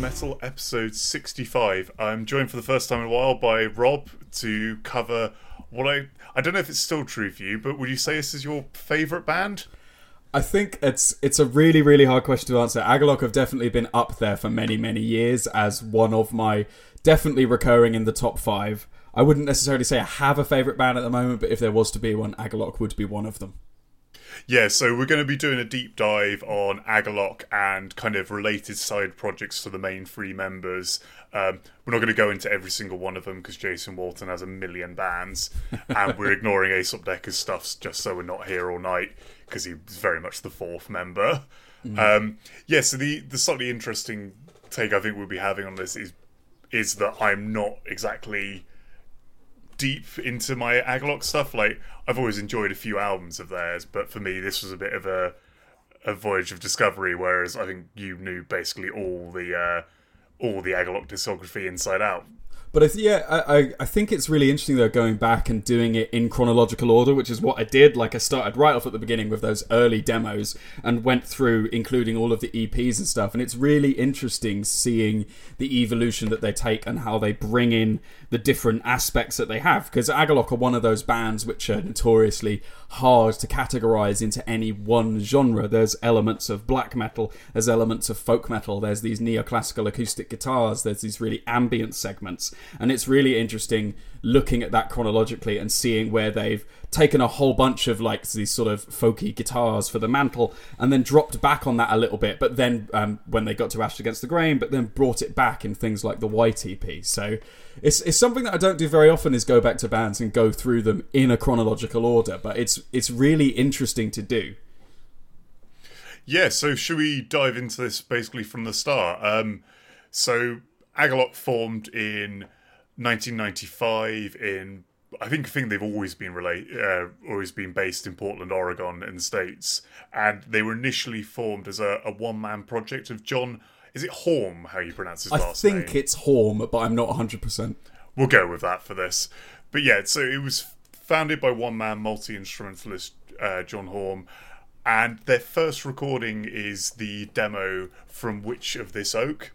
Metal, episode 65. I'm joined for the first time in a while by Rob to cover what I. I don't know if it's still true for you, but would you say this is your favourite band? I think it's it's a really really hard question to answer. Agalloch have definitely been up there for many many years as one of my definitely recurring in the top five. I wouldn't necessarily say I have a favourite band at the moment, but if there was to be one, Agalloch would be one of them. Yeah, so we're going to be doing a deep dive on Agalloch and kind of related side projects to the main three members. Um, we're not going to go into every single one of them because Jason Walton has a million bands, and we're ignoring Aesop Dekker's stuff just so we're not here all night because he's very much the fourth member. Mm. Um, yeah, so the the slightly interesting take I think we'll be having on this is is that I'm not exactly deep into my Agalloch stuff. Like I've always enjoyed a few albums of theirs, but for me this was a bit of a a voyage of discovery. Whereas I think you knew basically all the uh, all the Agalloch discography inside out. But I th- yeah, I, I think it's really interesting though going back and doing it in chronological order, which is what I did. Like I started right off at the beginning with those early demos and went through including all of the EPs and stuff. And it's really interesting seeing the evolution that they take and how they bring in the different aspects that they have. Because Agalloch are one of those bands which are notoriously hard to categorize into any one genre. There's elements of black metal, there's elements of folk metal, there's these neoclassical acoustic guitars, there's these really ambient segments and it's really interesting looking at that chronologically and seeing where they've taken a whole bunch of like these sort of folky guitars for the mantle and then dropped back on that a little bit but then um, when they got to Ashes Against the Grain but then brought it back in things like the white ep so it's, it's something that i don't do very often is go back to bands and go through them in a chronological order but it's it's really interesting to do yeah so should we dive into this basically from the start um, so Agalloch formed in 1995 in I think I think they've always been relate uh, always been based in Portland, Oregon, in the states, and they were initially formed as a, a one man project of John. Is it Haughm? How you pronounce his I last name? I think it's Haughm, but I'm not 100. percent We'll go with that for this. But yeah, so it was founded by one man multi instrumentalist uh, John Haughm, and their first recording is the demo from Which of This Oak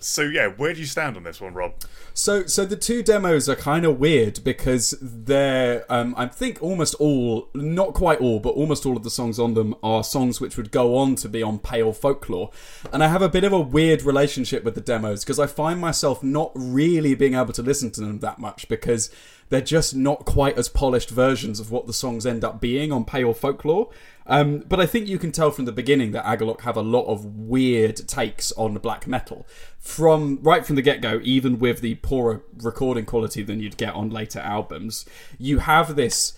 so yeah, where do you stand on this one, Rob? So so the two demos are kind of weird because they're um, I think almost all, not quite all, but almost all of the songs on them are songs which would go on to be on Pale Folklore, and I have a bit of a weird relationship with the demos because I find myself not really being able to listen to them that much because they're just not quite as polished versions of what the songs end up being on Pale Folklore. Um, but I think you can tell from the beginning that Agalloch have a lot of weird takes on black metal. From right from the get go, even with the poorer recording quality than you'd get on later albums, you have this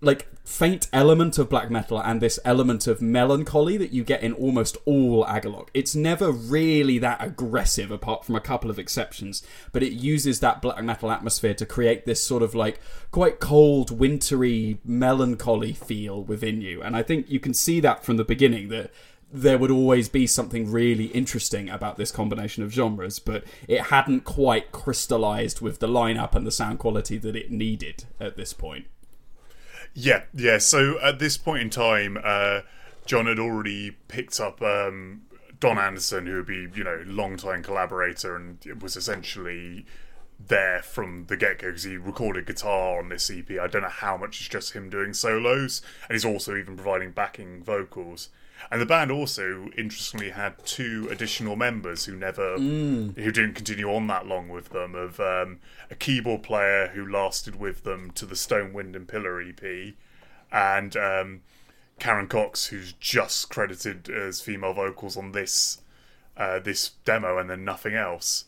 like faint element of black metal and this element of melancholy that you get in almost all Agalloch. It's never really that aggressive, apart from a couple of exceptions, but it uses that black metal atmosphere to create this sort of like quite cold, wintry, melancholy feel within you. And I think you can see that from the beginning that there would always be something really interesting about this combination of genres, but it hadn't quite crystallized with the lineup and the sound quality that it needed at this point. Yeah, yeah. So at this point in time, uh, John had already picked up um, Don Anderson, who would be, you know, long-time collaborator and was essentially there from the get go because he recorded guitar on this EP. I don't know how much it's just him doing solos, and he's also even providing backing vocals. And the band also, interestingly, had two additional members who never, mm. who didn't continue on that long with them. Of um, a keyboard player who lasted with them to the Stone, Wind and Pillar EP, and um, Karen Cox, who's just credited as female vocals on this uh, this demo, and then nothing else.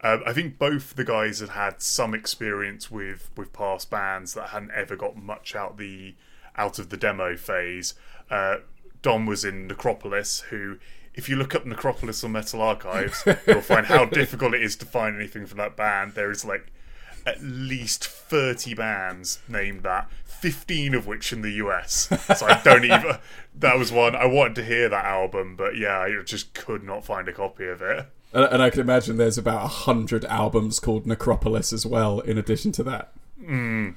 Uh, I think both the guys had had some experience with with past bands that hadn't ever got much out the out of the demo phase. Uh, Don was in Necropolis, who, if you look up Necropolis on Metal Archives, you'll find how difficult it is to find anything from that band. There is like at least 30 bands named that, 15 of which in the US. So I don't even. That was one. I wanted to hear that album, but yeah, I just could not find a copy of it. And I can imagine there's about a hundred albums called Necropolis as well, in addition to that. Mm.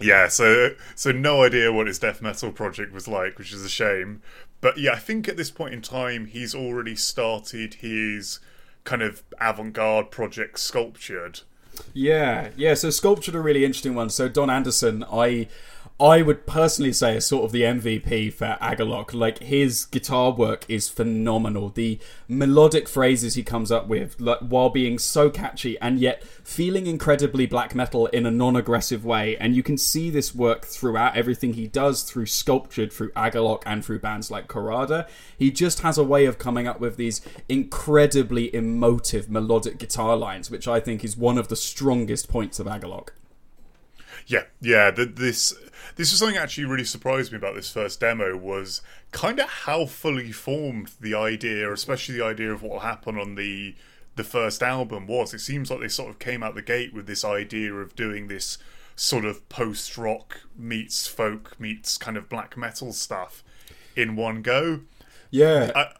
Yeah, so so no idea what his death metal project was like, which is a shame. But yeah, I think at this point in time he's already started his kind of avant-garde project sculptured. Yeah, yeah. So sculptured a really interesting one. So Don Anderson, I I would personally say is sort of the MVP for Agalloch. Like his guitar work is phenomenal. The melodic phrases he comes up with, like, while being so catchy and yet feeling incredibly black metal in a non-aggressive way, and you can see this work throughout everything he does through Sculptured, through Agalloch, and through bands like Khôrada. He just has a way of coming up with these incredibly emotive melodic guitar lines, which I think is one of the strongest points of Agalloch. Yeah, yeah. The, this this was something that actually really surprised me about this first demo was kind of how fully formed the idea, especially the idea of what will happen on the the first album was. It seems like they sort of came out the gate with this idea of doing this sort of post rock meets folk meets kind of black metal stuff in one go. Yeah. I,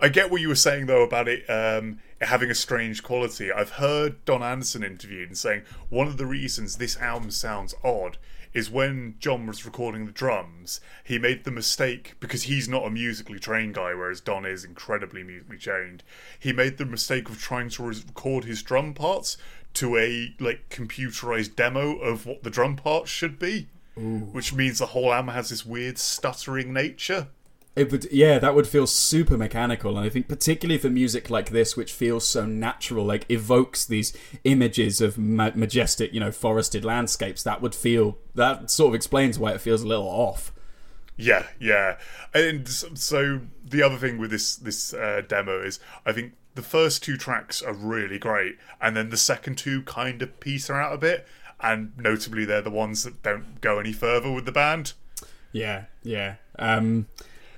I get what you were saying though about it um, having a strange quality. I've heard Don Anderson interviewed and saying one of the reasons this album sounds odd is when John was recording the drums, he made the mistake because he's not a musically trained guy, whereas Don is incredibly musically trained. He made the mistake of trying to record his drum parts to a like computerized demo of what the drum parts should be, Ooh. which means the whole album has this weird stuttering nature. It would, yeah, that would feel super mechanical, and I think particularly for music like this, which feels so natural, like evokes these images of ma- majestic, you know, forested landscapes. That would feel that sort of explains why it feels a little off. Yeah, yeah, and so the other thing with this this uh, demo is, I think the first two tracks are really great, and then the second two kind of peter out a bit, and notably they're the ones that don't go any further with the band. Yeah, yeah. Um,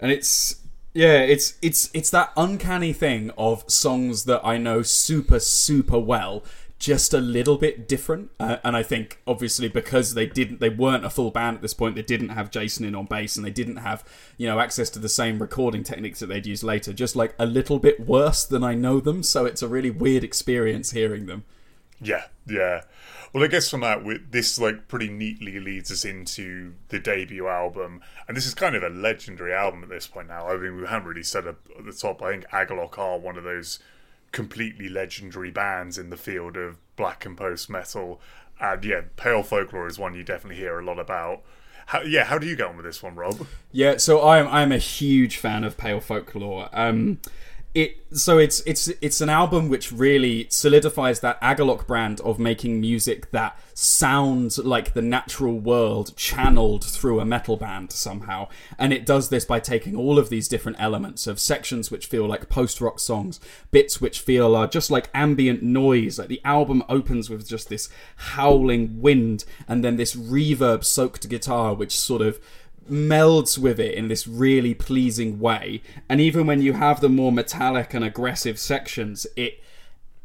and it's yeah, it's it's it's that uncanny thing of songs that I know super super well, just a little bit different. Uh, and I think obviously because they didn't, they weren't a full band at this point. They didn't have Jason in on bass, and they didn't have you know access to the same recording techniques that they'd use later. Just like a little bit worse than I know them, so it's a really weird experience hearing them. Yeah, yeah. Well, I guess from that, this like pretty neatly leads us into the debut album, and this is kind of a legendary album at this point now. I mean, we haven't really said at the top. I think Agalloch are one of those completely legendary bands in the field of black and post metal, and yeah, Pale Folklore is one you definitely hear a lot about. How, yeah, how do you get on with this one, Rob? Yeah, so I'm I'm a huge fan of Pale Folklore. Um, it so it's it's it's an album which really solidifies that Agalloch brand of making music that sounds like the natural world channeled through a metal band somehow. And it does this by taking all of these different elements of sections which feel like post rock songs bits which feel are just like ambient noise. Like the album opens with just this howling wind and then this reverb soaked guitar which sort of melds with it in this really pleasing way. And even when you have the more metallic and aggressive sections, it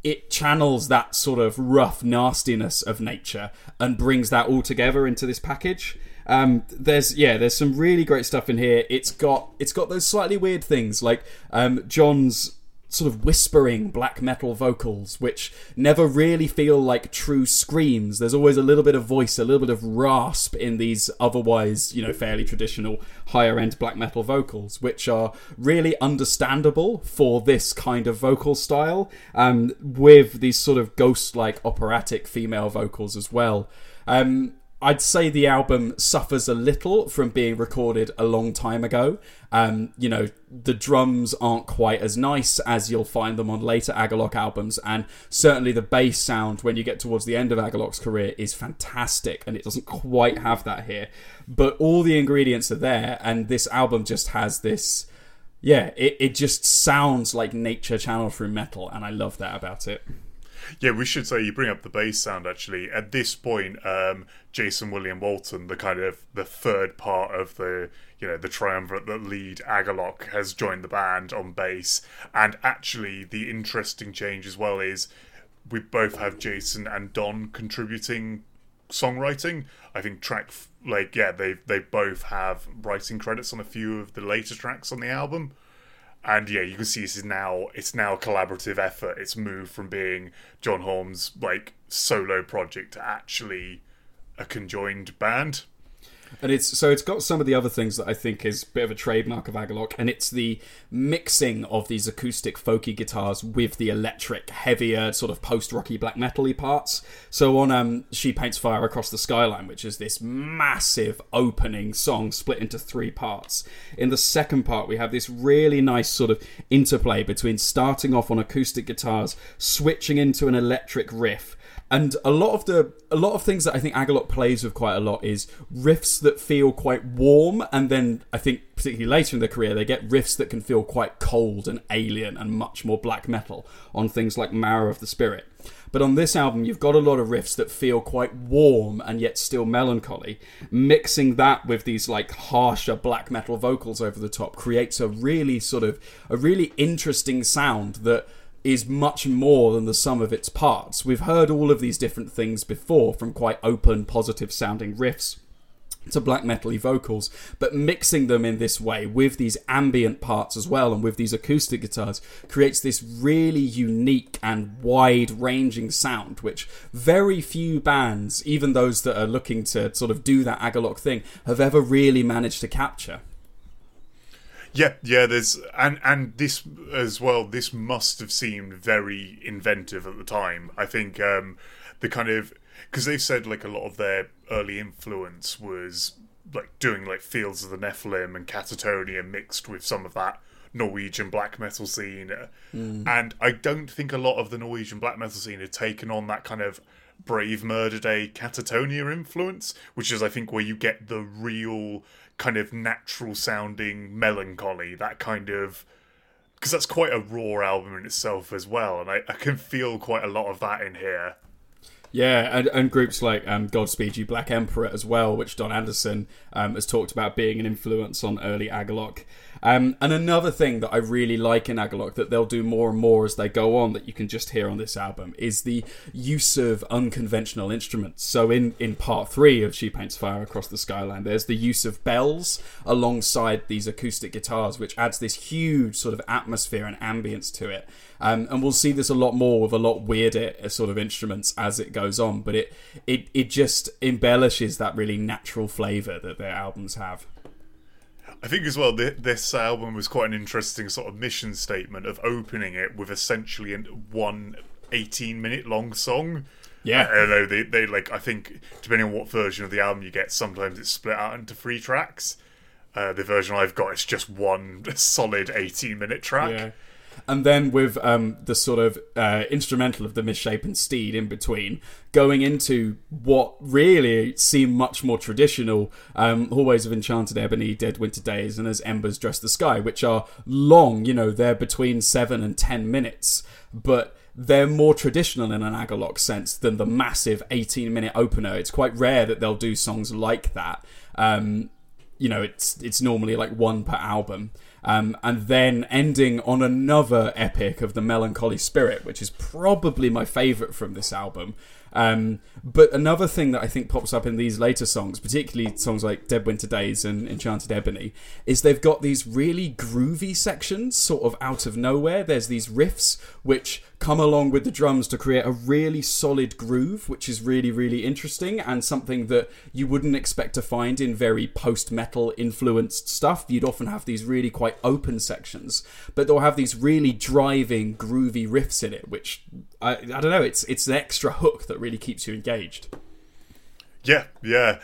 it channels that sort of rough nastiness of nature and brings that all together into this package. Um, there's yeah, there's some really great stuff in here. It's got it's got those slightly weird things like um, John's sort of whispering black metal vocals, which never really feel like true screams. There's always a little bit of voice, a little bit of rasp in these otherwise, you know, fairly traditional higher end black metal vocals, which are really understandable for this kind of vocal style, um, with these sort of ghost like operatic female vocals as well. Um, I'd say the album suffers a little from being recorded a long time ago. Um, you know, the drums aren't quite as nice as you'll find them on later Agalloch albums, and certainly the bass sound when you get towards the end of Agalloch's career is fantastic, and it doesn't quite have that here. But all the ingredients are there, and this album just has this. Yeah, it, it just sounds like nature channeled through metal, and I love that about it. Yeah, we should say you bring up the bass sound actually. At this point, um, Jason William Walton, the kind of the third part of the you know the triumvirate that lead Agalloch, has joined the band on bass. And actually, the interesting change as well is we both have Jason and Don contributing songwriting. I think track like yeah they they both have writing credits on a few of the later tracks on the album and yeah, you can see this is now it's now a collaborative effort. It's moved from being John Haughm's like solo project to actually a conjoined band. And it's so it's got some of the other things that I think is a bit of a trademark of Agalloch, and it's the mixing of these acoustic folky guitars with the electric, heavier, sort of post-rocky black metal-y parts. So on um, She Paints Fire Across the Skyline, which is this massive opening song split into three parts. In the second part, we have this really nice sort of interplay between starting off on acoustic guitars, switching into an electric riff and a lot of the a lot of things that I think Agalloch plays with quite a lot is riffs that feel quite warm, and then I think particularly later in their career they get riffs that can feel quite cold and alien and much more black metal on things like Marrow of the Spirit. But on this album, you've got a lot of riffs that feel quite warm and yet still melancholy. Mixing that with these like harsher black metal vocals over the top creates a really sort of a really interesting sound that is much more than the sum of its parts. We've heard all of these different things before, from quite open, positive sounding riffs to black metally vocals, but mixing them in this way with these ambient parts as well and with these acoustic guitars creates this really unique and wide ranging sound, which very few bands, even those that are looking to sort of do that Agalloch thing, have ever really managed to capture. Yeah, yeah. There's and and this as well. This must have seemed very inventive at the time. I think um, the kind of because they've said like a lot of their early influence was like doing like Fields of the Nephilim and Katatonia mixed with some of that Norwegian black metal scene. Mm. And I don't think a lot of the Norwegian black metal scene had taken on that kind of Brave Murder Day Katatonia influence, which is I think where you get the real kind of natural sounding melancholy, that kind of because that's quite a raw album in itself as well, and I, I can feel quite a lot of that in here. Yeah, and, and groups like um, Godspeed You Black Emperor as well, which Don Anderson um, has talked about being an influence on early Agalloch. Um, and another thing that I really like in Agalloch that they'll do more and more as they go on that you can just hear on this album is the use of unconventional instruments. So in, in part three of She Paints Fire Across the Skyline, there's the use of bells alongside these acoustic guitars, which adds this huge sort of atmosphere and ambience to it. Um, and we'll see this a lot more with a lot weirder uh, sort of instruments as it goes on. But it it it just embellishes that really natural flavour that their albums have. I think as well, this album was quite an interesting sort of mission statement of opening it with essentially one 18 minute long song. Yeah, I, I know they, they like. I think depending on what version of the album you get, sometimes it's split out into three tracks. Uh, the version I've got is just one solid 18 minute track. Yeah and then with um, the sort of uh, instrumental of the misshapen steed in between, going into what really seem much more traditional um, hallways of enchanted ebony, dead winter days, and as embers dress the sky, which are long. You know, they're between seven and ten minutes, but they're more traditional in an Agalloch sense than the massive 18 minute opener. It's quite rare that they'll do songs like that. Um, you know, it's it's normally like one per album um, and then ending on another epic of the melancholy spirit, which is probably my favourite from this album. Um, but another thing that I think pops up in these later songs, particularly songs like Dead Winter Days and Enchanted Ebony, is they've got these really groovy sections sort of out of nowhere. There's these riffs which come along with the drums to create a really solid groove, which is really, really interesting and something that you wouldn't expect to find in very post metal influenced stuff. You'd often have these really quite open sections, but they'll have these really driving, groovy riffs in it, which I, I don't know, it's, it's an extra hook that really keeps you engaged. Yeah, yeah.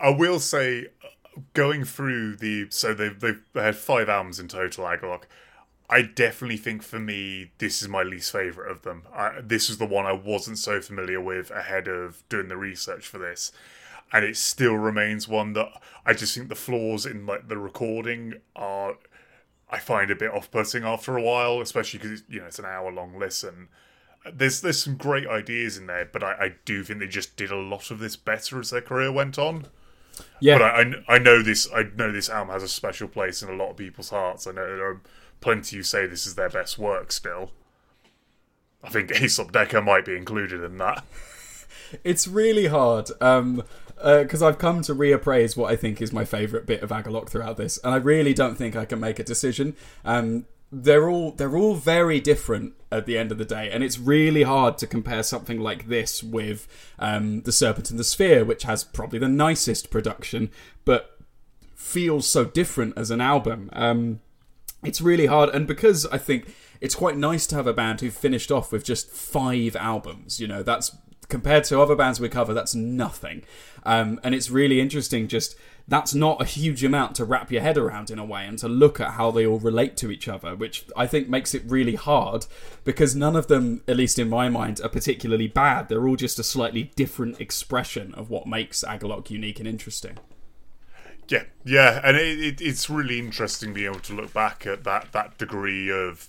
I will say, uh, going through the so they've they've had five albums in total, Agalloch. I definitely think for me, this is my least favorite of them. I, this is the one I wasn't so familiar with ahead of doing the research for this, and it still remains one that I just think the flaws in like the recording are I find a bit off-putting after a while, especially because you know it's an hour-long listen. There's there's some great ideas in there, but I, I do think they just did a lot of this better as their career went on. Yeah, but I, I, I know this I know this album has a special place in a lot of people's hearts. I know there are plenty who say this is their best work still. I think Aesop Dekker might be included in that. it's really hard um, because uh, I've come to reappraise what I think is my favourite bit of Agalloch throughout this, and I really don't think I can make a decision. Um, they're all they're all very different at the end of the day, and it's really hard to compare something like this with um, the Serpent and the Sphere, which has probably the nicest production, but feels so different as an album. Um, it's really hard, and because I think it's quite nice to have a band who finished off with just five albums. You know, that's compared to other bands we cover, that's nothing. Um, and it's really interesting. Just that's not a huge amount to wrap your head around in a way, and to look at how they all relate to each other, which I think makes it really hard because none of them, at least in my mind, are particularly bad. They're all just a slightly different expression of what makes Agalloch unique and interesting. Yeah, yeah, and it, it, it's really interesting being able to look back at that that degree of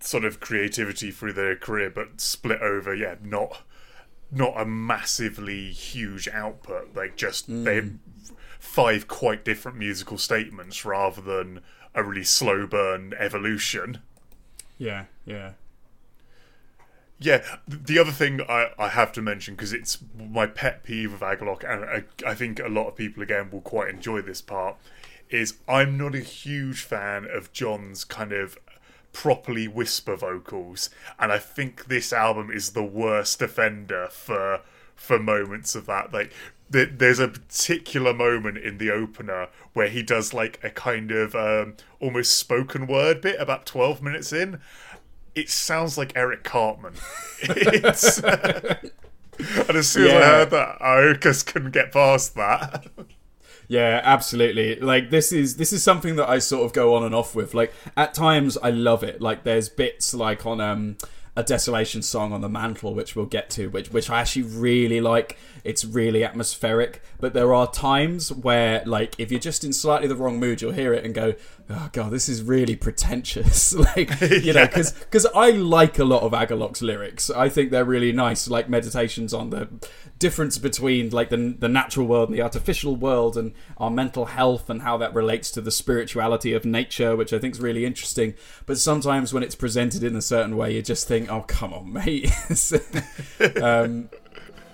sort of creativity through their career, but split over, yeah, not not a massively huge output. Like just mm. they five quite different musical statements rather than a really slow burn evolution. Yeah, yeah. Yeah, the other thing I, I have to mention because it's my pet peeve of Agalloch, and I, I think a lot of people again will quite enjoy this part, is I'm not a huge fan of John's kind of properly whisper vocals, and I think this album is the worst offender for for moments of that. Like there's a particular moment in the opener where he does like a kind of um, almost spoken word bit about 12 minutes in it sounds like Eric Cartman. uh, and as soon yeah. as I heard that, I just couldn't get past that. Yeah, absolutely. Like this is this is something that I sort of go on and off with. Like at times I love it. Like there's bits like on um a desolation song on the mantle which we'll get to which which I actually really like it's really atmospheric. But there are times where like if you're just in slightly the wrong mood you'll hear it and go oh god this is really pretentious. Like you yeah. know because because I like a lot of Agalloch's lyrics. I think they're really nice like meditations on the difference between like the the natural world and the artificial world and our mental health and how that relates to the spirituality of nature which I think is really interesting. But sometimes when it's presented in a certain way you just think oh come on mate. Um,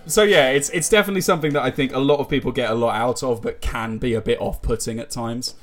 so yeah it's it's definitely something that I think a lot of people get a lot out of but can be a bit off-putting at times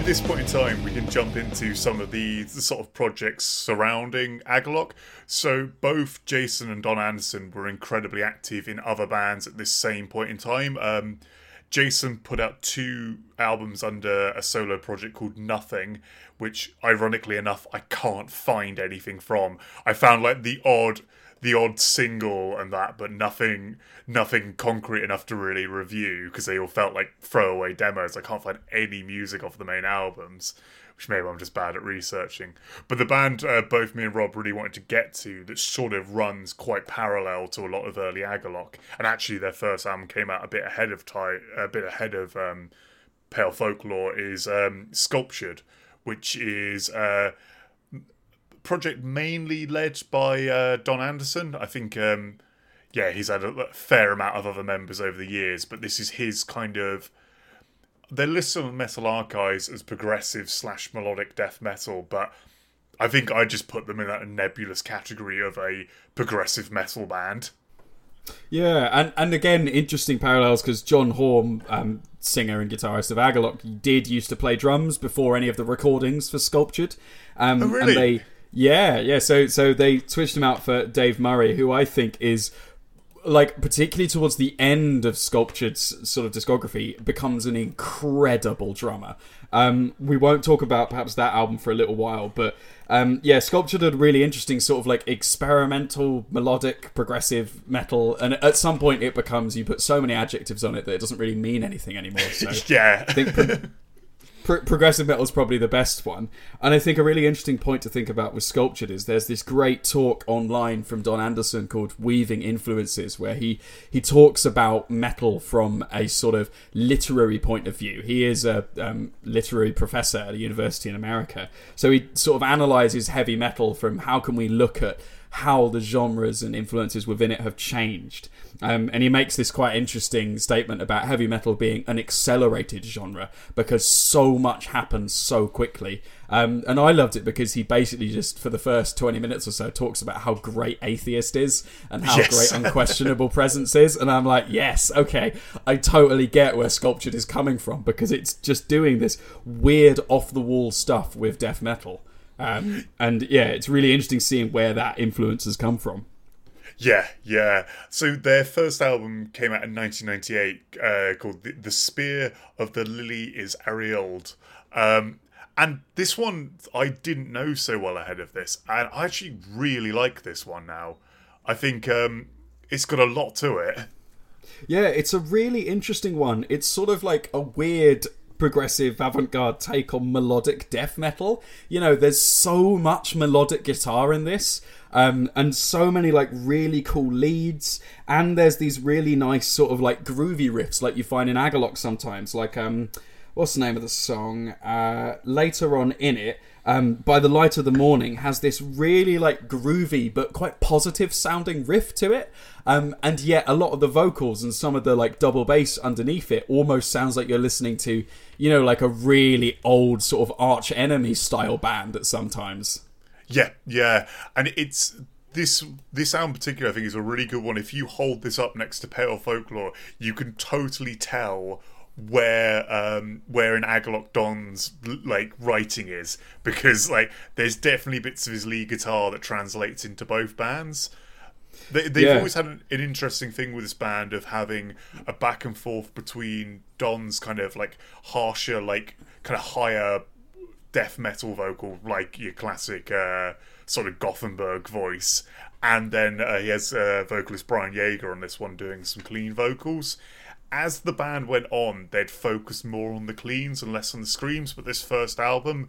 at this point in time, we can jump into some of the, the sort of projects surrounding Agalloch. So, both Jason and Don Anderson were incredibly active in other bands at this same point in time. Um, Jason put out two albums under a solo project called Nothing, which ironically enough I can't find anything from. I found like the odd the odd single and that, but nothing nothing concrete enough to really review because they all felt like throwaway demos. I can't find any music off the main albums, which maybe I'm just bad at researching. But the band uh, both me and Rob really wanted to get to that sort of runs quite parallel to a lot of early Agalloch, and actually their first album came out a bit ahead of time, a bit ahead of um, Pale Folklore is um, Sculptured, which is. Uh, project mainly led by uh, Don Anderson. I think, um, yeah, he's had a fair amount of other members over the years, but this is his kind of. They list some on Metal Archives as progressive slash melodic death metal, but I think I just put them in that nebulous category of a progressive metal band. Yeah, and and again, interesting parallels because John Haughm, um, singer and guitarist of Agalloch, did used to play drums before any of the recordings for Sculptured. Um, oh, really? And they yeah, yeah. So so they switched him out for Dave Murray, who I think is like particularly towards the end of Sculptured's sort of discography becomes an incredible drummer. Um, we won't talk about perhaps that album for a little while, but um, yeah, Sculptured had a really interesting sort of like experimental, melodic, progressive metal, and at some point it becomes you put so many adjectives on it that it doesn't really mean anything anymore. So yeah, I think pro- progressive metal is probably the best one. And I think a really interesting point to think about with Sculptured is there's this great talk online from Don Anderson called Weaving Influences, where he, he talks about metal from a sort of literary point of view. He is a um, literary professor at a university in America. So he sort of analyzes heavy metal from how can we look at how the genres and influences within it have changed. Um, and he makes this quite interesting statement about heavy metal being an accelerated genre because so much happens so quickly. Um, and I loved it because he basically just, for the first 20 minutes or so, talks about how great Atheist is and how yes. great Unquestionable Presence is. And I'm like, yes, okay, I totally get where Sculptured is coming from because it's just doing this weird off the wall stuff with death metal. Um, and yeah, it's really interesting seeing where that influence has come from. Yeah, yeah. So their first album came out in 1998 uh, called the, the, Spear of the Lily is Aureoled. Um, and this one I didn't know so well ahead of this. And I actually really like this one now. I think um, it's got a lot to it. Yeah, it's a really interesting one. It's sort of like a weird progressive avant-garde take on melodic death metal. You know, there's so much melodic guitar in this. Um, and so many like really cool leads, and there's these really nice sort of like groovy riffs like you find in Agalloch sometimes. Like um, what's the name of the song? Uh, later on in it, um, by the light of the morning has this really like groovy but quite positive sounding riff to it. Um, and yet a lot of the vocals and some of the like double bass underneath it almost sounds like you're listening to, you know, like a really old sort of arch enemy style band at sometimes. Yeah, yeah, and it's this this album in particular. I think is a really good one. If you hold this up next to Pale Folklore, you can totally tell where um where in Agalloch Don's like writing is because like there's definitely bits of his lead guitar that translates into both bands. They, they've yeah. always had an, an, interesting thing with this band of having a back and forth between Don's kind of like harsher, like kind of higher death metal vocal, like your classic uh, sort of Gothenburg voice, and then uh, he has uh, vocalist Brian Yeager on this one doing some clean vocals. As the band went on, they'd focus more on the cleans and less on the screams. But this first album,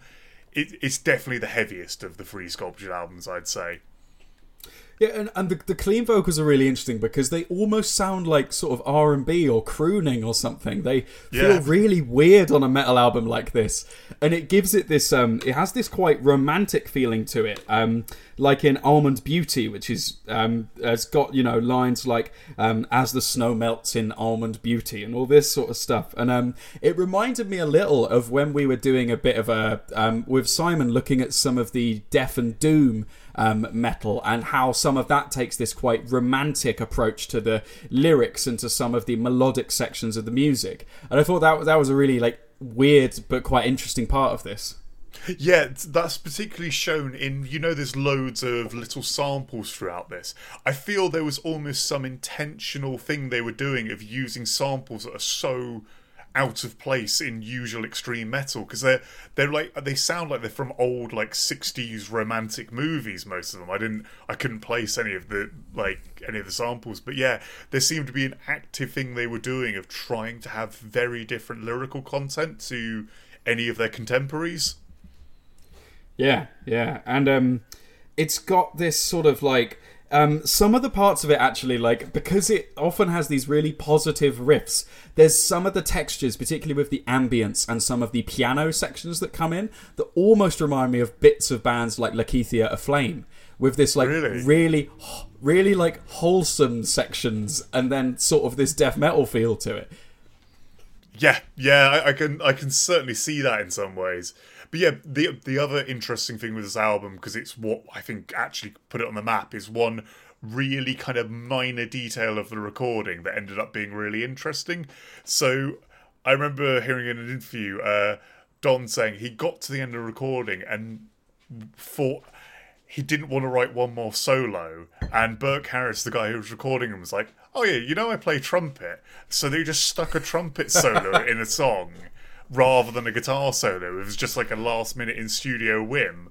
it, it's definitely the heaviest of the Free Sculpture albums, I'd say. Yeah, and, and the, the clean vocals are really interesting because they almost sound like sort of R and B or crooning or something. They feel yeah. really weird on a metal album like this, and it gives it this. Um, it has this quite romantic feeling to it. Um, like in Almond Beauty, which is um, has got you know lines like um, "as the snow melts in Almond Beauty" and all this sort of stuff. And um, it reminded me a little of when we were doing a bit of a um, with Simon looking at some of the Death and Doom um, metal and how some of that takes this quite romantic approach to the lyrics and to some of the melodic sections of the music. And I thought that that was a really like weird but quite interesting part of this. Yeah, that's particularly shown in you know there's loads of little samples throughout this. I feel there was almost some intentional thing they were doing of using samples that are so out of place in usual extreme metal because they're they're like they sound like they're from old like 60s romantic movies most of them. I didn't i couldn't place any of the like any of the samples. But yeah there seemed to be an active thing they were doing of trying to have very different lyrical content to any of their contemporaries. Yeah yeah. And um it's got this sort of like um, some of the parts of it actually, like, because it often has these really positive riffs, there's some of the textures, particularly with the ambience and some of the piano sections that come in, that almost remind me of bits of bands like Lakeithia Aflame, with this, like, Really? really, really, like, wholesome sections and then sort of this death metal feel to it. Yeah, yeah, I, I can I can certainly see that in some ways. But yeah, the the other interesting thing with this album, because it's what I think actually put it on the map, is one really kind of minor detail of the recording that ended up being really interesting. So I remember hearing in an interview uh, Don saying he got to the end of the recording and thought he didn't want to write one more solo. And Burke Harris, the guy who was recording him, was like, "Oh yeah, you know I play trumpet." So they just stuck a trumpet solo in a song rather than a guitar solo. It was just like a last minute in studio whim.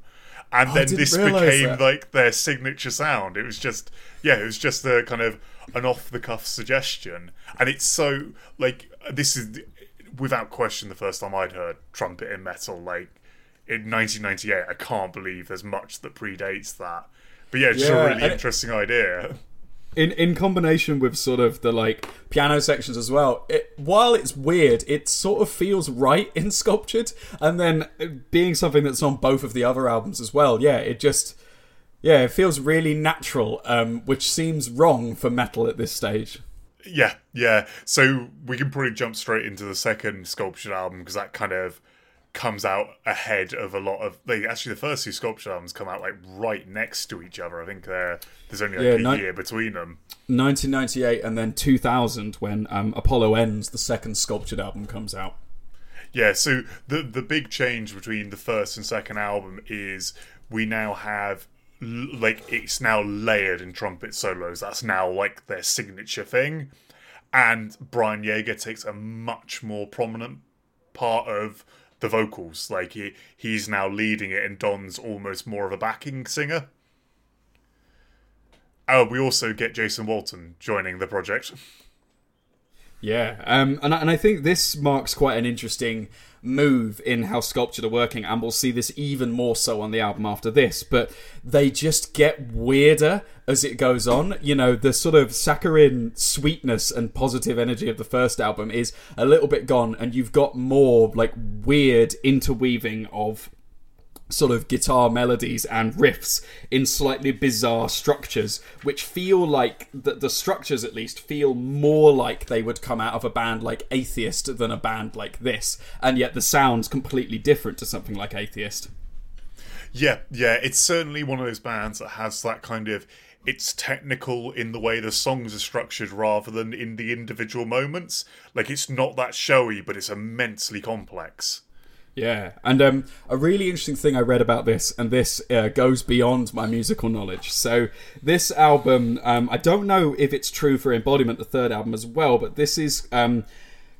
And oh, I then this became that. like their signature sound. It was just yeah, it was just a kind of an off the cuff suggestion. And it's so like this is without question the first time I'd heard trumpet in metal like in 1998. I can't believe there's much that predates that. But yeah, it's just a really and it- interesting idea. in in combination with sort of the like piano sections as well it, while it's weird it sort of feels right in sculptured and then being something that's on both of the other albums as well yeah it just yeah it feels really natural um which seems wrong for metal at this stage Yeah, yeah. So we can probably jump straight into the second Sculptured album because that kind of comes out ahead of a lot of. Like, actually, the first two Sculptured albums come out like right next to each other. I think there's only like Yeah, a ni- year between them. 1998 and then 2000 when um, apollo ends the second sculptured album comes out Yeah, so the the big change between the first and second album is we now have like it's now layered in trumpet solos. That's now like their signature thing, and Brian Yeager takes a much more prominent part of the vocals. Like he he's now leading it, and Don's almost more of a backing singer. Oh, we also get Jason Walton joining the project. Yeah, um, and I, and I think this marks quite an interesting move in how Sculptured are working, and we'll see this even more so on the album after this. But they just get weirder as it goes on. You know, the sort of saccharine sweetness and positive energy of the first album is a little bit gone, and you've got more like weird interweaving of sort of guitar melodies and riffs in slightly bizarre structures, which feel like the, the structures at least feel more like they would come out of a band like Atheist than a band like this, and yet the sound's completely different to something like Atheist. Yeah, yeah, it's certainly one of those bands that has that kind of it's technical in the way the songs are structured rather than in the individual moments. Like it's not that showy, but it's immensely complex. Yeah, and um, a really interesting thing I read about this, and this uh, goes beyond my musical knowledge. So, this album, um, I don't know if it's true for Embodiment, the third album as well, but this is um,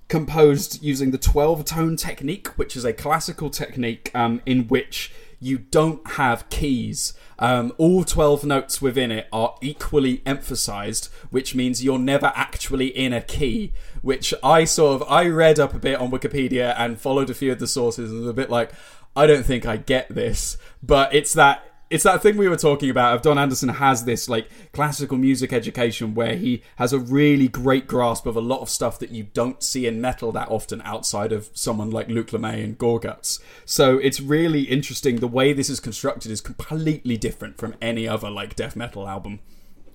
composed using the 12 tone technique, which is a classical technique um, in which you don't have keys. Um, all 12 notes within it are equally emphasized, which means you're never actually in a key. Which I sort of I read up a bit on Wikipedia and followed a few of the sources and was a bit like, I don't think I get this. But it's that it's that thing we were talking about of Don Anderson has this like classical music education where he has a really great grasp of a lot of stuff that you don't see in metal that often outside of someone like Luc Lemay and Gorguts. So it's really interesting. The way this is constructed is completely different from any other like death metal album.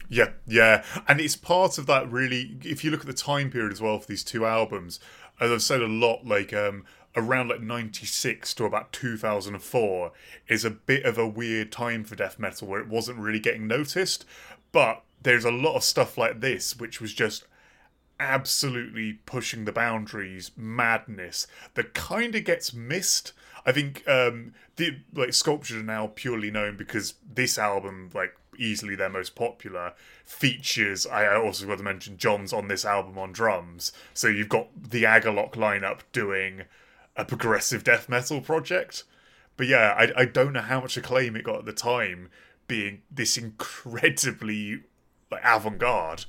Yeah, yeah, and it's part of that. Really, if you look at the time period as well for these two albums, as I've said a lot, like um, around like '96 to about 2004 is a bit of a weird time for death metal where it wasn't really getting noticed. But there's a lot of stuff like this which was just absolutely pushing the boundaries, madness that kind of gets missed. I think um, the like Sculptured are now purely known because this album, like easily their most popular, features. I also got to mention John's on this album on drums. So you've got the Agalloch lineup doing a progressive death metal project. But yeah, I, I don't know how much acclaim it got at the time, being this incredibly like avant-garde.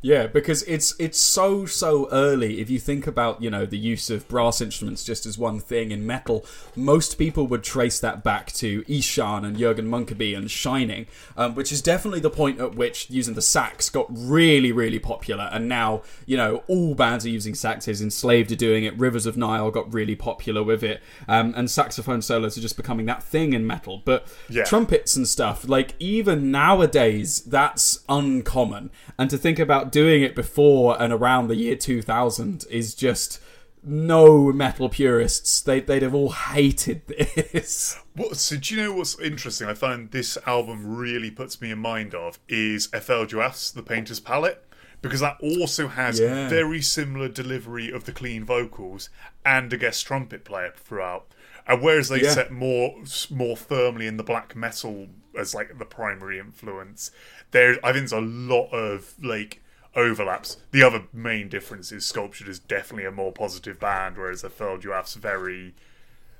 Yeah, because it's it's so so early. If you think about you know the use of brass instruments just as one thing in metal, most people would trace that back to Ihsahn and Jurgen Munkeby and Shining, um, which is definitely the point at which using the sax got really really popular. And now you know all bands are using saxes. Enslaved are doing it. Rivers of Nihil got really popular with it, um, and saxophone solos are just becoming that thing in metal. But Yeah. trumpets and stuff, like even nowadays, that's uncommon. And to think about doing it before and around the year 2000 is just no metal purists. They, they'd have all hated this. What, so do you know what's interesting? I find this album really puts me in mind of is F.L. Joaf's The Painter's Palette because that also has Yeah. very similar delivery of the clean vocals and a guest trumpet player throughout. And whereas they Yeah. set more more firmly in the black metal as like the primary influence, there I think there's a lot of like overlaps. The other main difference is Sculptured is definitely a more positive band, whereas F.L. Joaf's very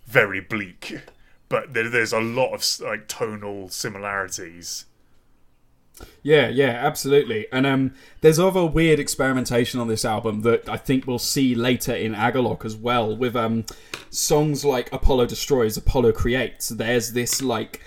very bleak. But there, there's a lot of like tonal similarities. Yeah, yeah, absolutely. And um, there's other weird experimentation on this album that I think we'll see later in Agalloch as well, with um, songs like Apollo Destroys, Apollo Creates. There's this like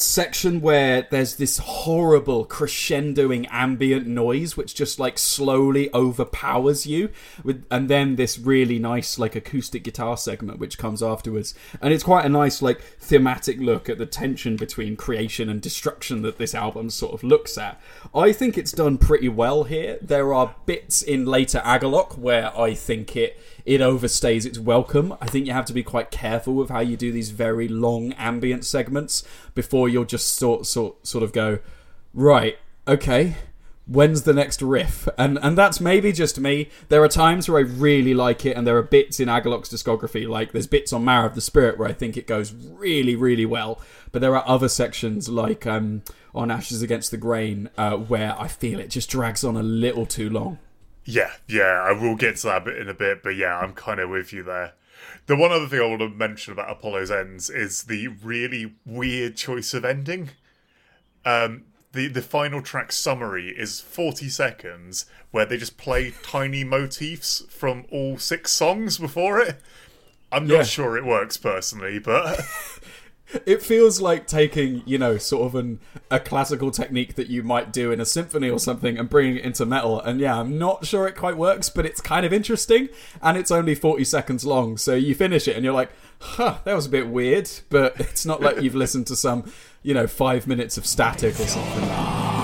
section where there's this horrible crescendoing ambient noise which just like slowly overpowers you with and then this really nice like acoustic guitar segment which comes afterwards. And it's quite a nice like thematic look at the tension between creation and destruction that this album sort of looks at. I think it's done pretty well here. There are bits in later agalloch where i think it it overstays its welcome. I think you have to be quite careful with how you do these very long ambient segments before you'll just sort sort sort of go, right, okay, when's the next riff? And and that's maybe just me. There are times where I really like it, and there are bits in Agalloch's discography, like there's bits on Marrow of the Spirit where I think it goes really, really well. But there are other sections like um, on Ashes Against the Grain uh, where I feel it just drags on a little too long. Yeah, yeah, I will get to that bit in a bit, but yeah, I'm kind of with you there. The one other thing I want to mention about Apollo's Ends is the really weird choice of ending. Um, the the final track summary is 40 seconds where they just play tiny motifs from all six songs before it. I'm not sure it works personally, but It feels like taking, you know, sort of an a classical technique that you might do in a symphony or something and bringing it into metal. And yeah, I'm not sure it quite works, but it's kind of interesting. And it's only 40 seconds long, so you finish it and you're like, huh, that was a bit weird. But it's not like you've listened to some, you know, five minutes of static or something.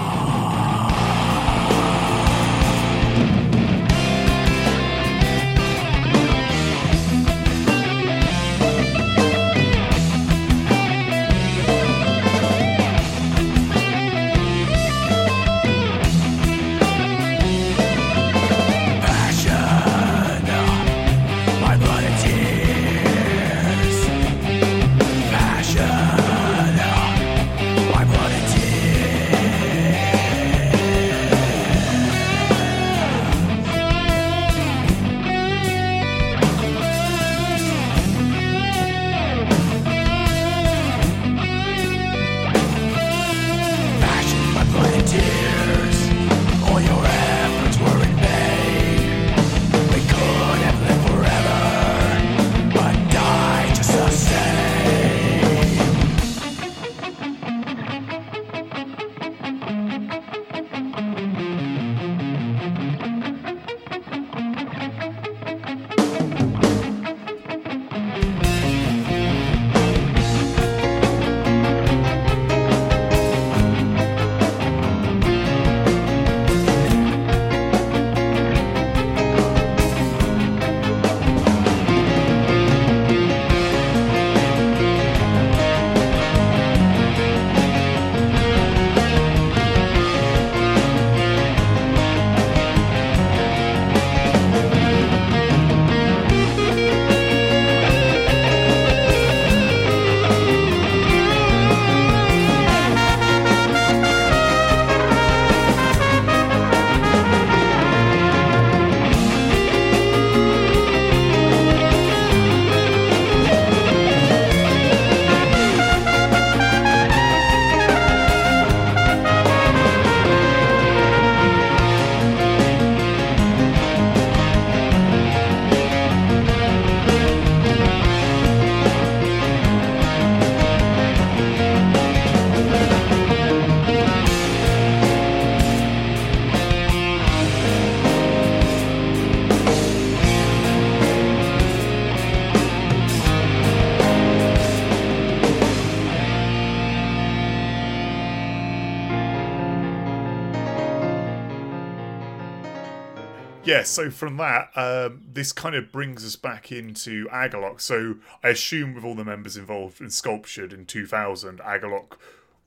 Yeah, so from that, um, this kind of brings us back into Agalloch. So I assume with all the members involved in Sculptured in 2000, Agalloch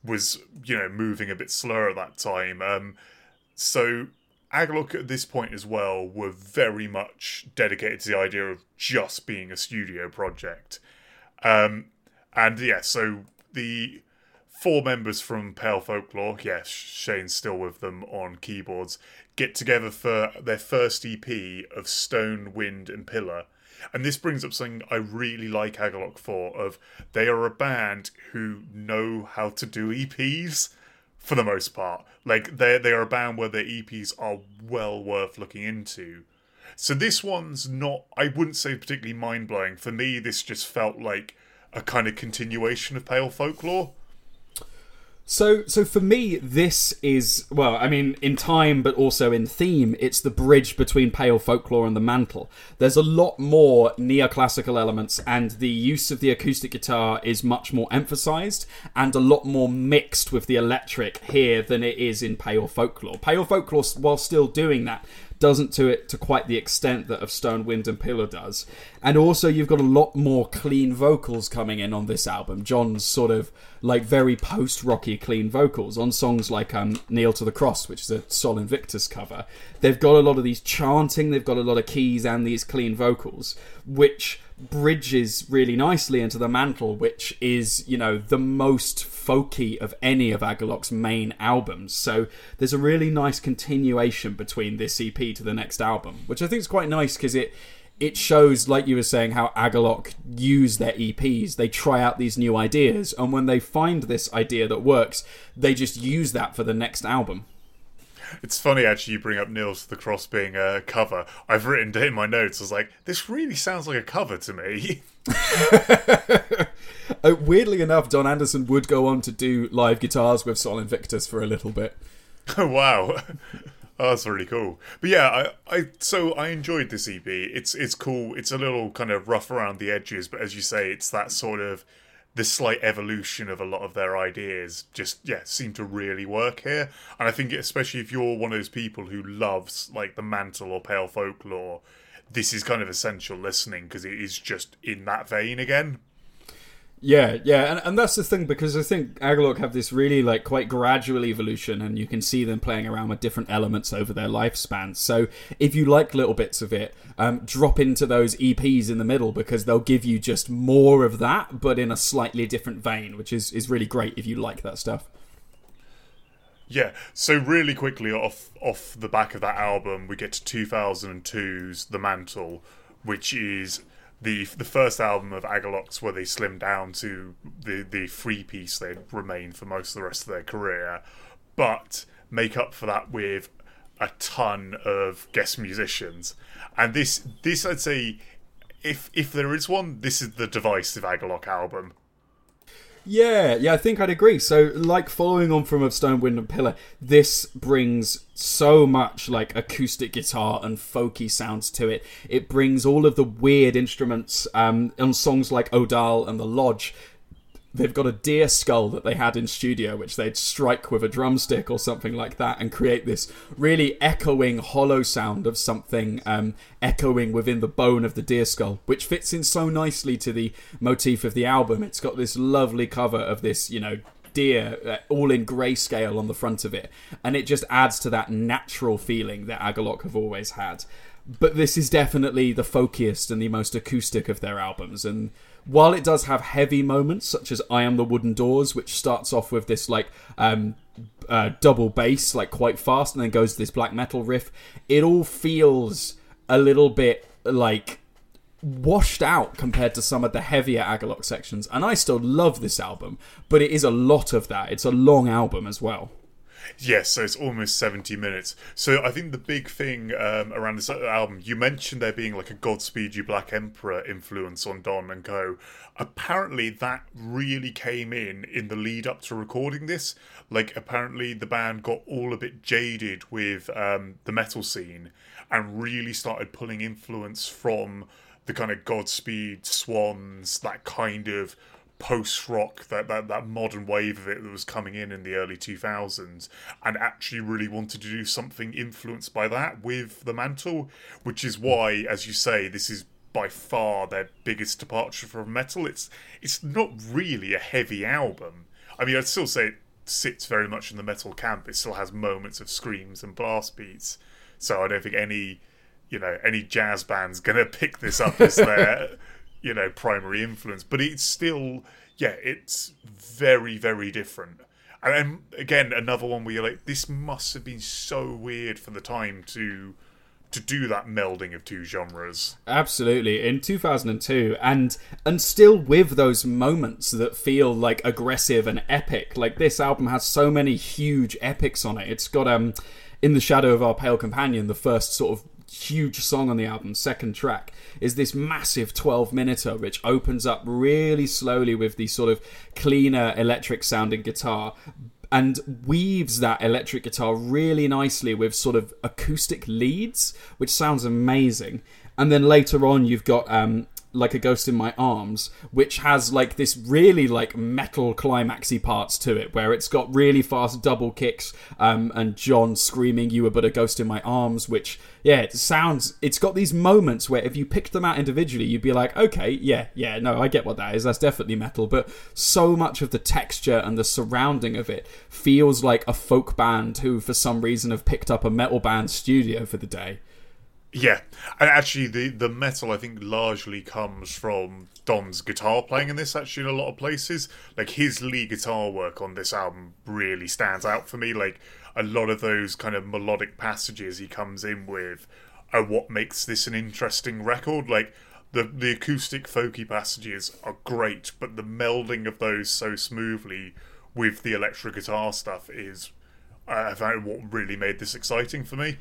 was, you know, moving a bit slower at that time. Um, so Agalloch at this point as well were very much dedicated to the idea of just being a studio project. Um, and yeah, so the four members from Pale Folklore, yes, Shane's still with them on keyboards, get together for their first EP of Stone, Wind, and Pillar. And this brings up something I really like Agalloch for of they are a band who know how to do EPs for the most part. Like they they are a band where their EPs are well worth looking into. So this one's not I wouldn't say particularly mind blowing. For me this just felt like a kind of continuation of Pale Folklore. So, so for me, this is well. I mean, in time, but also in theme, it's the bridge between pale folklore and the mantle. There's a lot more neoclassical elements, and the use of the acoustic guitar is much more emphasized and a lot more mixed with the electric here than it is in pale folklore. Pale folklore, while still doing that, doesn't do it to quite the extent that of Stone, Wind, and Pillar does. And also, you've got a lot more clean vocals coming in on this album. John's sort of like very post rocky clean vocals on songs like um, Kneel to the Cross, which is a Sol Invictus cover. They've got a lot of these chanting, they've got a lot of keys and these clean vocals, which bridges really nicely into the mantle, which is, you know, the most folky of any of Agalloch's main albums. So there's a really nice continuation between this EP to the next album, which I think is quite nice because it it shows, like you were saying, how Agalloch use their EPs. They try out these new ideas, and when they find this idea that works, they just use that for the next album. It's funny actually you bring up Nils the Cross being a cover. I've written in my notes, I was like, this really sounds like a cover to me. uh, weirdly enough, Don Anderson would go on to do live guitars with Sol Invictus for a little bit. Oh wow. Oh, that's really cool. But yeah, I, I so I enjoyed this EP. It's it's cool. It's a little kind of rough around the edges, but as you say, it's that sort of the slight evolution of a lot of their ideas just yeah seem to really work here. And i think especially if you're one of those people who loves like the mantle or pale folklore this is kind of essential listening because it is just in that vein again yeah, yeah, and, and that's the thing because I think Agalloch have this really like quite gradual evolution, and you can see them playing around with different elements over their lifespan. So if you like little bits of it, um, drop into those EPs in the middle because they'll give you just more of that, but in a slightly different vein, which is is really great if you like that stuff. Yeah, so really quickly off off the back of that album, we get to 2002's The Mantle, which is the the first album of Agalloch's where they slimmed down to the the free piece they'd remain for most of the rest of their career, but make up for that with a ton of guest musicians. And this this I'd say if if there is one, this is the divisive Agalloch album. Yeah, yeah, I think I'd agree. So, like following on from of Stone, Wind, and Pillar, this brings so much like acoustic guitar and folky sounds to it. It brings all of the weird instruments um, on songs like Odal and The Lodge they've got a deer skull that they had in studio, which they'd strike with a drumstick or something like that, and create this really echoing, hollow sound of something um, echoing within the bone of the deer skull, which fits in so nicely to the motif of the album. It's got this lovely cover of this, you know, deer uh, all in grayscale on the front of it, and it just adds to that natural feeling that Agalloch have always had. But this is definitely the folkiest and the most acoustic of their albums, and while it does have heavy moments such as I Am the Wooden Doors, which starts off with this like um, uh, double bass, like quite fast, and then goes to this black metal riff, it all feels a little bit like washed out compared to some of the heavier Agalloch sections. And I still love this album, but it is a lot of that. It's a long album as well. Yes, so it's almost 70 minutes. So I think the big thing um, around this album, you mentioned there being like a Godspeed You Black Emperor influence on Don and Co. Apparently, that really came in in the lead up to recording this. Like, apparently, the band got all a bit jaded with um, the metal scene and really started pulling influence from the kind of Godspeed, Swans, that kind of post rock, that, that that modern wave of it that was coming in in the early 2000s, and actually really wanted to do something influenced by that with the Mantle, which is why, as you say, this is by far their biggest departure from metal. It's it's not really a heavy album. I mean, I'd still say it sits very much in the metal camp. It still has moments of screams and blast beats. So I don't think any, you know, any jazz band's gonna pick this up as their, you know, primary influence. But it's still, yeah, it's very very different. And then again, another one where you're like, this must have been so weird for the time to to do that melding of two genres. Absolutely, in 2002, and and still with those moments that feel like aggressive and epic. Like this album has so many huge epics on it. It's got um, in the shadow of our pale companion, the first sort of huge song on the album, second track, is this massive 12 minuter which opens up really slowly with the sort of cleaner electric sounding guitar and weaves that electric guitar really nicely with sort of acoustic leads, which sounds amazing. And then later on, you've got um, like a ghost in my arms, which has like this really like metal climaxy parts to it, where it's got really fast double kicks um, and John screaming "You were but a ghost in my arms," which yeah, it sounds. It's got these moments where if you picked them out individually, you'd be like, okay, yeah, yeah, no, I get what that is. That's definitely metal, but so much of the texture and the surrounding of it feels like a folk band who, for some reason, have picked up a metal band studio for the day. Yeah, and actually, the the metal I think largely comes from Don's guitar playing in this. Actually, in a lot of places, like his lead guitar work on this album really stands out for me. Like a lot of those kind of melodic passages he comes in with are what makes this an interesting record. Like the the acoustic folky passages are great, but the melding of those so smoothly with the electric guitar stuff is, I found what really made this exciting for me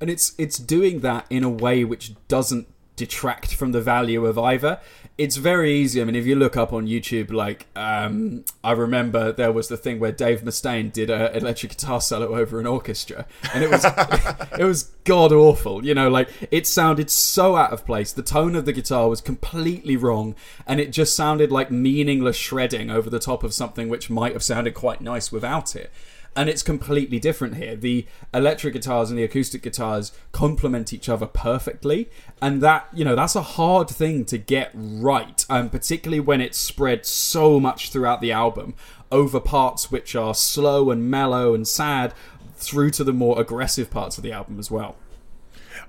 and it's it's doing that in a way which doesn't detract from the value of either. It's very easy. I mean, if you look up on YouTube, like um, I remember there was the thing where Dave Mustaine did an electric guitar solo over an orchestra, and it was it was god awful. You know, like it sounded so out of place. The tone of the guitar was completely wrong, and it just sounded like meaningless shredding over the top of something which might have sounded quite nice without it and it's completely different here. The electric guitars and the acoustic guitars complement each other perfectly, and that you know that's a hard thing to get right, um, particularly when it's spread so much throughout the album over parts which are slow and mellow and sad, through to the more aggressive parts of the album as well.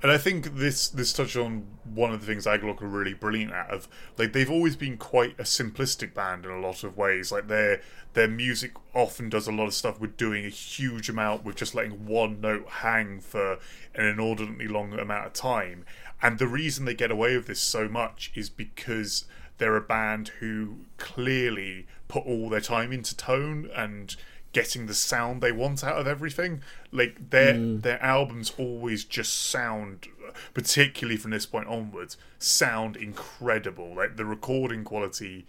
And I think this this touches on one of the things Agalloch are really brilliant at. Of like they've always been quite a simplistic band in a lot of ways. Like their their music often does a lot of stuff with doing a huge amount with just letting one note hang for an inordinately long amount of time. And the reason they get away with this so much is because they're a band who clearly put all their time into tone and getting the sound they want out of everything. Like their mm. their albums always just sound, particularly from this point onwards, sound incredible. Like the recording quality,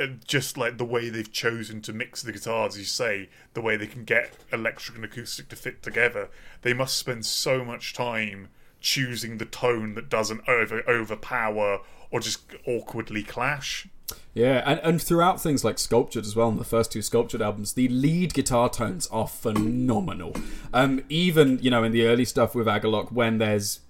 uh, just like the way they've chosen to mix the guitars. You say the way they can get electric and acoustic to fit together. They must spend so much time choosing the tone that doesn't over overpower or just awkwardly clash. Yeah, and, and throughout things like Sculptured as well, in the first two Sculptured albums, the lead guitar tones are phenomenal. Um, even, you know, in the early stuff with Agalloch, when there's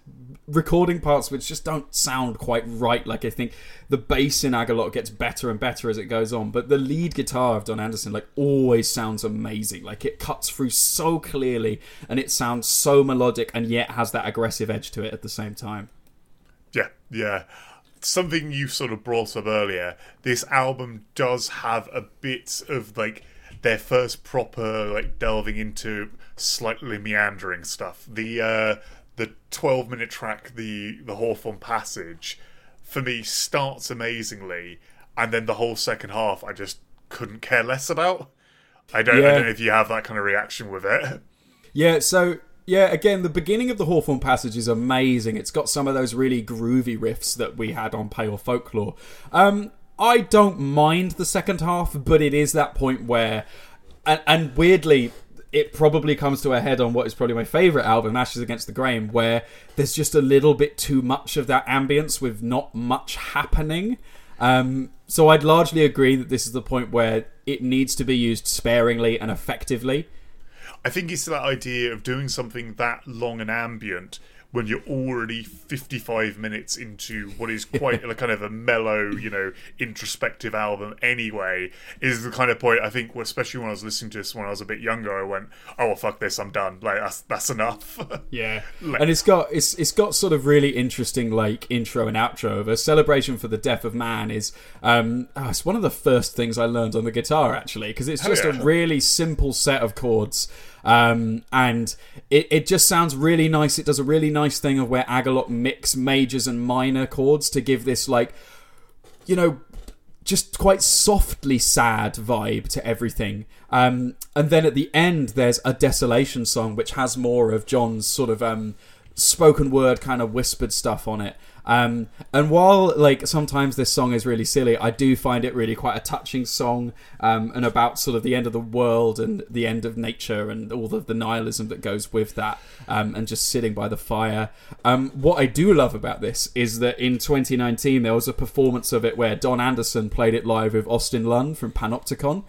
recording parts which just don't sound quite right. Like I think the bass in Agalloch gets better and better as it goes on, but the lead guitar of Don Anderson like always sounds amazing. Like it cuts through so clearly and it sounds so melodic and yet has that aggressive edge to it at the same time. Yeah, yeah something you sort of brought up earlier, this album does have a bit of like their first proper like delving into slightly meandering stuff. The uh the 12 minute track the the Hawthorne passage for me starts amazingly and then the whole second half I just couldn't care less about. I don't, yeah. I don't know if you have that kind of reaction with it. Yeah, so yeah, again, the beginning of the Hawthorne passage is amazing. It's got some of those really groovy riffs that we had on Pale Folklore. Um, I don't mind the second half, but it is that point where, and, and weirdly, it probably comes to a head on what is probably my favourite album, Ashes Against the Grain, where there's just a little bit too much of that ambience with not much happening. Um, so I'd largely agree that this is the point where it needs to be used sparingly and effectively. I think it's that idea of doing something that long and ambient when you're already 55 minutes into what is quite a kind of a mellow, you know, introspective album anyway, is the kind of point I think, especially when I was listening to this when I was a bit younger, I went, "Oh well, fuck this, I'm done. Like that's that's enough." Yeah, and it's got it's it's got sort of really interesting like intro and outro. of a celebration for the death of man is um oh, it's one of the first things I learned on the guitar actually because it's just yeah. a really simple set of chords. Um, and it, it just sounds really nice. It does a really nice thing of where Agalloch mix majors and minor chords to give this like, you know, just quite softly sad vibe to everything. Um, and then at the end, there's a desolation song which has more of John's sort of um, spoken word kind of whispered stuff on it. Um, and while like sometimes this song is really silly, I do find it really quite a touching song um, and about sort of the end of the world and the end of nature and all of the nihilism that goes with that um, and just sitting by the fire. Um, what I do love about this is that in 2019 there was a performance of it where Don Anderson played it live with Austin Lunn from Panopticon.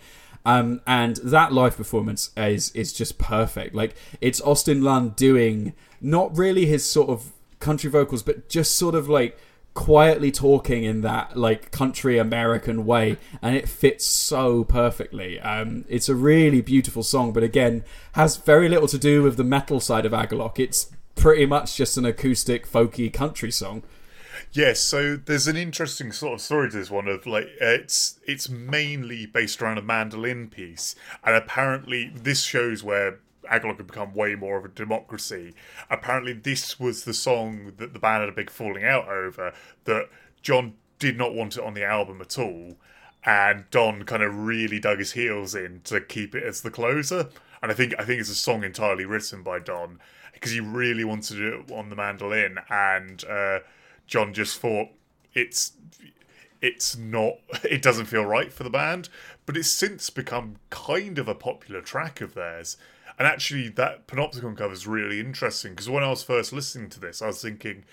Um, and that live performance is is just perfect. Like it's Austin Lunn doing not really his sort of country vocals, but just sort of like quietly talking in that like country American way, and it fits so perfectly. Um, it's a really beautiful song, but again, has very little to do with the metal side of Agalloch. It's pretty much just an acoustic, folky country song. Yes, so there's an interesting sort of story to this one of like uh, it's it's mainly based around a mandolin piece, and apparently this shows where Agalloch had become way more of a democracy. Apparently, this was the song that the band had a big falling out over. That John did not want it on the album at all, and Don kind of really dug his heels in to keep it as the closer. And I think I think it's a song entirely written by Don because he really wanted to do it on the mandolin, and uh, John just thought it's it's not it doesn't feel right for the band but it's since become kind of a popular track of theirs and actually that panopticon cover is really interesting because when i was first listening to this i was thinking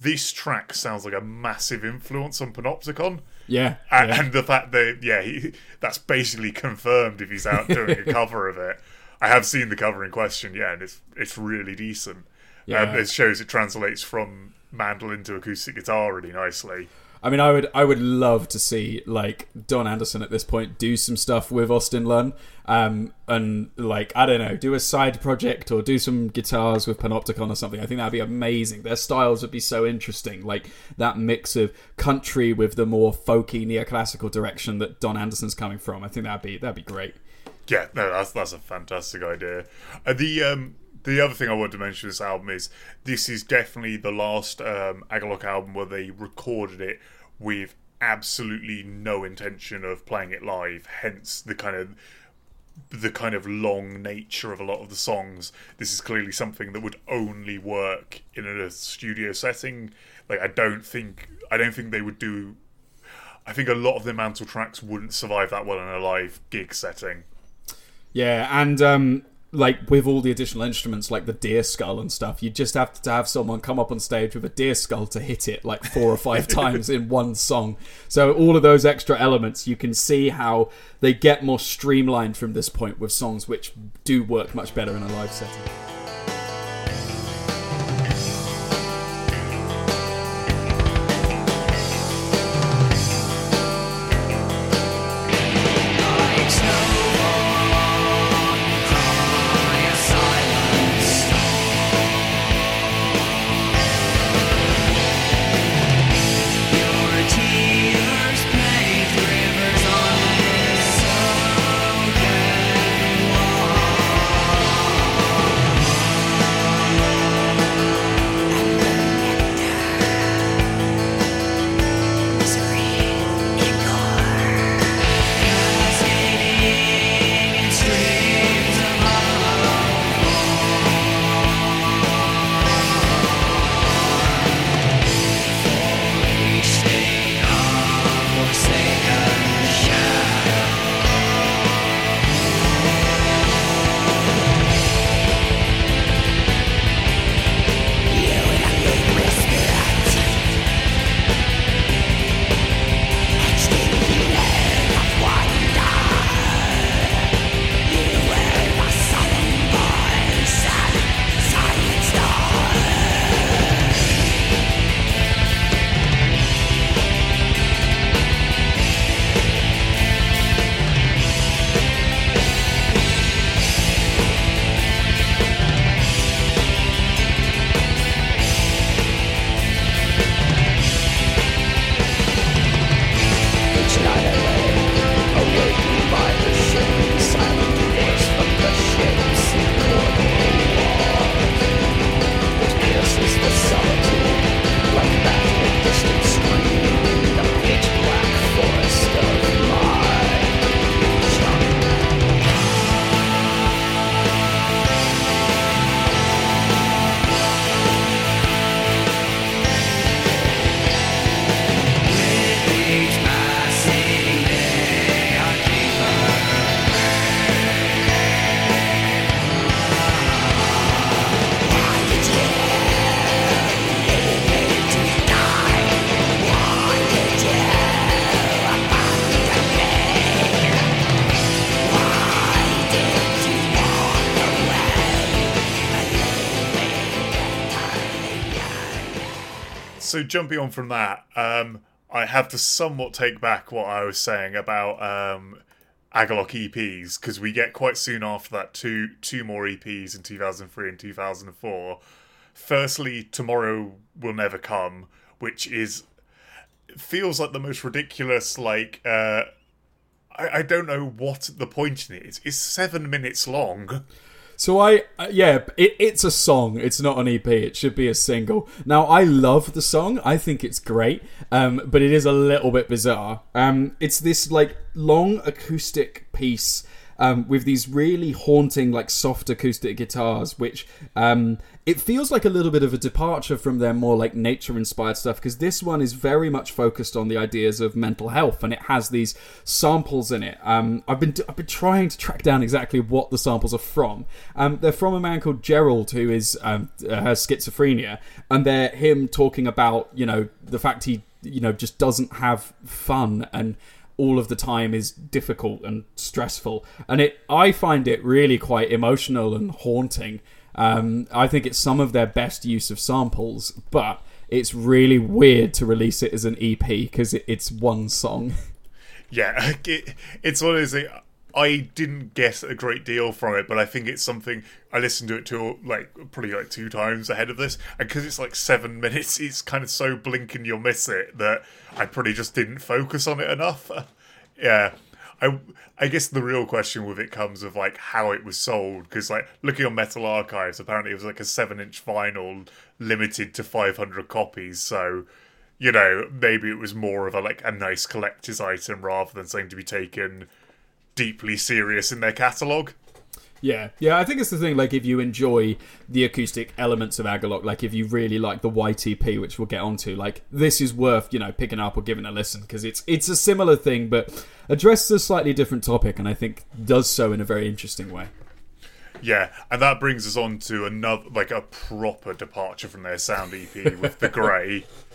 this track sounds like a massive influence on panopticon Yeah, and, yeah. and the fact that yeah he, that's basically confirmed if he's out doing a cover of it i have seen the cover in question yeah and it's it's really decent Yeah. um, it shows it translates from mandolin to acoustic guitar really nicely I mean, I would I would love to see like Don Anderson at this point do some stuff with Austin Lunn, um, and like I don't know, do a side project or do some guitars with Panopticon or something. I think that'd be amazing. Their styles would be so interesting, like that mix of country with the more folky neoclassical direction that Don Anderson's coming from. I think that'd be that'd be great. Yeah, no, that's that's a fantastic idea. Uh, the um the other thing I wanted to mention this album is this is definitely the last um, Agalloch album where they recorded it with absolutely no intention of playing it live. Hence the kind of the kind of long nature of a lot of the songs. This is clearly something that would only work in a studio setting. Like I don't think I don't think they would do. I think a lot of the Mantle tracks wouldn't survive that well in a live gig setting. Yeah, and um, like with all the additional instruments, like the deer skull and stuff, you just have to have someone come up on stage with a deer skull to hit it like four or five times in one song. So all of those extra elements, you can see how they get more streamlined from this point with songs which do work much better in a live setting. So jumping on from that, um, I have to somewhat take back what I was saying about um, Agalloch EPs because we get quite soon after that two two more EPs in 2003 and 2004. Firstly, Tomorrow Will Never Come, which is feels like the most ridiculous like. Uh, I, I don't know what the point in it is. It's seven minutes long. So I, uh, yeah, it, it's a song. It's not an EP. It should be a single. Now I love the song. I think it's great, um, but it is a little bit bizarre. Um, it's this like long acoustic piece um, with these really haunting, like soft acoustic guitars, which um, it feels like a little bit of a departure from their more like nature inspired stuff because this one is very much focused on the ideas of mental health and it has these samples in it. Um, I've been I've been trying to track down exactly what the samples are from. Um, they're from a man called Gerald who is um, uh, has schizophrenia, and they're him talking about you know the fact he you know just doesn't have fun and all of the time is difficult and stressful and it i find it really quite emotional and haunting um, i think it's some of their best use of samples but it's really weird to release it as an ep because it, it's one song Yeah, it, it's one of those things. I didn't get a great deal from it, but I think it's something I listened to it to like probably like two times ahead of this, and because it's like seven minutes, it's kind of so blink and you'll miss it that I probably just didn't focus on it enough. yeah, I I guess the real question with it comes of like how it was sold because like looking on Metal Archives, apparently it was like a seven inch vinyl limited to five hundred copies, so you know, maybe it was more of a like a nice collector's item rather than something to be taken deeply serious in their catalogue. Yeah, yeah, I think it's the thing. Like, if you enjoy the acoustic elements of Agalloch, like if you really like the White EP, which we'll get onto, like this is worth you know picking up or giving a listen because it's it's a similar thing, but addresses a slightly different topic, and I think does so in a very interesting way. Yeah, and that brings us on to another like a proper departure from their sound EP with the Grey.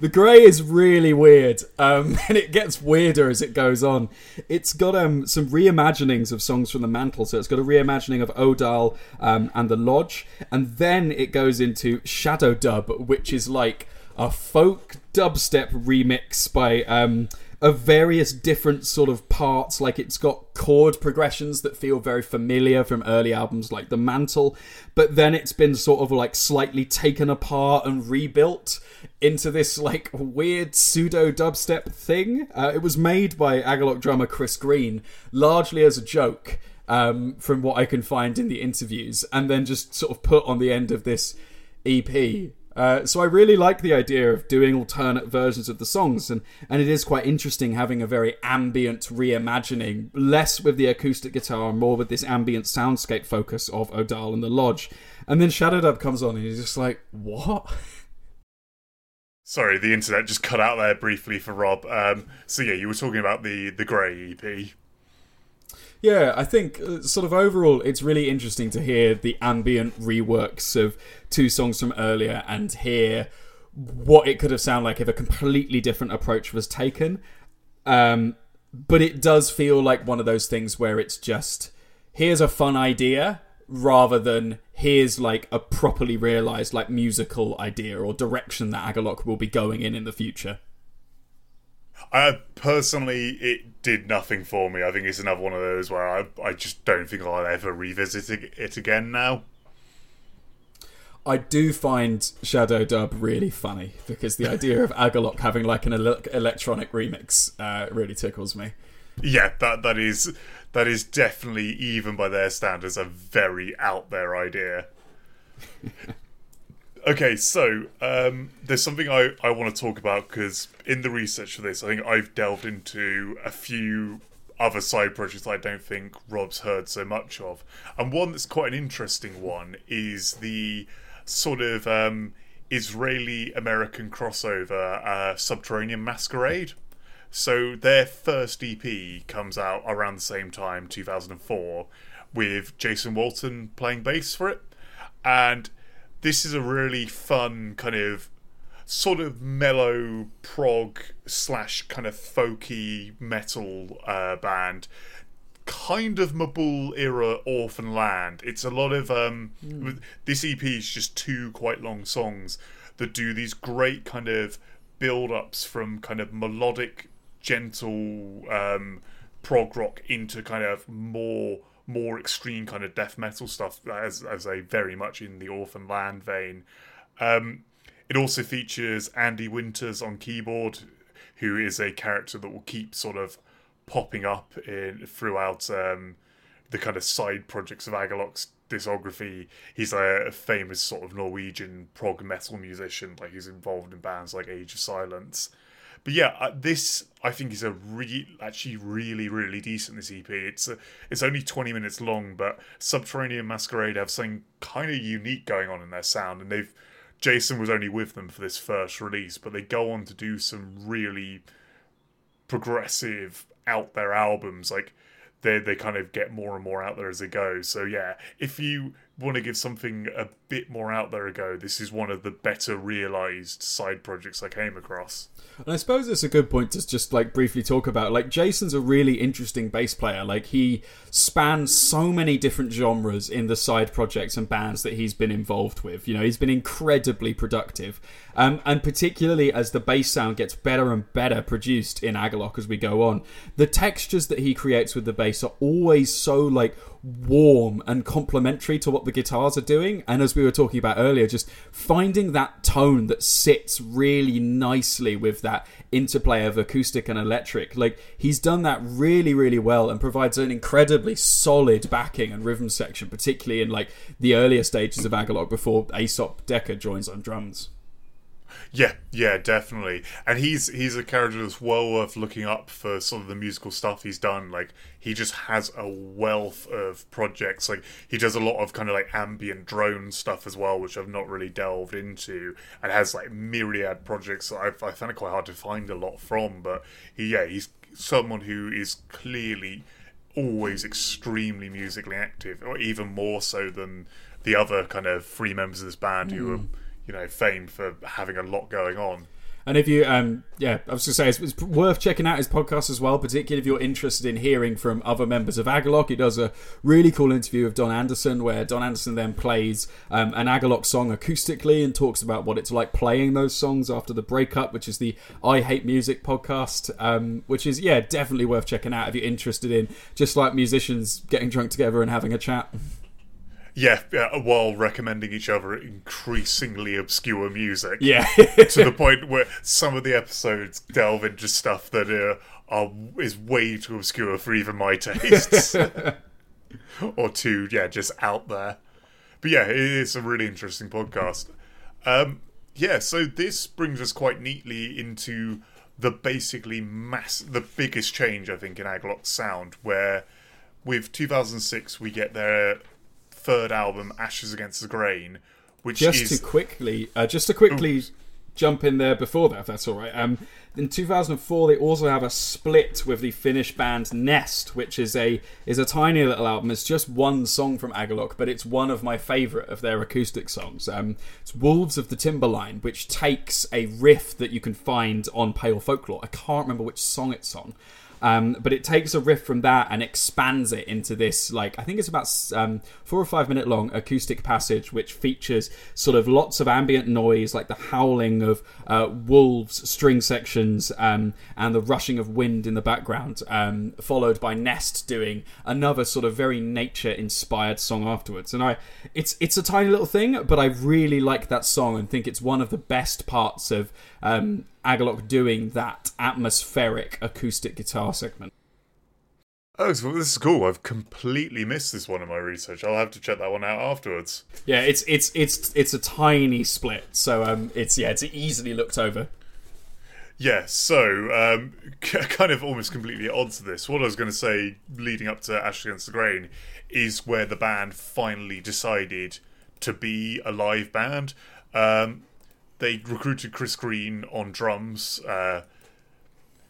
The grey is really weird, um, and it gets weirder as it goes on. It's got um, some reimaginings of songs from the Mantle, so it's got a reimagining of Odal um, and the Lodge, and then it goes into Shadow Dub, which is like a folk dubstep remix by um, of various different sort of parts. Like it's got chord progressions that feel very familiar from early albums like The Mantle, but then it's been sort of like slightly taken apart and rebuilt into this like weird pseudo dubstep thing. Uh, it was made by Agalloch drummer Chris Greene largely as a joke. Um, from what I can find in the interviews, and then just sort of put on the end of this EP. Uh, so I really like the idea of doing alternate versions of the songs, and, and it is quite interesting having a very ambient reimagining, less with the acoustic guitar, more with this ambient soundscape focus of Odal and the Lodge. And then Shadow Dub comes on, and you're just like, what? Sorry, the internet just cut out there briefly for Rob. Um, so yeah, you were talking about the the Grey EP. Yeah, I think uh, sort of overall, it's really interesting to hear the ambient reworks of two songs from earlier and hear what it could have sounded like if a completely different approach was taken. Um, but it does feel like one of those things where it's just here's a fun idea rather than here's like a properly realized like musical idea or direction that Agalloch will be going in in the future. I personally, it did nothing for me. I think it's another one of those where I I just don't think I'll ever revisit it- again now. I do find Shadow Dub really funny because the idea of Agalloch having like an ele- electronic remix uh, really tickles me. Yeah, that that is that is definitely even by their standards a very out there idea. Okay, so um, there's something I, I want to talk about because in the research for this, I think I've delved into a few other side projects I don't think Rob's heard so much of, and one that's quite an interesting one is the sort of um, Israeli American crossover uh, Subterranean Masquerade. So their first EP comes out around the same time, 2004, with Jason Walton playing bass for it. And this is a really fun kind of sort of mellow prog slash kind of folky metal uh, band kind of Mabool era Orphan Land. It's a lot of um with- this EP is just two quite long songs that do these great kind of build ups from kind of melodic, gentle um, prog rock into kind of more more extreme kind of death metal stuff as as a very much in the Orphan Land vein. Um, it also features Andy Winters on keyboard, who is a character that will keep sort of popping up in throughout um, the kind of side projects of Agalloch's discography. He's a, famous sort of Norwegian prog metal musician. Like he's involved in bands like Age of Silence. But yeah, uh, this I think is a re- actually really really decent. This EP. It's a, it's only twenty minutes long, but Subterranean Masquerade have something kind of unique going on in their sound, and they've Jason was only with them for this first release, but they go on to do some really progressive out there albums. Like they they kind of get more and more out there as they go. So yeah, if you want to give something a bit more out there a go, this is one of the better realized side projects I came across. And I suppose it's a good point to just like briefly talk about. Like Jason's a really interesting bass player. Like he spans so many different genres in the side projects and bands that he's been involved with. You know, he's been incredibly productive. Um, and particularly as the bass sound gets better and better produced in Agalloch as we go on, the textures that he creates with the bass are always so like warm and complementary to what the guitars are doing. And as we were talking about earlier, just finding that tone that sits really nicely with that interplay of acoustic and electric. Like he's done that really, really well and provides an incredibly solid backing and rhythm section, particularly in like the earlier stages of Agalloch before Aesop Dekker joins on drums. Yeah, yeah, definitely. And he's he's a character that's well worth looking up for sort of the musical stuff he's done. Like he just has a wealth of projects. Like he does a lot of kind of like ambient drone stuff as well, which I've not really delved into, and has like myriad projects that I've, I found it quite hard to find a lot from. But he, yeah, he's someone who is clearly always extremely musically active, or even more so than the other kind of three members of this band who are hmm. You know famed for having a lot going on. And if you, um, yeah, I was going to say it's, it's worth checking out his podcast as well, particularly if you're interested in hearing from other members of Agalloch. He does a really cool interview of Don Anderson, where Don Anderson then plays um, an Agalloch song acoustically and talks about what it's like playing those songs after the breakup, which is the I Hate Music podcast, um, which is yeah definitely worth checking out if you're interested in just like musicians getting drunk together and having a chat. Yeah, while recommending each other increasingly obscure music. Yeah, to the point where some of the episodes delve into stuff that uh, are is way too obscure for even my tastes, or too yeah just out there. But yeah, it is a really interesting podcast. Um, yeah, so this brings us quite neatly into the basically mass, the biggest change I think in Agalloch's sound, where with 2006 we get their third album, Ashes Against the Grain, which just is to quickly, uh, just to quickly jump in there before that, if that's all right. Um, in 2004, they also have a split with the Finnish band Nest, which is a is a tiny little album. It's just one song from Agalloch, but it's one of my favourite of their acoustic songs. Um, it's Wolves of the Timberline, which takes a riff that you can find on Pale Folklore. I can't remember which song it's on. Um, but it takes a riff from that and expands it into this, like, I think it's about um, four or five minute long acoustic passage, which features sort of lots of ambient noise, like the howling of uh, wolves, string sections, um, and the rushing of wind in the background, um, followed by Nest doing another sort of very nature inspired song afterwards. And I, it's it's a tiny little thing, but I really like that song and think it's one of the best parts of um, Agalloch doing that atmospheric acoustic guitar segment. oh, this is cool. I've completely missed this one in my research. I'll have to check that one out afterwards. Yeah, it's it's it's it's a tiny split, so um, it's yeah, it's easily looked over. Yeah, so um, kind of almost completely odds to this. What I was going to say, leading up to Ashes Against the Grain, is where the band finally decided to be a live band. Um, they recruited Chris Greene on drums uh,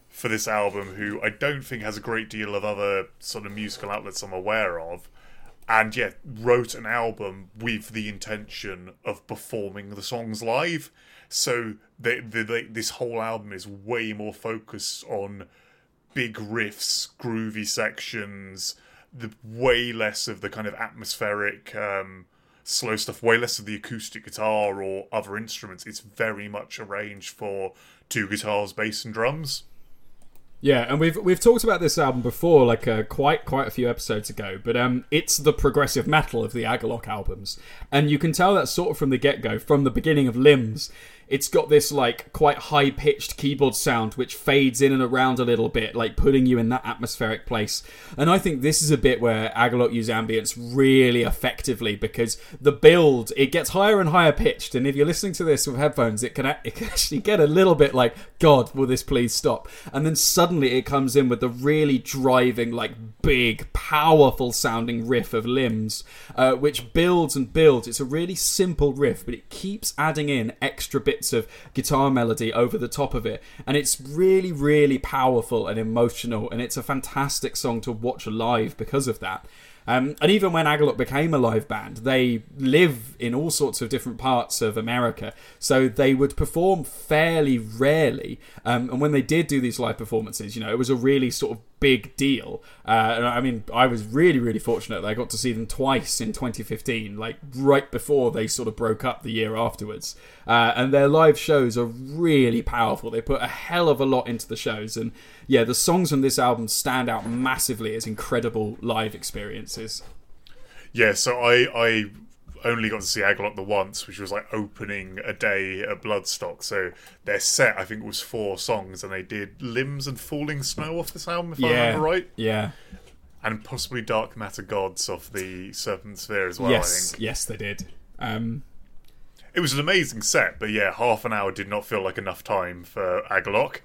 for this album, who I don't think has a great deal of other sort of musical outlets I'm aware of, and yet wrote an album with the intention of performing the songs live. So they, they, they, this whole album is way more focused on big riffs, groovy sections, the way less of the kind of atmospheric um, slow stuff, way less of the acoustic guitar or other instruments. It's very much arranged for two guitars, bass, and drums. Yeah, and we've we've talked about this album before, like uh, quite quite a few episodes ago. But um, it's the progressive metal of the Agalloch albums, and you can tell that sort of from the get go, from the beginning of Limbs. It's got this like quite high pitched keyboard sound which fades in and around a little bit, like putting you in that atmospheric place. And I think this is a bit where Agalloch use ambience really effectively because the build it gets higher and higher pitched, and if you're listening to this with headphones, it can it can actually get a little bit like God, will this please stop? And then suddenly it comes in with the really driving, like big, powerful sounding riff of limbs, uh, which builds and builds. It's a really simple riff, but it keeps adding in extra bits of guitar melody over the top of it. And it's really, really powerful and emotional, and it's a fantastic song to watch live because of that. Um, and even when Agalloch became a live band, they live in all sorts of different parts of America. So they would perform fairly rarely. Um, and when they did do these live performances, you know, it was a really sort of big deal. Uh, I mean, I was really, really fortunate that I got to see them twice in 2015, like right before they sort of broke up the year afterwards. Uh, and their live shows are really powerful. They put a hell of a lot into the shows. And yeah, the songs on this album stand out massively as incredible live experiences. Yeah, so I I only got to see Agalloch the once, which was like opening a day at Bloodstock. So their set, I think, was four songs, and they did Limbs and Falling Snow off this album, if I remember right, Yeah. and possibly Dark Matter Gods off the Serpent Sphere as well. I yes. think Yes, they did. Um, it was an amazing set, but yeah, half an hour did not feel like enough time for Agalloch.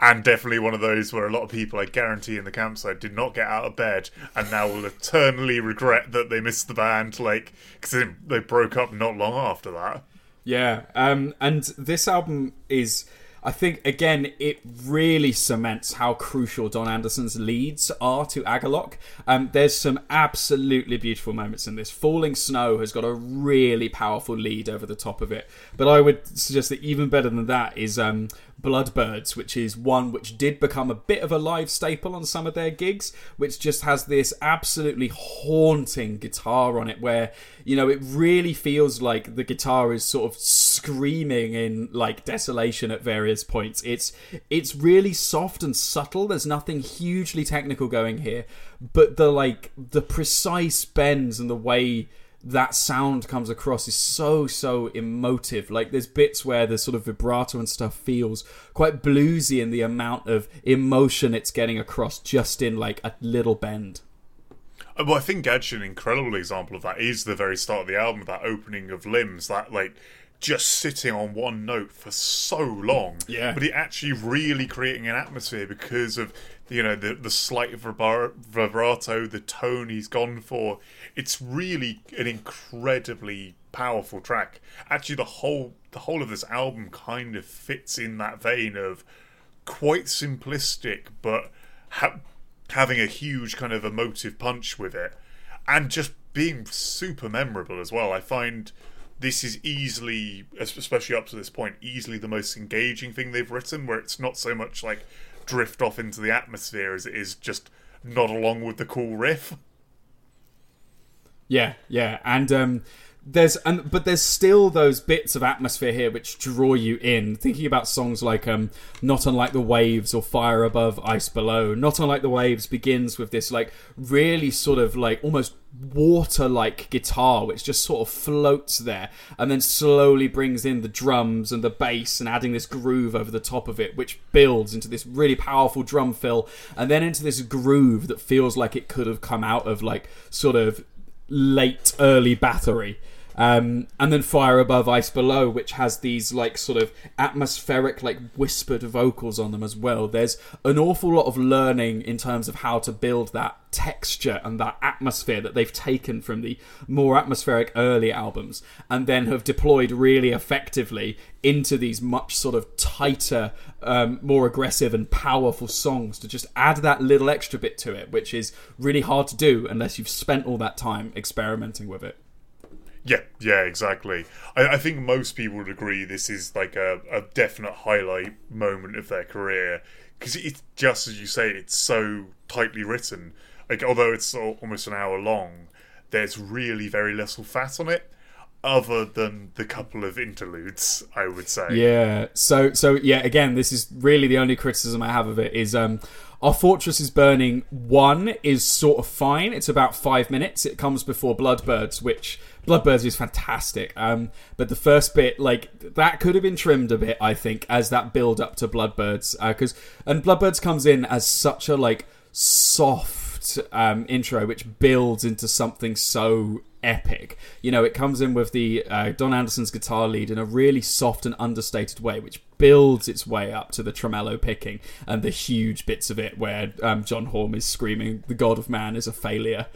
And definitely one of those where a lot of people, I guarantee, in the campsite did not get out of bed and now will eternally regret that they missed the band, like, because they, broke up not long after that. Yeah, um, and this album is, I think, again, it really cements how crucial Don Anderson's leads are to Agalloch. Um, there's some absolutely beautiful moments in this. Falling Snow has got a really powerful lead over the top of it, but I would suggest that even better than that is um, Bloodbirds, which is one which did become a bit of a live staple on some of their gigs, which just has this absolutely haunting guitar on it, where you know it really feels like the guitar is sort of screaming in like desolation at various points. It's it's really soft and subtle. There's nothing hugely technical going here, but the like the precise bends and the way that sound comes across is so so emotive like there's bits where the sort of vibrato and stuff feels quite bluesy in the amount of emotion it's getting across just in like a little bend Uh, Well, I think actually an incredible example of that is the very start of the album, that opening of Limbs, that like just sitting on one note for so long. Yeah. But it actually really creating an atmosphere because of you know the the slight vibrato, the tone he's gone for. It's really an incredibly powerful track. Actually, the whole the whole of this album kind of fits in that vein of quite simplistic, but ha- having a huge kind of emotive punch with it, and just being super memorable as well. I find this is easily, especially up to this point, easily the most engaging thing they've written, where it's not so much like drift off into the atmosphere as it is just nod along with the cool riff. Yeah, yeah, and um, there's and but there's still those bits of atmosphere here which draw you in. Thinking about songs like um, "Not Unlike the Waves" or "Fire Above, Ice Below." "Not Unlike the Waves" begins with this like really sort of like almost water-like guitar which just sort of floats there and then slowly brings in the drums and the bass and adding this groove over the top of it which builds into this really powerful drum fill and then into this groove that feels like it could have come out of like sort of late early battery um, and then fire above ice below which has these like sort of atmospheric like whispered vocals on them as well. There's an awful lot of learning in terms of how to build that texture and that atmosphere that they've taken from the more atmospheric early albums and then have deployed really effectively into these much sort of tighter um, more aggressive and powerful songs to just add that little extra bit to it which is really hard to do unless you've spent all that time experimenting with it Yeah, yeah, exactly. I, I think most people would agree this is like a, a definite highlight moment of their career because it's just as you say, it's so tightly written. Like, although it's almost an hour long, there's really very little fat on it, other than the couple of interludes. I would say. Yeah. So so yeah. Again, this is really the only criticism I have of it is um, our fortress is burning. One is sort of fine. It's about five minutes. It comes before Bloodbirds, which Bloodbirds is fantastic. Um, but the first bit, like that, could have been trimmed a bit. I think as that build up to Bloodbirds, because and Bloodbirds comes in as such a like soft um, intro, which builds into something so epic. You know, it comes in with the uh, Don Anderson's guitar lead in a really soft and understated way, which builds its way up to the tremolo picking and the huge bits of it where um, John Haughm is screaming, "The God of Man is a failure."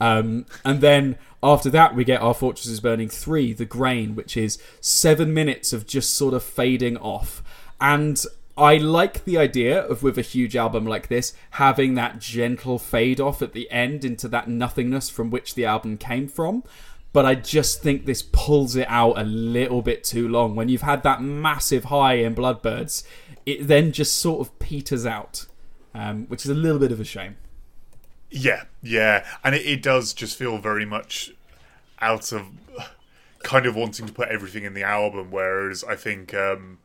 Um, and then after that, we get Our Fortress is Burning 3, The Grain, which is seven minutes of just sort of fading off. And I like the idea of, with a huge album like this, having that gentle fade off at the end into that nothingness from which the album came from. But I just think this pulls it out a little bit too long. When you've had that massive high in Bloodbirds, it then just sort of peters out, um, which is a little bit of a shame. Yeah, yeah, and it, it does just feel very much out of kind of wanting to put everything in the album, whereas I think um,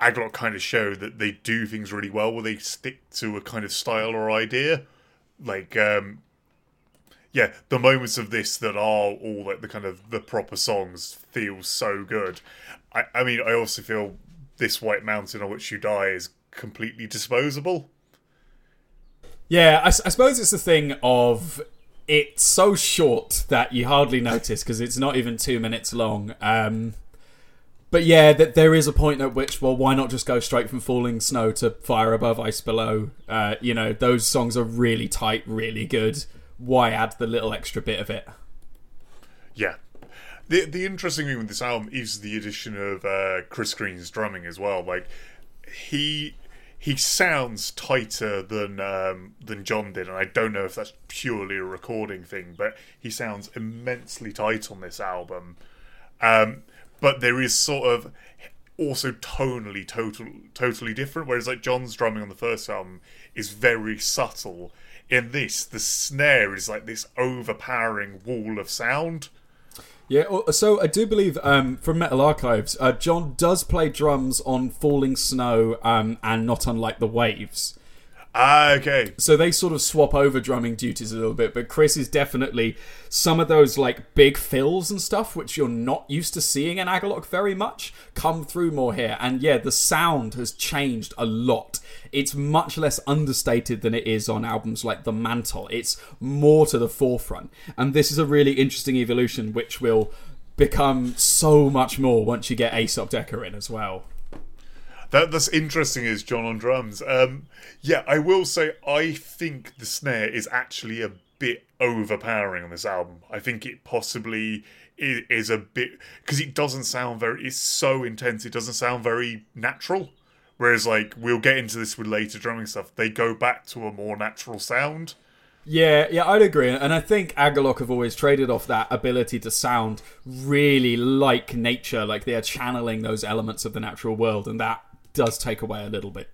Agalloch kind of show that they do things really well, where they stick to a kind of style or idea. Like, um, yeah, the moments of this that are all like the kind of the proper songs feel so good. I, I mean, I also feel this White Mountain on which you die is completely disposable. Yeah, I suppose it's the thing of it's so short that you hardly notice because it's not even two minutes long. Um, but yeah, that there is a point at which, well, why not just go straight from Falling Snow to Fire Above, Ice Below? Uh, you know, those songs are really tight, really good. Why add the little extra bit of it? Yeah. The the interesting thing with this album is the addition of uh, Chris Greene's drumming as well. Like he he sounds tighter than um, than John did, and I don't know if that's purely a recording thing, but he sounds immensely tight on this album. Um, but there is sort of also tonally total totally different. Whereas like John's drumming on the first album is very subtle. In this, the snare is like this overpowering wall of sound. Yeah, oh, so I do believe um, from Metal Archives, uh, John does play drums on Falling Snow um, and Not Unlike the Waves. Ah, okay. So they sort of swap over drumming duties a little bit, but Chris is definitely some of those like big fills and stuff, which you're not used to seeing in Agalloch very much, come through more here. And yeah, the sound has changed a lot. It's much less understated than it is on albums like The Mantle. It's more to the forefront. And this is a really interesting evolution, which will become so much more once you get Aesop Dekker in as well. That that's interesting. Is John on drums? Um, yeah, I will say I think the snare is actually a bit overpowering on this album. I think it possibly is, a bit because it doesn't sound very. It's so intense. It doesn't sound very natural. Whereas, like we'll get into this with later drumming stuff, they go back to a more natural sound. Yeah, yeah, I'd agree. And I think Agalloch have always traded off that ability to sound really like nature, like they are channeling those elements of the natural world, and that does take away a little bit.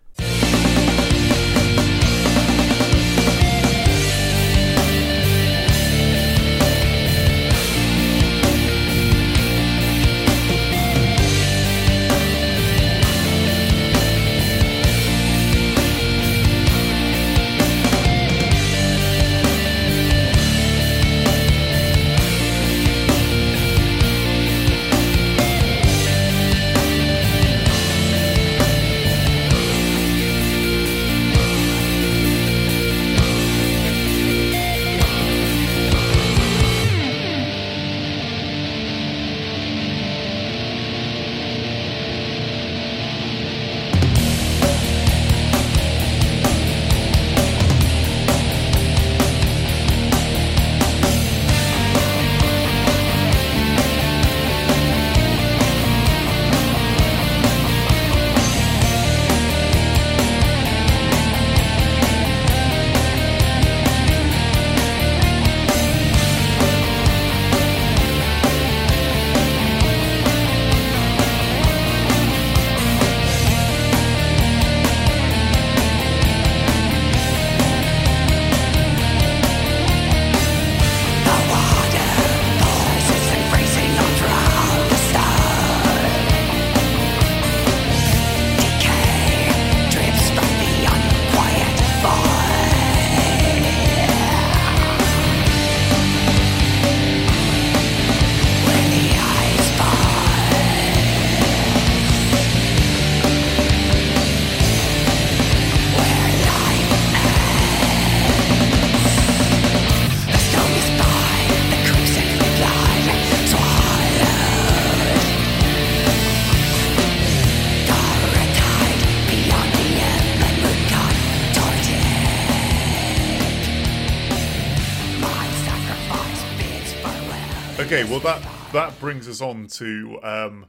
Okay, well that that brings us on to um,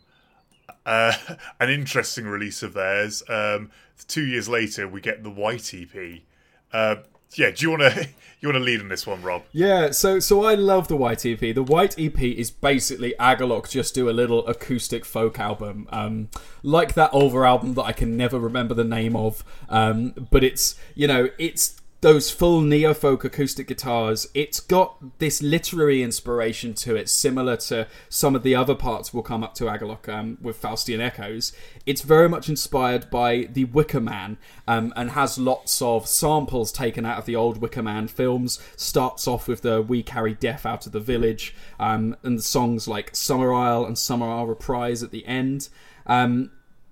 uh, an interesting release of theirs. Um, two years later, we get the White EP. Uh, yeah, do you want to you want to lead on this one, Rob? Yeah, so so I love the White EP. The White EP is basically Agalloch just do a little acoustic folk album, um, like that Ulver album that I can never remember the name of. Um, but it's you know it's those full neo folk acoustic guitars. It's got this literary inspiration to it, similar to some of the other parts we'll come up to Agalloch um, with Faustian Echoes. It's very much inspired by the Wicker Man um, and has lots of samples taken out of the old Wicker Man films. Starts off with the We Carry Death Out of the Village um, and songs like Summer Isle and Summer Isle Reprise at the end. Um,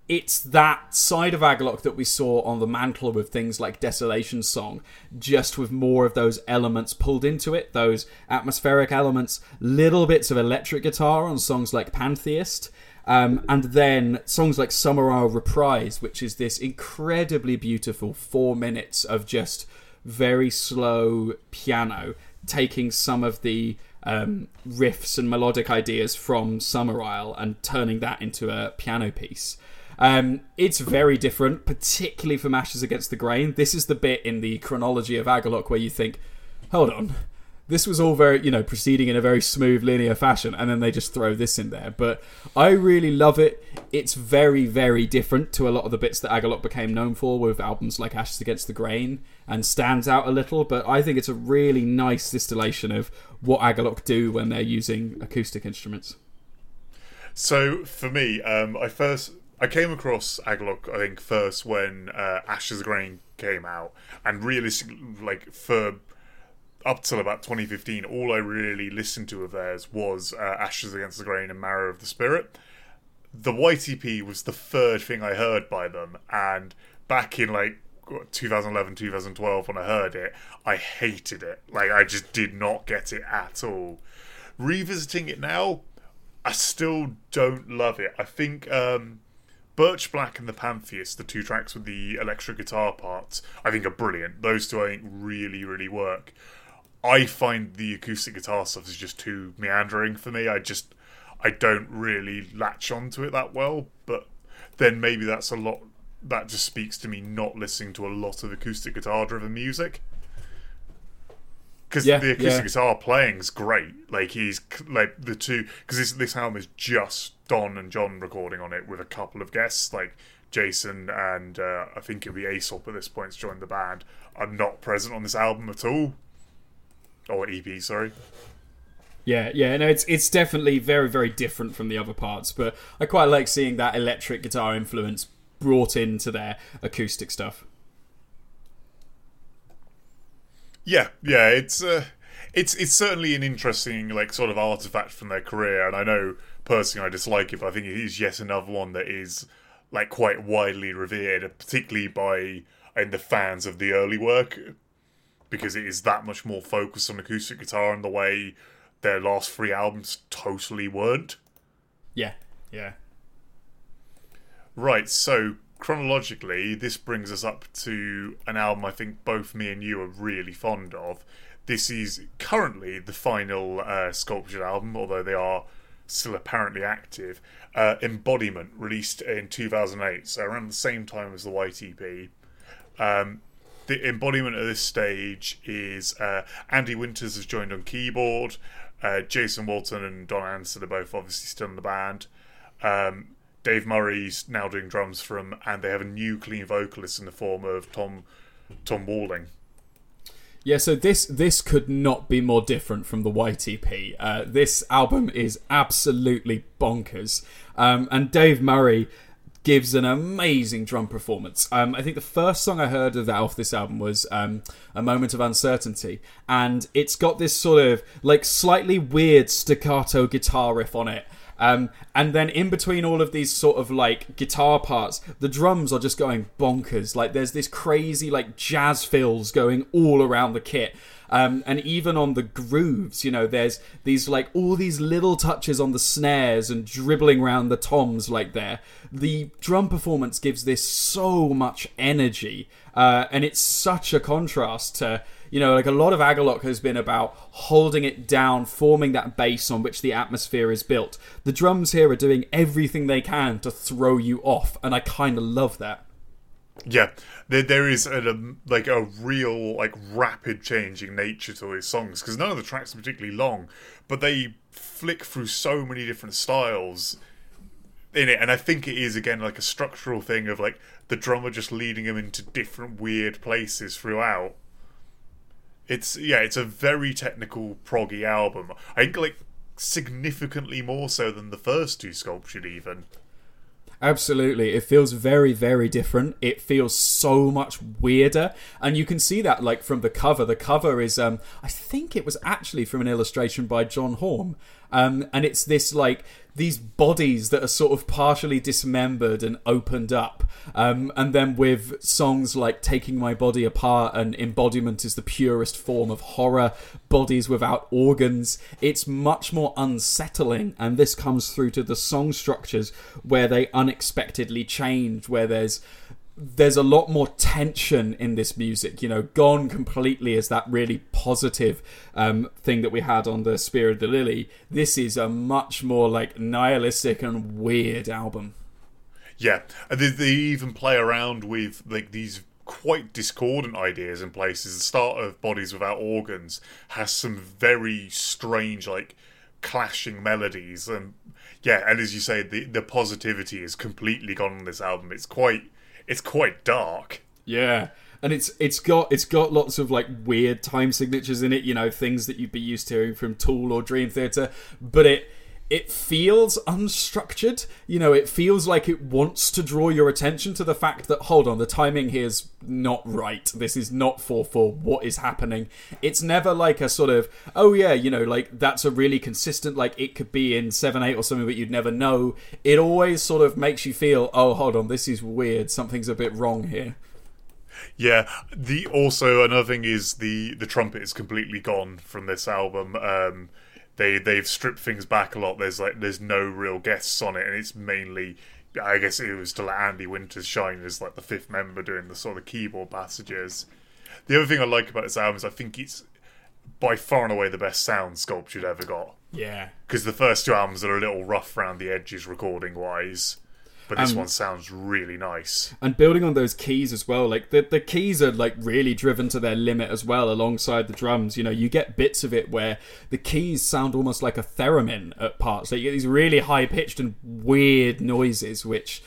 it's that side of Agalloch that we saw on the mantle with things like Desolation Song, just with more of those elements pulled into it, those atmospheric elements, little bits of electric guitar on songs like Pantheist, um, and then songs like Summer Isle Reprise, which is this incredibly beautiful four minutes of just very slow piano, taking some of the um, riffs and melodic ideas from Summer Isle and turning that into a piano piece. Um, it's very different, particularly from Ashes Against the Grain. This is the bit in the chronology of Agalloch where you think, hold on, this was all very, you know, proceeding in a very smooth, linear fashion, and then they just throw this in there. But I really love it. It's very, very different to a lot of the bits that Agalloch became known for with albums like Ashes Against the Grain and stands out a little. But I think it's a really nice distillation of what Agalloch do when they're using acoustic instruments. So for me, um, I first I came across Agalloch, I think, first when uh, Ashes Grain came out, and realistically, like for up till about 2015, all I really listened to of theirs was uh, Ashes Against the Grain and Marrow of the Spirit. The EP was the third thing I heard by them, and back in like 2011, 2012, when I heard it, I hated it. Like I just did not get it at all. Revisiting it now, I still don't love it. I think um, Birch Black and the Pantheist, the two tracks with the electric guitar parts, I think are brilliant. Those two I think really, really work. I find the acoustic guitar stuff is just too meandering for me. I just I don't really latch onto it that well. But then maybe that's a lot. That just speaks to me not listening to a lot of acoustic guitar driven music. Because Yeah, the acoustic yeah. guitar is great. Like he's like the two. Because this this album is just Don and John recording on it with a couple of guests like Jason and uh, I think it'll be Aesop at this point to join the band. Are not present on this album at all. Or EP, sorry. Yeah, yeah, no, it's it's definitely very, very different from the other parts, but I quite like seeing that electric guitar influence brought into their acoustic stuff. Yeah, yeah, it's uh, it's it's certainly an interesting like sort of artifact from their career, and I know personally I dislike it, but I think it is yet another one that is like quite widely revered, particularly by in the fans of the early work, because it is that much more focused on acoustic guitar and the way their last three albums totally weren't. Yeah, yeah. Right, so chronologically, this brings us up to an album I think both me and you are really fond of. This is currently the final uh, Sculptured album, although they are still apparently active. Uh, Embodiment, released in 2008, so around the same time as the White. Um, the embodiment at this stage is uh, Andy Winters has joined on keyboard. Uh, Jason Walton and Don Anderson are both obviously still in the band. Um, Dave Murray's now doing drums from, and they have a new clean vocalist in the form of Tom Tom Walling. Yeah, so this this could not be more different from the White EP. Uh, this album is absolutely bonkers, um, and Dave Murray gives an amazing drum performance. Um, I think the first song I heard of that off this album was um, "A Moment of Uncertainty," and it's got this sort of like slightly weird staccato guitar riff on it. Um, and then in between all of these sort of like guitar parts, the drums are just going bonkers. Like there's this crazy like jazz fills going all around the kit. Um, and even on the grooves, you know, there's these like all these little touches on the snares and dribbling around the toms like there. The drum performance gives this so much energy, uh, and it's such a contrast to You know, like a lot of Agalloch has been about holding it down, forming that base on which the atmosphere is built. The drums here are doing everything they can to throw you off, and I kind of love that. Yeah, there, there is a, um, like a real like rapid changing nature to these songs because none of the tracks are particularly long, but they flick through so many different styles in it, and I think it is again like a structural thing of like the drummer just leading them into different weird places throughout. It's yeah, it's a very technical proggy album. I think like significantly more so than the first two sculptured even. Absolutely. It feels very, very different. It feels so much weirder. And you can see that like from the cover. The cover is um I think it was actually from an illustration by John Haughm. Um and it's this like these bodies that are sort of partially dismembered and opened up. Um, and then with songs like Taking My Body Apart and Embodiment is the purest form of horror, Bodies Without Organs, it's much more unsettling. And this comes through to the song structures where they unexpectedly change, where there's there's a lot more tension in this music. You know, gone completely is that really positive um, thing that we had on the Spear of the Lily. This is a much more like nihilistic and weird album. Yeah, they, they even play around with like these quite discordant ideas in places. The start of Bodies Without Organs has some very strange, like clashing melodies, and yeah, and as you say, the the positivity is completely gone on this album. It's quite it's quite dark. Yeah. And it's it's got it's got lots of like weird time signatures in it, you know, things that you'd be used to hearing from Tool or Dream Theater, but it it feels unstructured. You know, it feels like it wants to draw your attention to the fact that hold on, the timing here's not right. This is not 4 4. What is happening? It's never like a sort of, oh yeah, you know, like that's a really consistent, like it could be in 7 8 or something, but you'd never know. It always sort of makes you feel, oh, hold on, this is weird. Something's a bit wrong here. Yeah. The also another thing is the the trumpet is completely gone from this album. Um, they they've stripped things back a lot. There's like there's no real guests on it, and it's mainly. I guess it was to let Andy Winters shine as like the fifth member doing the sort of keyboard passages. The other thing I like about this album is I think it's by far and away the best sound sculptured ever got. Yeah. Because the first two albums are a little rough around the edges recording wise, but this Um, one sounds really nice. and building on those keys as well like the, the keys are like really driven to their limit as well alongside the drums. You know you get bits of it where the keys sound almost like a theremin at parts. Like you get these really high pitched and weird noises which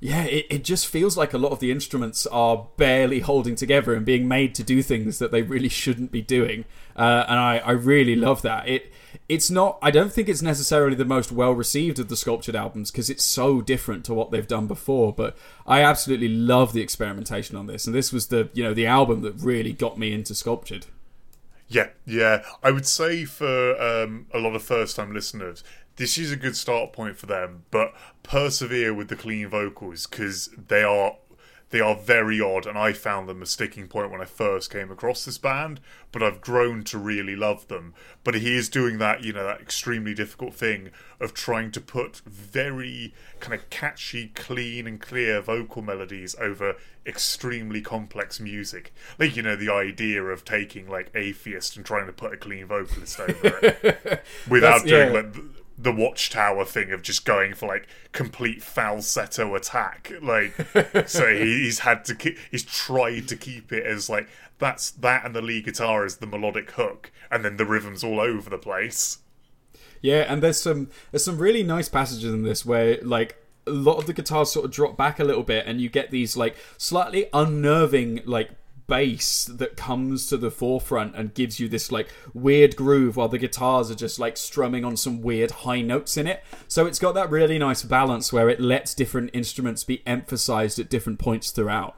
yeah it, it just feels like a lot of the instruments are barely holding together and being made to do things that they really shouldn't be doing uh, and I, I really love that. It it's not i don't think it's necessarily the most well received of the sculptured albums because it's so different to what they've done before but i absolutely love the experimentation on this. And this was the you know the album that really got me into sculptured. Yeah, yeah. I would say for um, a lot of first time listeners, this is a good start point for them, but persevere with the clean vocals because they are they are very odd and I found them a sticking point when I first came across this band, but I've grown to really love them. But he is doing that, you know, that extremely difficult thing of trying to put very kind of catchy, clean and clear vocal melodies over extremely complex music. Like, you know, the idea of taking like Atheist and trying to put a clean vocalist over it without That's- doing yeah. like the, Watchtower thing of just going for like complete falsetto attack. Like, so he, he's had to keep, he's tried to keep it as like that's that and the lead guitar is the melodic hook, and then the rhythms all over the place. Yeah, and there's some there's some really nice passages in this where like a lot of the guitars sort of drop back a little bit, and you get these like slightly unnerving like bass that comes to the forefront and gives you this like weird groove while the guitars are just like strumming on some weird high notes in it. So it's got that really nice balance where it lets different instruments be emphasized at different points throughout.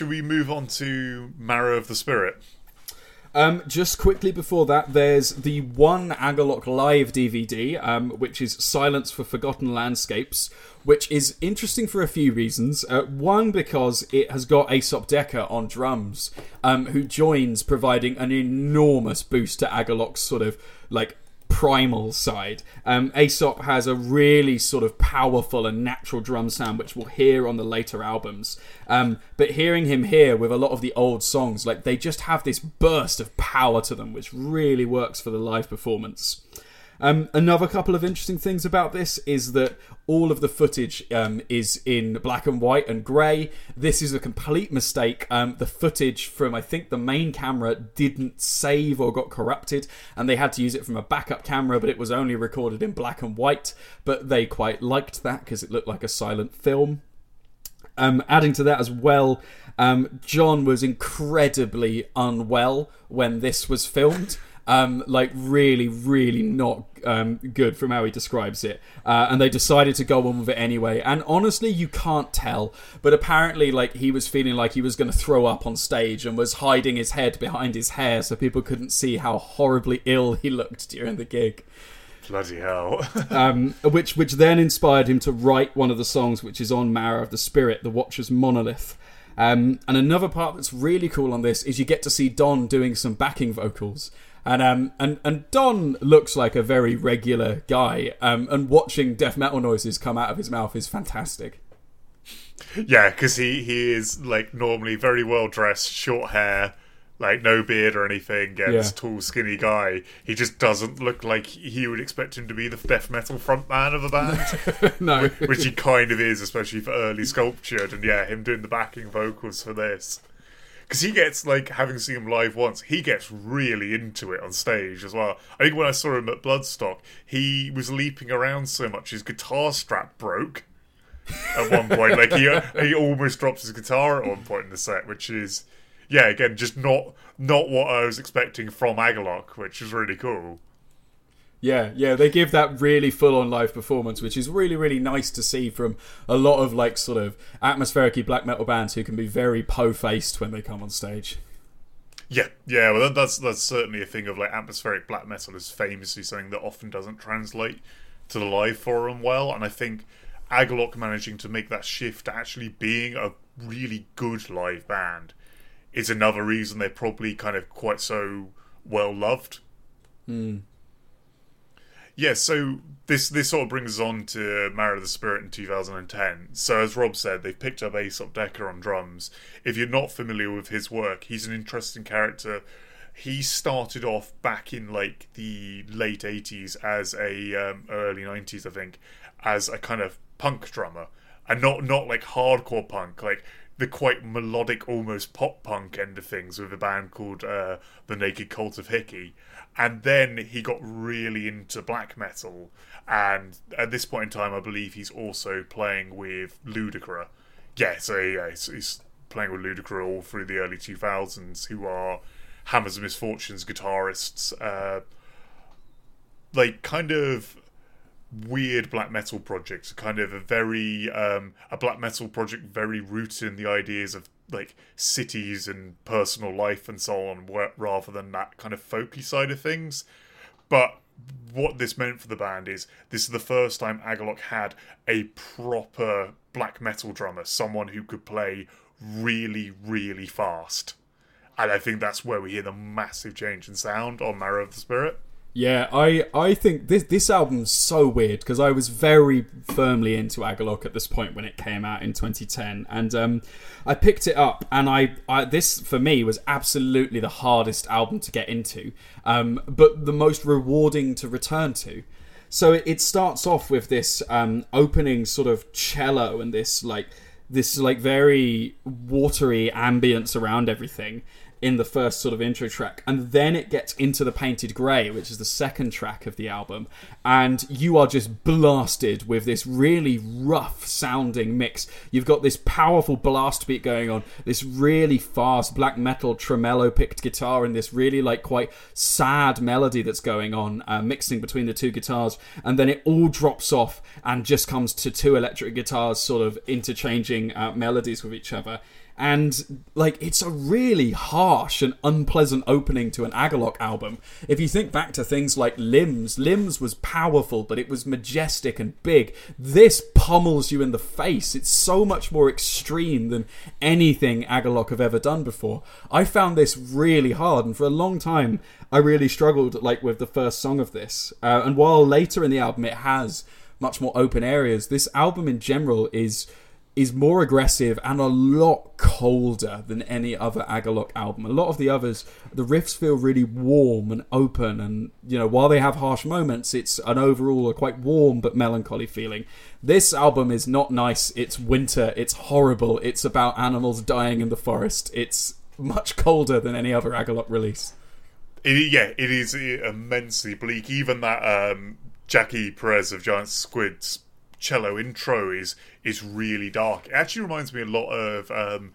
Should we move on to Marrow of the Spirit? Um, just quickly before that, there's the one Agalloch live DVD, um, which is Silence for Forgotten Landscapes, which is interesting for a few reasons. Uh, one, because it has got Aesop Dekker on drums, um, who joins, providing an enormous boost to Agalloch's sort of like primal side. Um, Aesop has a really sort of powerful and natural drum sound, which we'll hear on the later albums. Um, but hearing him here with a lot of the old songs, like they just have this burst of power to them, which really works for the live performance. Um, another couple of interesting things about this is that all of the footage um, is in black and white and grey. This is a complete mistake. Um, the footage from, I think, the main camera didn't save or got corrupted, and they had to use it from a backup camera, but it was only recorded in black and white. But they quite liked that because it looked like a silent film. Um, adding to that as well, um, John was incredibly unwell when this was filmed. Um, like really, really not um, good from how he describes it. Uh, and they decided to go on with it anyway. And honestly, you can't tell. But apparently, like he was feeling like he was going to throw up on stage and was hiding his head behind his hair so people couldn't see how horribly ill he looked during the gig Bloody hell. um, which which then inspired him to write one of the songs, which is on Marrow of the Spirit, the Watcher's Monolith. Um, and another part that's really cool on this is you get to see Don doing some backing vocals. And um and, and Don looks like a very regular guy. Um, and watching death metal noises come out of his mouth is fantastic. yeah, because he, he is like normally very well dressed, short hair, like no beard or anything, and Yeah. this tall, skinny guy. He just doesn't look like he would expect him to be the death metal frontman of a band, no, which he kind of is, especially for early sculptured. And yeah, him doing the backing vocals for this. Because he gets, like, having seen him live once, he gets really into it on stage as well. I think when I saw him at Bloodstock, he was leaping around so much his guitar strap broke at one point. like he he almost drops his guitar at one point in the set, which is yeah, again, just not not what I was expecting from Agalloch, which is really cool. Yeah, yeah, they give that really full on live performance, which is really, really nice to see from a lot of like sort of atmospheric black metal bands who can be very po faced when they come on stage. Yeah, yeah, well, that, that's that's certainly a thing of like atmospheric black metal is famously something that often doesn't translate to the live forum well, and I think Agalloch managing to make that shift to actually being a really good live band is another reason they're probably kind of quite so well loved. Hmm. Yeah, so this this sort of brings us on to Marrow of the Spirit in 2010. So as Rob said, they've picked up Aesop Dekker on drums. If you're not familiar with his work, he's an interesting character. He started off back in like the late 80s as a um, early 90s, I think, as a kind of punk drummer, and not not like hardcore punk, like the quite melodic, almost pop punk end of things with a band called uh, the Naked Cult of Hickey. And then he got really into black metal, and at this point in time, I believe he's also playing with Ludicra. Yeah, so yeah, he's, he's playing with Ludicra all through the early 2000s, who are Hammers of Misfortune's guitarists. Uh, like kind of weird black metal project kind of a very um a black metal project very rooted in the ideas of like cities and personal life and so on rather than that kind of folky side of things. But what this meant for the band is this is the first time Agalloch had a proper black metal drummer someone who could play really really fast. And I think that's where we hear the massive change in sound on Marrow of the Spirit Yeah, I I think this this album's so weird because I was very firmly into Agalloch at this point when it came out in 2010, and um, I picked it up, and I, I this for me was absolutely the hardest album to get into, um, but the most rewarding to return to. So it, it starts off with this um, opening sort of cello and this like this like very watery ambience around everything in the first sort of intro track and then it gets into the painted grey which is the second track of the album and you are just blasted with this really rough sounding mix. You've got this powerful blast beat going on this really fast black metal tremolo picked guitar and this really like quite sad melody that's going on uh, mixing between the two guitars and then it all drops off and just comes to two electric guitars sort of interchanging uh, melodies with each other And like it's a really harsh and unpleasant opening to an Agalloch album. If you think back to things like Limbs, Limbs was powerful, but it was majestic and big. This pummels you in the face. It's so much more extreme than anything Agalloch have ever done before. I found this really hard, and for a long time, I really struggled like with the first song of this. Uh, and while later in the album it has much more open areas, this album in general is is more aggressive and a lot colder than any other Agalloch album. A lot of the others, the riffs feel really warm and open, and you know, while they have harsh moments, it's an overall a quite warm but melancholy feeling. This album is not nice. It's winter. It's horrible. It's about animals dying in the forest. It's much colder than any other Agalloch release. It, yeah, it is immensely bleak. Even that um, Jackie Perez of Giant Squid's cello intro is is really dark. It actually reminds me a lot of um,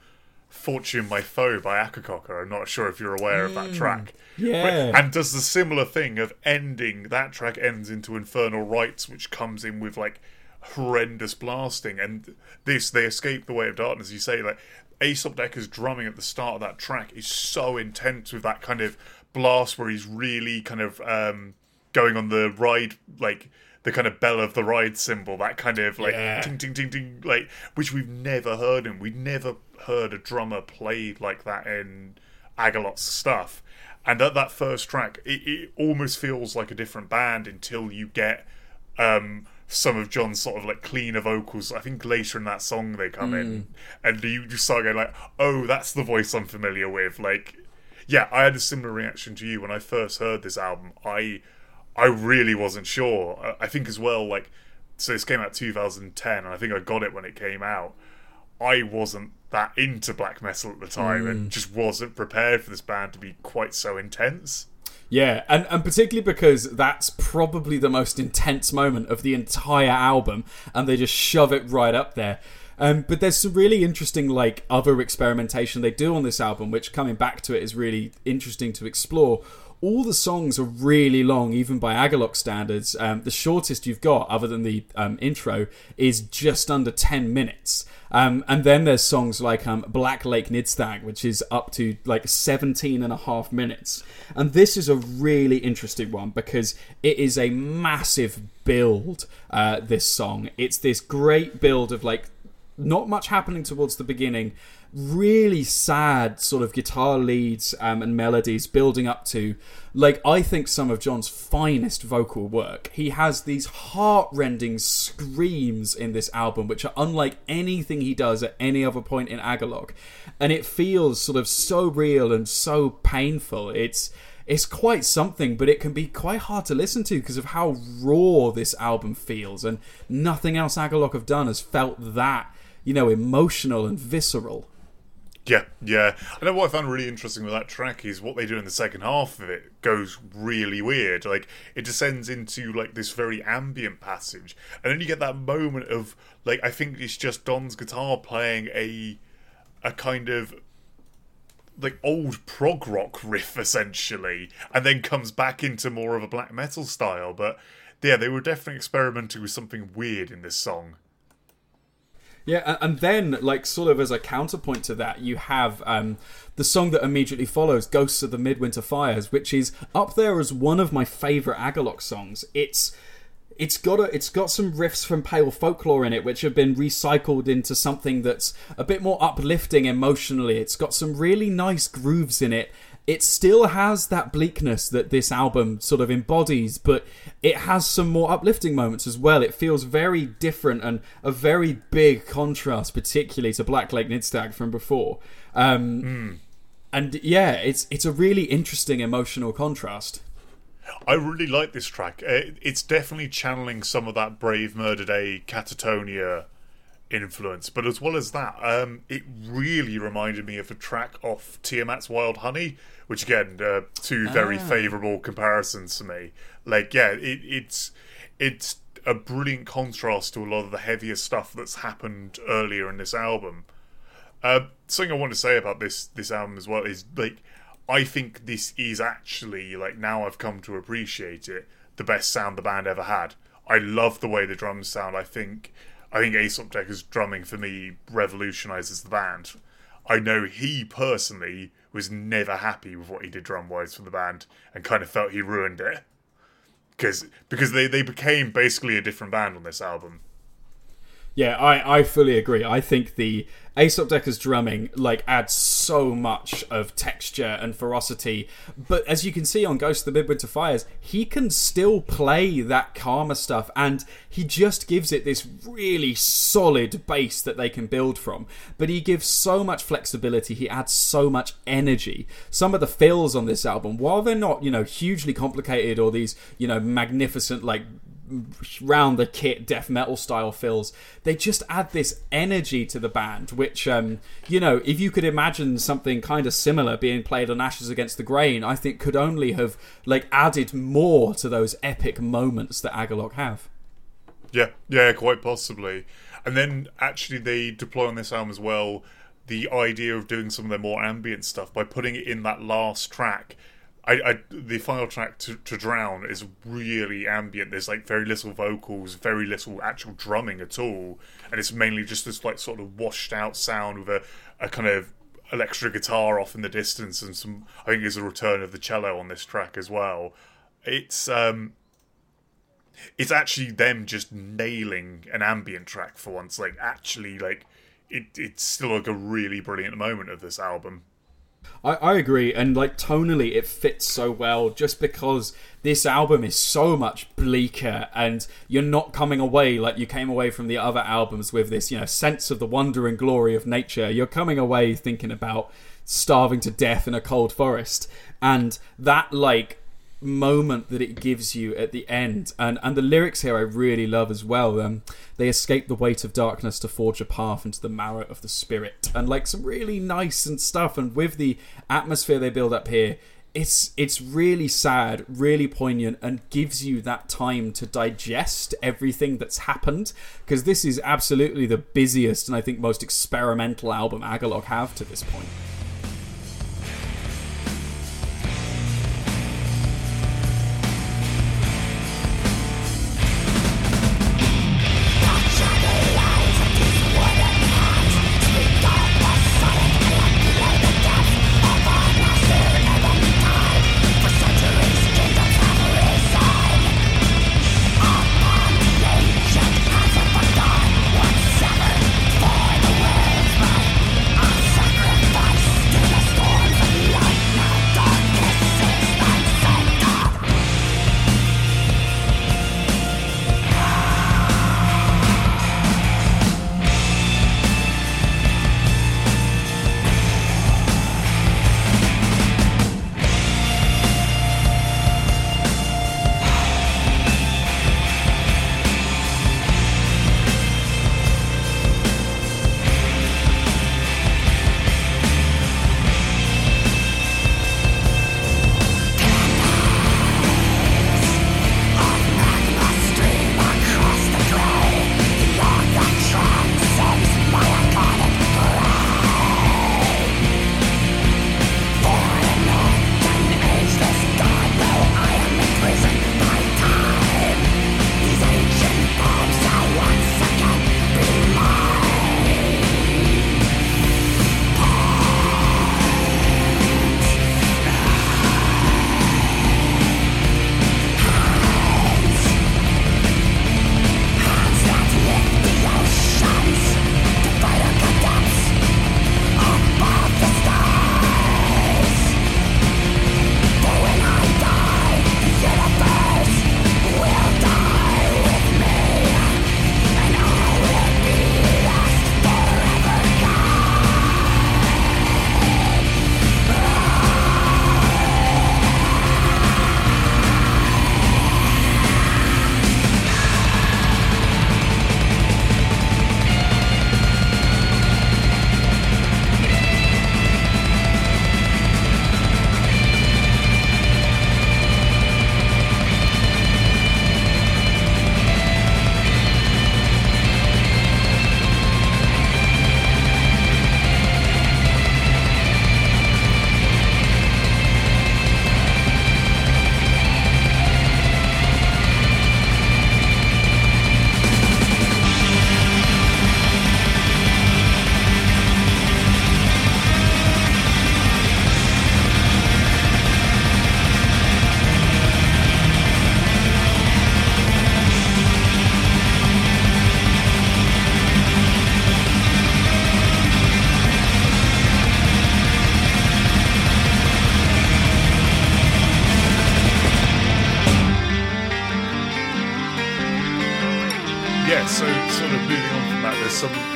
"Fortune My Foe" by Akercocke. I'm not sure if you're aware of that track. Yeah. But- and does the similar thing of ending. That track ends into Infernal Rites, which comes in with like horrendous blasting. And this, they escape the way of darkness. You say like Aesop Dekker's drumming at the start of that track is so intense with that kind of blast where he's really kind of um, going on the ride like the kind of bell of the ride cymbal that kind of like Yeah. ting ting ting ting like which we've never heard in we've never heard a drummer play like that in Agalloch's stuff and at that first track it, it almost feels like a different band until you get um some of John's sort of like cleaner vocals. I think later in that song they come in, and you just start going like, "Oh, that's the voice I'm familiar with." Like, yeah, I had a similar reaction to you when I first heard this album. I, I really wasn't sure. I- think as well, like, so this came out 2010, and I think I got it when it came out. I wasn't that into black metal at the time, and just wasn't prepared for this band to be quite so intense. Yeah, and, and particularly because that's probably the most intense moment of the entire album, and they just shove it right up there. Um, but there's some really interesting, like, other experimentation they do on this album, which coming back to it is really interesting to explore. All the songs are really long, even by Agalloch standards. Um, the shortest you've got, other than the um, intro, is just under 10 minutes. Um, and then there's songs like um, Black Lake Niðstång, which is up to like 17 and a half minutes. And this is a really interesting one because it is a massive build, uh, this song. It's this great build of like not much happening towards the beginning. Really sad sort of guitar leads um, and melodies building up to, like, I think some of John's finest vocal work. He has these heart-rending screams in this album, which are unlike anything he does at any other point in Agalloch, and it feels sort of so real and so painful. It's it's quite something, but it can be quite hard to listen to because of how raw this album feels, and nothing else Agalloch have done has felt that, you know, emotional and visceral. Yeah, yeah. I know what I found really interesting with that track is what they do in the second half of it goes really weird. Like it descends into like this very ambient passage, and then you get that moment of like I think it's just Don's guitar playing a a kind of like old prog rock riff essentially, and then comes back into more of a black metal style. But yeah, they were definitely experimenting with something weird in this song. Yeah, and then, like, sort of as a counterpoint to that, you have um, the song that immediately follows, Ghosts of the Midwinter Fires, which is up there as one of my favourite Agalloch songs. It's. It's got a, it's got some riffs from Pale Folklore in it, which have been recycled into something that's a bit more uplifting emotionally. It's got some really nice grooves in it. It still has that bleakness that this album sort of embodies, but it has some more uplifting moments as well. It feels very different and a very big contrast, particularly to Black Lake Niðstång from before. Um, And yeah, it's it's a really interesting emotional contrast. I really like this track. Uh, It's definitely channeling some of that Brave Murder Day Katatonia influence, but as well as that, um, it really reminded me of a track off Tiamat's Wild Honey, which again, uh, two very favourable comparisons to me. Like, yeah, it, it's it's a brilliant contrast to a lot of the heavier stuff that's happened earlier in this album. Uh, something I want to say about this this album as well is like I think this is actually like now I've come to appreciate it the best sound the band ever had. I love the way the drums sound. I think I think Aesop Dekker's drumming for me revolutionizes the band. I know he personally was never happy with what he did drum wise for the band and kind of felt he ruined it. Because because they, they became basically a different band on this album. Yeah, I, I fully agree. I think the Aesop Dekker's drumming like adds so much of texture and ferocity. But as you can see on Ghost of the Midwinter Fires, he can still play that Karma stuff and he just gives it this really solid base that they can build from. But he gives so much flexibility, he adds so much energy. Some of the fills on this album, while they're not, you know, hugely complicated or these, you know, magnificent like round the kit death metal style fills they just add this energy to the band which um you know if you could imagine something kind of similar being played on ashes against the grain i think could only have like added more to those epic moments that Agalloch have Yeah, yeah, quite possibly. And then actually they deploy on this album as well the idea of doing some of their more ambient stuff by putting it in that last track. I, I the final track to, to drown is really ambient. There's like very little vocals, very little actual drumming at all, and it's mainly just this like sort of washed out sound with a, a kind of electric guitar off in the distance and some. I think there's a return of the cello on this track as well. It's um it's actually them just nailing an ambient track for once. Like actually, like it, it's still like a really brilliant moment of this album. I, I agree, and like tonally, it fits so well just because this album is so much bleaker, and you're not coming away like you came away from the other albums with this, you know, sense of the wonder and glory of nature. You're coming away thinking about starving to death in a cold forest, and that like moment that it gives you at the end. And and the lyrics here I really love as well. Um they escape the weight of darkness to forge a path into the marrow of the spirit. And like some really nice and stuff. And with the atmosphere they build up here it's it's really sad really poignant and gives you that time to digest everything that's happened. Because this is absolutely the busiest and I think most experimental album Agalloch have to this point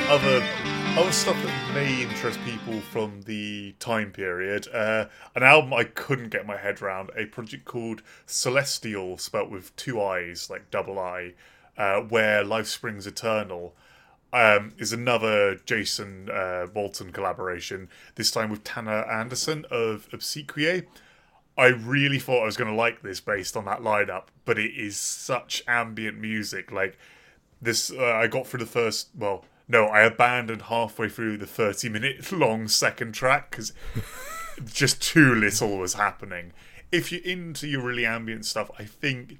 other other stuff that may interest people from the time period. Uh, an album I couldn't get my head around, a project called Celestiial, spelt with two I's, like double I, uh, where Life Springs Eternal. Um, is another Jason uh, Walton collaboration, this time with Tanner Anderson of Obsequiae. I really thought I was going to like this based on that lineup, but it is such ambient music. Like this, uh, I got through the first. Well, no, I abandoned halfway through the thirty-minute long second track because just too little was happening. If you're into your really ambient stuff, I think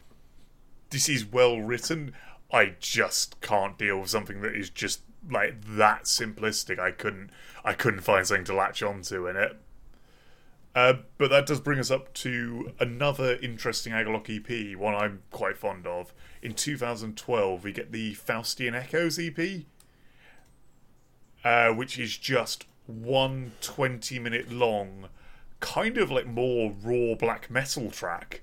this is well written. I just can't deal with something that is just like that simplistic. I couldn't. I couldn't find something to latch onto in it. Uh, but that does bring us up to another interesting Agalloch EP, one I'm quite fond of. In 2012, we get the Faustian Echoes EP, uh, which is just one 20 minute long, kind of like more raw black metal track.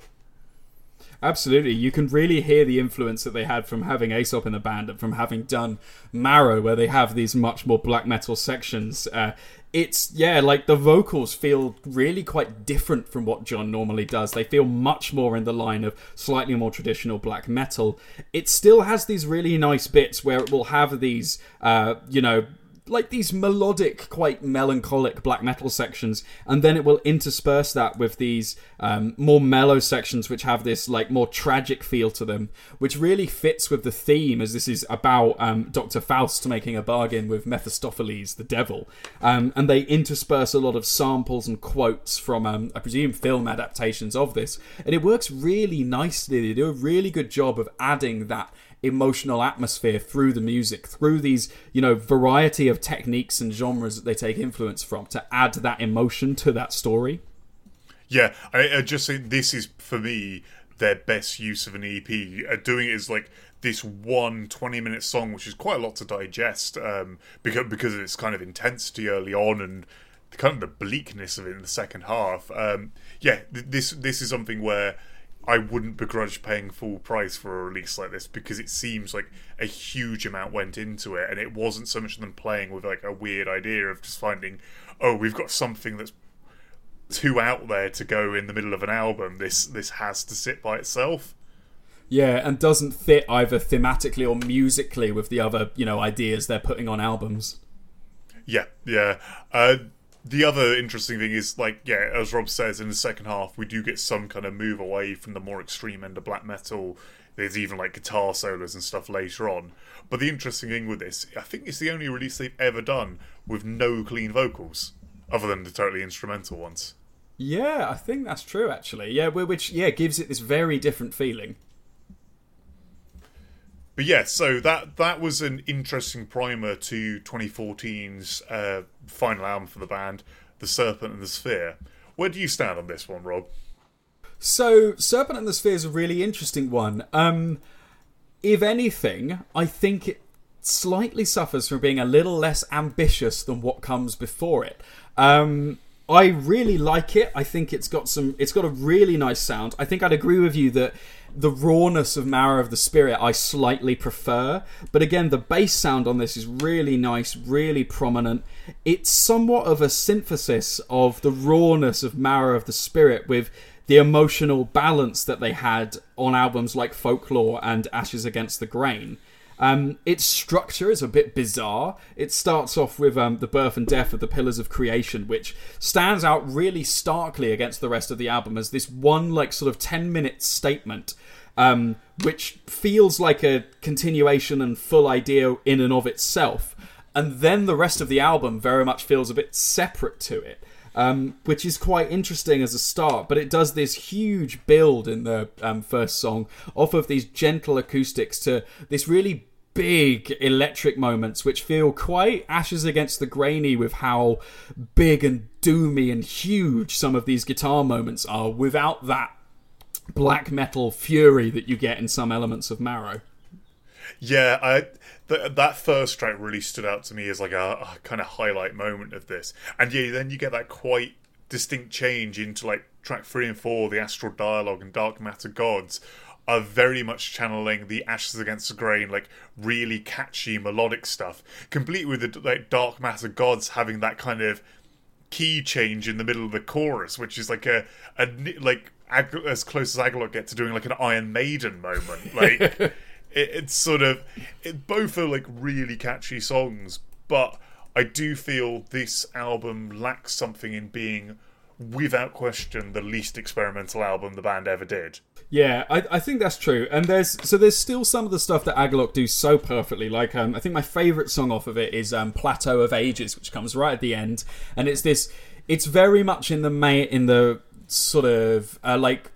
Absolutely, you can really hear the influence that they had from having Aesop in the band and from having done Marrow, where they have these much more black metal sections. Uh, it's yeah, like the vocals feel really quite different from what John normally does. They feel much more in the line of slightly more traditional black metal. It still has these really nice bits where it will have these, uh, you know, like these melodic, quite melancholic black metal sections, and then it will intersperse that with these um, more mellow sections, which have this like more tragic feel to them, which really fits with the theme, as this is about um, Doctor Faust making a bargain with Mephistopheles, the devil, um, and they intersperse a lot of samples and quotes from, um, I presume, film adaptations of this, and it works really nicely. They do a really good job of adding that emotional atmosphere through the music, through these, you know, variety of techniques and genres that they take influence from to add that emotion to that story. Yeah, I, I just think this is for me their best use of an EP. Uh, doing it as like this one 20 minute song, which is quite a lot to digest um, because because of its kind of intensity early on and kind of the bleakness of it in the second half. Um, yeah, th- this this is something where I wouldn't begrudge paying full price for a release like this because it seems like a huge amount went into it, and it wasn't so much them playing with like a weird idea of just finding, oh, we've got something that's too out there to go in the middle of an album. This this has to sit by itself. Yeah, and doesn't fit either thematically or musically with the other, you know, ideas they're putting on albums. Yeah, yeah. Uh, the other interesting thing is, like, yeah, as Rob says, in the second half, we do get some kind of move away from the more extreme end of black metal. There's even like guitar solos and stuff later on. But the interesting thing with this, I think it's the only release they've ever done with no clean vocals, other than the totally instrumental ones. Yeah, I think that's true actually. Yeah, which yeah gives it this very different feeling. But yeah, so that that was an interesting primer to 2014's uh, final album for the band, The Serpent and the Sphere. Where do you stand on this one, Rob? So, Serpent and the Sphere is a really interesting one. Um, if anything, I think it slightly suffers from being a little less ambitious than what comes before it. Um, I really like it. I think it's got some. It's got a really nice sound. I think I'd agree with you that the rawness of Marrow of the Spirit I slightly prefer. But again, the bass sound on this is really nice, really prominent. It's somewhat of a synthesis of the rawness of Marrow of the Spirit with the emotional balance that they had on albums like Folklore and Ashes Against the Grain. Um, its structure is a bit bizarre. It starts off with um, the birth and death of the pillars of creation, which stands out really starkly against the rest of the album as this one, like, sort of 10 minute statement, um, which feels like a continuation and full idea in and of itself. And then the rest of the album very much feels a bit separate to it. Um, which is quite interesting as a start, but it does this huge build in the um, first song off of these gentle acoustics to this really big electric moments, which feel quite ashes against the grainy with how big and doomy and huge some of these guitar moments are without that black metal fury that you get in some elements of Marrow. Yeah, I th- that first track really stood out to me as like a, a kind of highlight moment of this, and yeah, then you get that quite distinct change into like track three and four, the Astral Dialogue and Dark Matter Gods. are very much channeling the Ashes Against the Grain, like really catchy melodic stuff, complete with the like Dark Matter Gods having that kind of key change in the middle of the chorus, which is like a, a like as close as Agalloch get to doing like an Iron Maiden moment. Like it, it's sort of it, both are like really catchy songs, but I do feel this album lacks something in being, without question, the least experimental album the band ever did. Yeah, I, I think that's true. And there's so there's still some of the stuff that Agalloch do so perfectly. Like um, I think my favorite song off of it is um, Plateau of Ages, which comes right at the end, and it's this. It's very much in the may in the sort of uh, like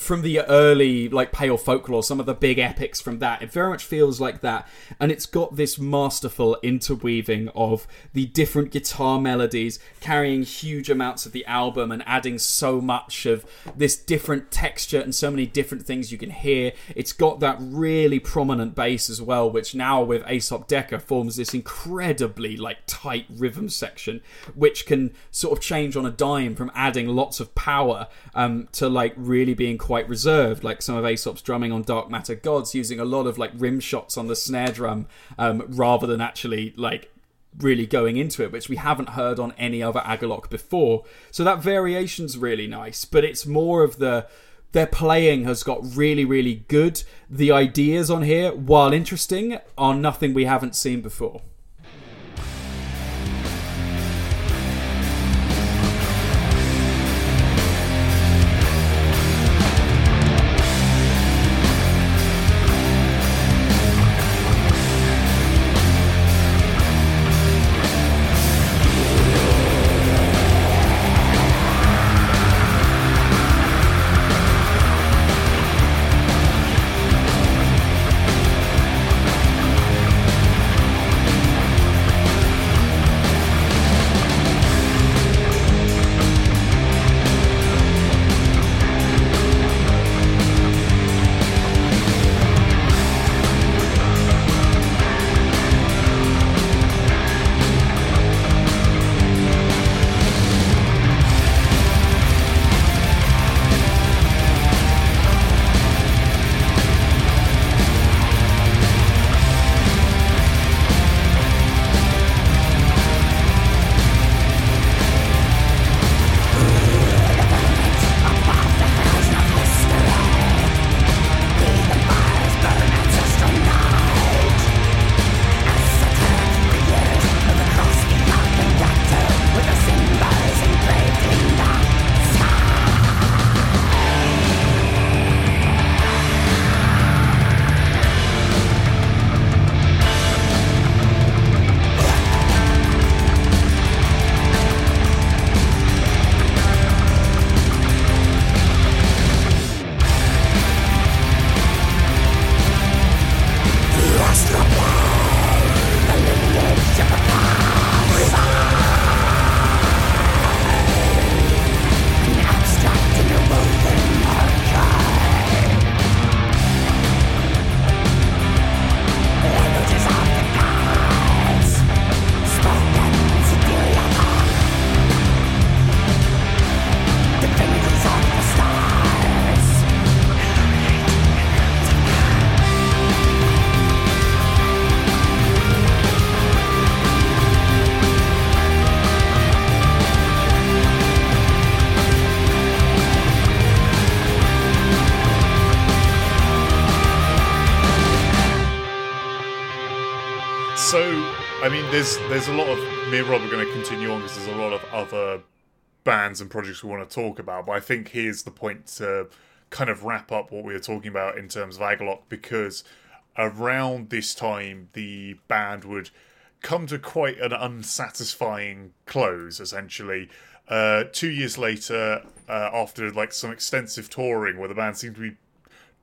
from the early like pale folklore some of the big epics from that. It very much feels like that. And it's got this masterful interweaving of the different guitar melodies carrying huge amounts of the album and adding so much of this different texture and so many different things you can hear. It's got that really prominent bass as well which now with Aesop Dekker forms this incredibly like tight rhythm section which can sort of change on a dime from adding lots of power um, to like really being quite reserved, like some of Aesop's drumming on Dark Matter Gods, using a lot of like rim shots on the snare drum um, rather than actually like really going into it, which we haven't heard on any other Agalloch before. So that variation's really nice, but it's more of the their playing has got really, really good. The ideas on here, while interesting, are nothing we haven't seen before. There's there's a lot of me and Rob are going to continue on because there's a lot of other bands and projects we want to talk about. But I think here's the point to kind of wrap up what we were talking about in terms of Agalloch because around this time the band would come to quite an unsatisfying close. Essentially, uh, two years later, uh, after like some extensive touring where the band seemed to be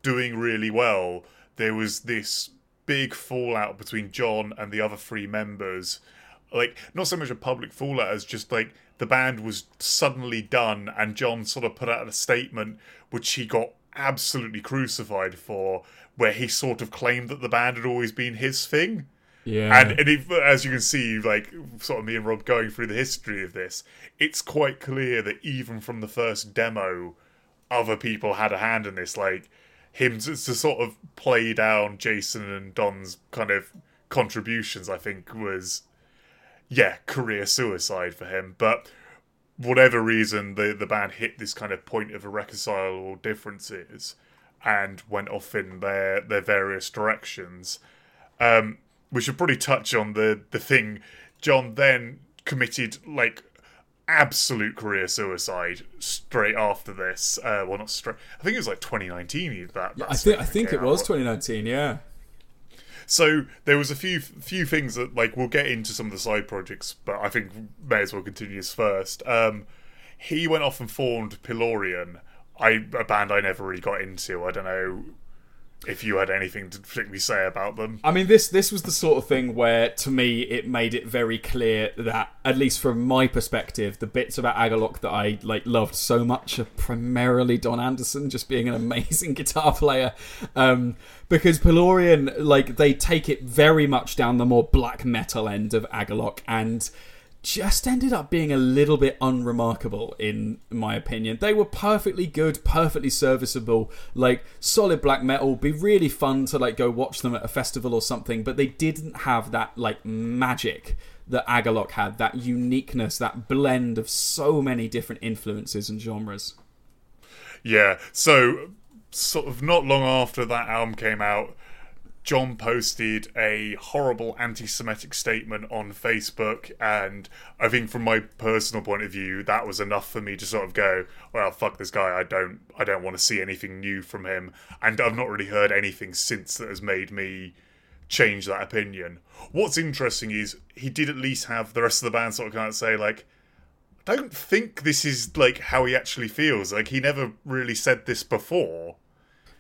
doing really well, there was this big fallout between John and the other three members. Like, not so much a public fallout as just like the band was suddenly done, and John sort of put out a statement which he got absolutely crucified for, where he sort of claimed that the band had always been his thing. Yeah. And, and if, as you can see, like sort of me and Rob going through the history of this, it's quite clear that even from the first demo, other people had a hand in this. Like him to, to sort of play down Jason and Don's kind of contributions, I think was yeah career suicide for him. But whatever reason, the the band hit this kind of point of irreconcilable differences and went off in their their various directions. Um, we should probably touch on the the thing. John then committed like absolute career suicide straight after this. Uh, well, not straight. I think it was like 2019. he- That, I think I think it was 2019. Yeah. So there was a few few things that like we'll get into some of the side projects, but I think may as well continue this first. Um, he went off and formed Pillorian, I a band I never really got into. I don't know if you had anything to particularly say about them. I mean, this this was the sort of thing where, to me, it made it very clear that, at least from my perspective, the bits about Agalloch that I like loved so much are primarily Don Anderson just being an amazing guitar player. Um, because Pillorian, like, they take it very much down the more black metal end of Agalloch and just ended up being a little bit unremarkable in my opinion. They were perfectly good, perfectly serviceable, like solid black metal. Be really fun to like go watch them at a festival or something, but they didn't have that like magic that Agalloch had, that uniqueness, that blend of so many different influences and genres. Yeah. So sort of not long after that album came out, John posted a horrible anti-Semitic statement on Facebook, and I think from my personal point of view, that was enough for me to sort of go, "Well, fuck this guy. I don't, I don't want to see anything new from him." And I've not really heard anything since that has made me change that opinion. What's interesting is he did at least have the rest of the band sort of kind of say like, "I don't think this is like how he actually feels. Like he never really said this before."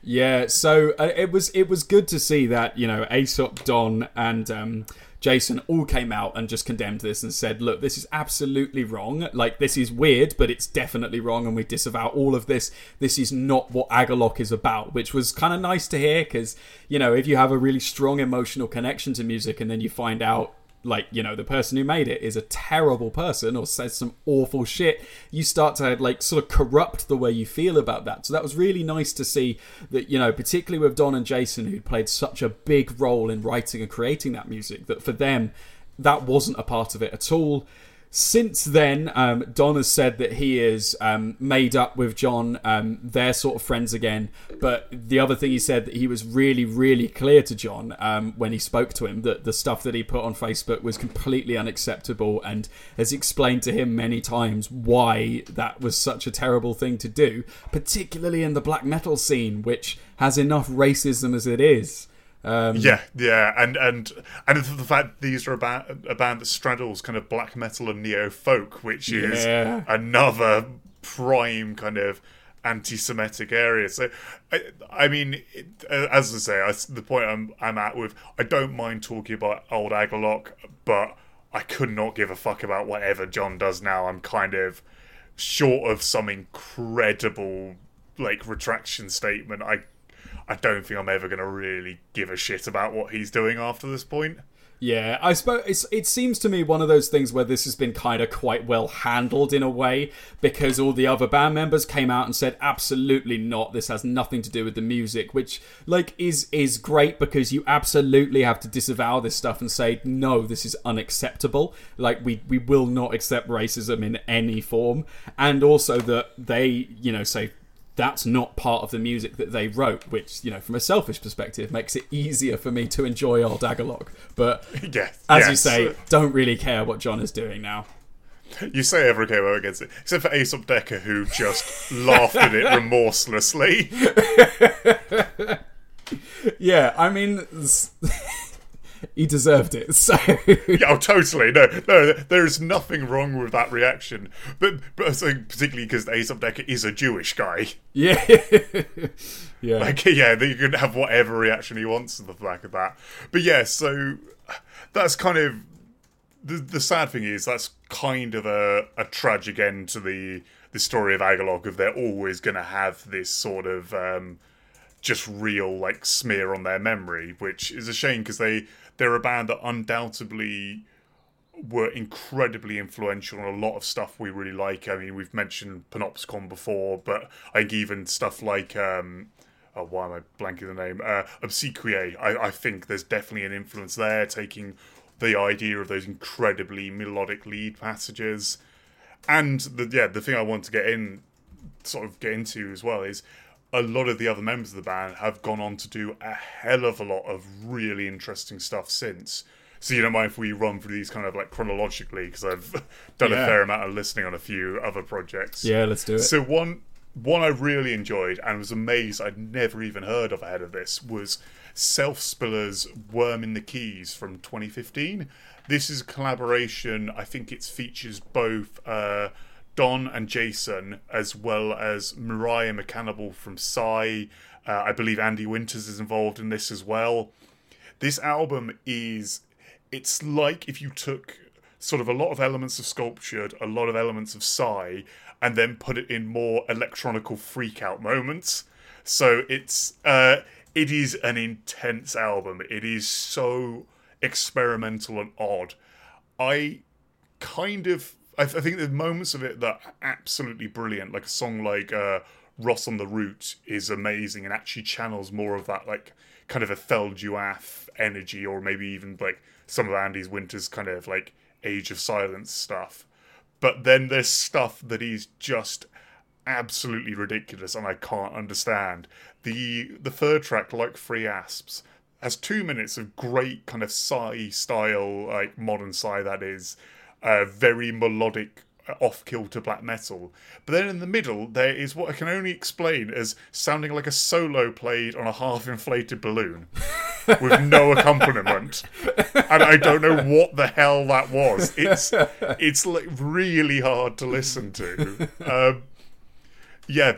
Yeah, so uh, it was it was good to see that you know Aesop, Don, and um, Jason all came out and just condemned this and said, "Look, this is absolutely wrong. Like this is weird, but it's definitely wrong, and we disavow all of this. This is not what Agalloch is about." Which was kind of nice to hear because you know if you have a really strong emotional connection to music and then you find out like you know the person who made it is a terrible person or says some awful shit you start to like sort of corrupt the way you feel about that. So that was really nice to see that you know particularly with don and jason who played such a big role in writing and creating that music that for them that wasn't a part of it at all since then, um, Don has said that he is um, made up with John. Um, they're sort of friends again. But the other thing he said that he was really, really clear to John um, when he spoke to him that the stuff that he put on Facebook was completely unacceptable and has explained to him many times why that was such a terrible thing to do, particularly in the black metal scene, which has enough racism as it is. Um, Yeah, yeah, and and and the fact these are a band, a band that straddles kind of black metal and neo folk, which is Yeah. another prime kind of anti-Semitic area. So, I, I mean, it, as I say, I, the point I'm I'm at with, I don't mind talking about old Agalloch, but I could not give a fuck about whatever John does now. I'm kind of short of some incredible like retraction statement. I I don't think I'm ever going to really give a shit about what he's doing after this point. Yeah, I suppose it seems to me one of those things where this has been kind of quite well handled in a way because all the other band members came out and said absolutely not. This has nothing to do with the music, which like is is great because you absolutely have to disavow this stuff and say no, this is unacceptable. Like we we will not accept racism in any form, and also that they you know say that's not part of the music that they wrote, which, you know, from a selfish perspective, makes it easier for me to enjoy old Agalloch. But Yeah, as you say, don't really care what John is doing now. you say everyone came out against it, except for Aesop Dekker, who just laughed at it remorselessly. Yeah, I mean, he deserved it. So Yeah, oh, totally. No, no, there is nothing wrong with that reaction. But, but so, particularly because Aesop Dekker is a Jewish guy. yeah, yeah, Like, yeah, you can have whatever reaction he wants to the back of that. But yeah, so that's kind of the the sad thing is that's kind of a, a tragic end to the the story of Agalloch of they're always going to have this sort of um, just real like smear on their memory, which is a shame because they they're a band that undoubtedly were incredibly influential on a lot of stuff we really like. I mean, we've mentioned Panopticon before, but I think even stuff like um, oh, why am I blanking the name? Uh. I, I think there's definitely an influence there, taking the idea of those incredibly melodic lead passages, and the yeah, the thing I want to get in, sort of get into as well is a lot of the other members of the band have gone on to do a hell of a lot of really interesting stuff since. So you don't mind if we run through these kind of like chronologically because I've done a fair amount of listening on a few other projects. Yeah, let's do it. So one one I really enjoyed and was amazed I'd never even heard of ahead of this was Self Spiller's Worm in the Keys from 2015. This is a collaboration. I think it features both uh, Don and Jason as well as Mariah McCannibal from Sigh. Uh, I believe Andy Winters is involved in this as well. This album is it's like if you took sort of a lot of elements of sculptured a lot of elements of Sigh, and then put it in more electronical freak out moments. So it's uh it is an intense album. It is so experimental and odd. I kind of I, I think there's moments of it that are absolutely brilliant like a song like uh ross on the root is amazing and actually channels more of that like kind of a Thel energy or maybe even like some of andy's winter's kind of like age of silence stuff but then there's stuff that is just absolutely ridiculous and I can't understand. The the third track, like Free Asps, has two minutes of great kind of Sigh style, like modern Sigh that is, uh, very melodic uh, off kilter black metal. But then in the middle there is what I can only explain as sounding like a solo played on a half inflated balloon. with no accompaniment, and I don't know what the hell that was. It's it's like really hard to listen to. Um, yeah,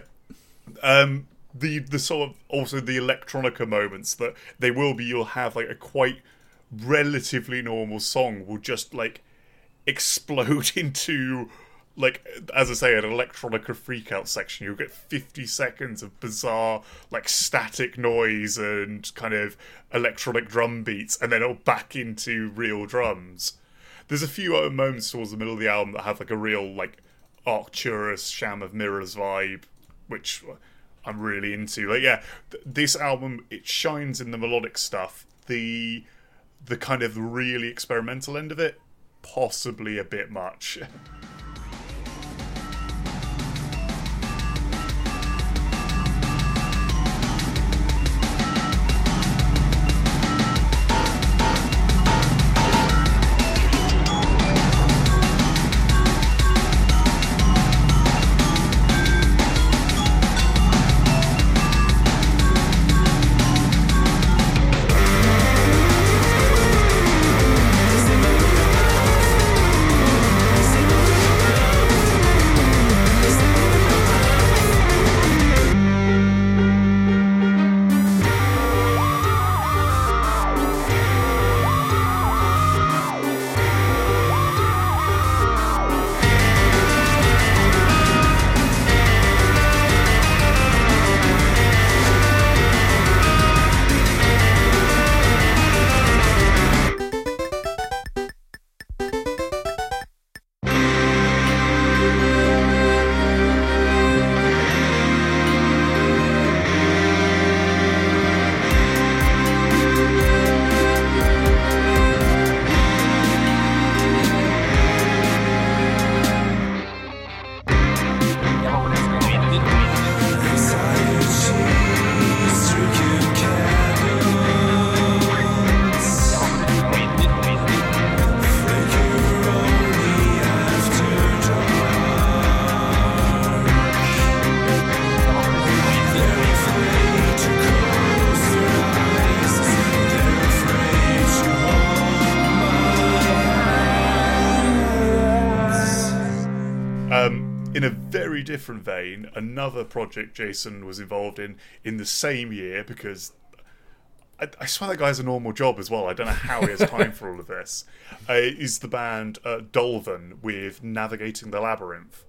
um, the the sort of also the electronica moments that they will be. You'll have like a quite relatively normal song will just like explode into like as I say, an electronica freakout section. You'll get fifty seconds of bizarre like static noise and kind of electronic drum beats, and then it'll back into real drums. There's a few other moments towards the middle of the album that have like a real like Arcturus Sham of Mirrors vibe, which I'm really into. Like, yeah, th- this album it shines in the melodic stuff. The the kind of really experimental end of it, possibly a bit much. different vein, another project Jason was involved in in the same year because I, I swear that guy has a normal job as well. I don't know how he has time for all of this. Uh, is the band uh, Dolven with Navigating the Labyrinth,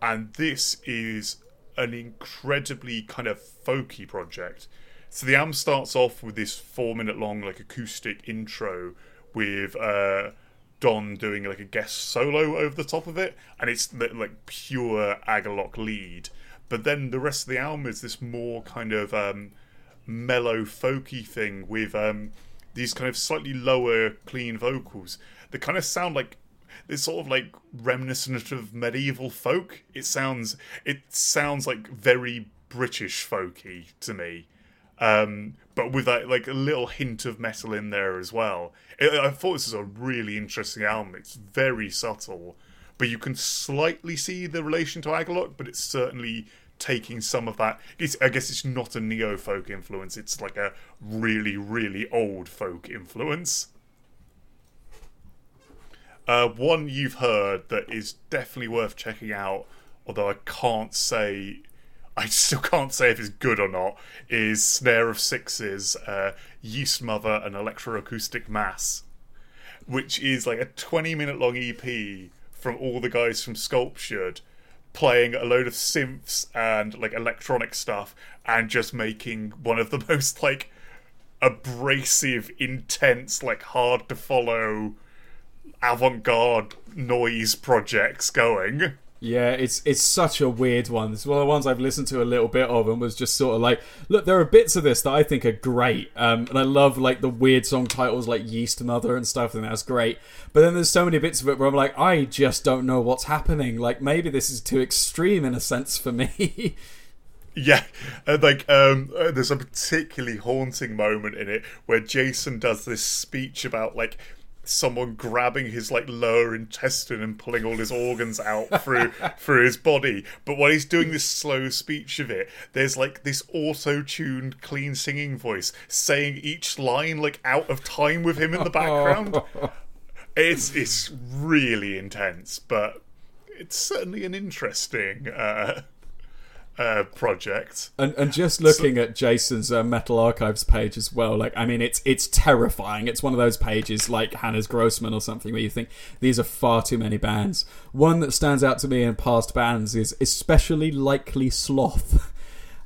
and this is an incredibly kind of folky project. So the album starts off with this four-minute-long like acoustic intro with uh, Don doing like a guest solo over the top of it, and it's like pure Agalloch lead. But then the rest of the album is this more kind of um, mellow folky thing with um, these kind of slightly lower clean vocals that kind of sound like it's sort of like reminiscent of medieval folk. It sounds it sounds like very British folky to me, um, but with that like a little hint of metal in there as well. I I thought this was a really interesting album. It's very subtle, but you can slightly see the relation to Agalloch, but it's certainly taking some of that. I guess it's not a neo folk influence. It's like a really really old folk influence. Uh, one you've heard that is definitely worth checking out, although I can't say, I still can't say if it's good or not, is Snare of Sixes, uh, Yeast Mother, and Electroacoustic Mass, which is like a 20 minute long EP from all the guys from Sculptured playing a load of synths and like electronic stuff and just making one of the most like abrasive, intense, like hard to follow avant-garde noise projects going. Yeah, it's it's such a weird one. It's one of the ones I've listened to a little bit of and was just sort of like, look, there are bits of this that I think are great, um, and I love like the weird song titles like Yeast Mother and stuff, and that's great. But then there's so many bits of it where I'm like, I just don't know what's happening. Like maybe this is too extreme in a sense for me. Yeah, and like um, uh, there's a particularly haunting moment in it where Jason does this speech about like someone grabbing his like lower intestine and pulling all his organs out through through his body. But while he's doing this slow speech of it, there's like this auto-tuned, clean singing voice saying each line like out of time with him in the background. it's it's really intense, but it's certainly an interesting uh, uh, project. And and just looking at Jason's uh, Metal Archives page as well, like I mean, it's it's terrifying. It's one of those pages like Hannes Grossmann or something where you think these are far too many bands. One that stands out to me in past bands is especially likely Sloth.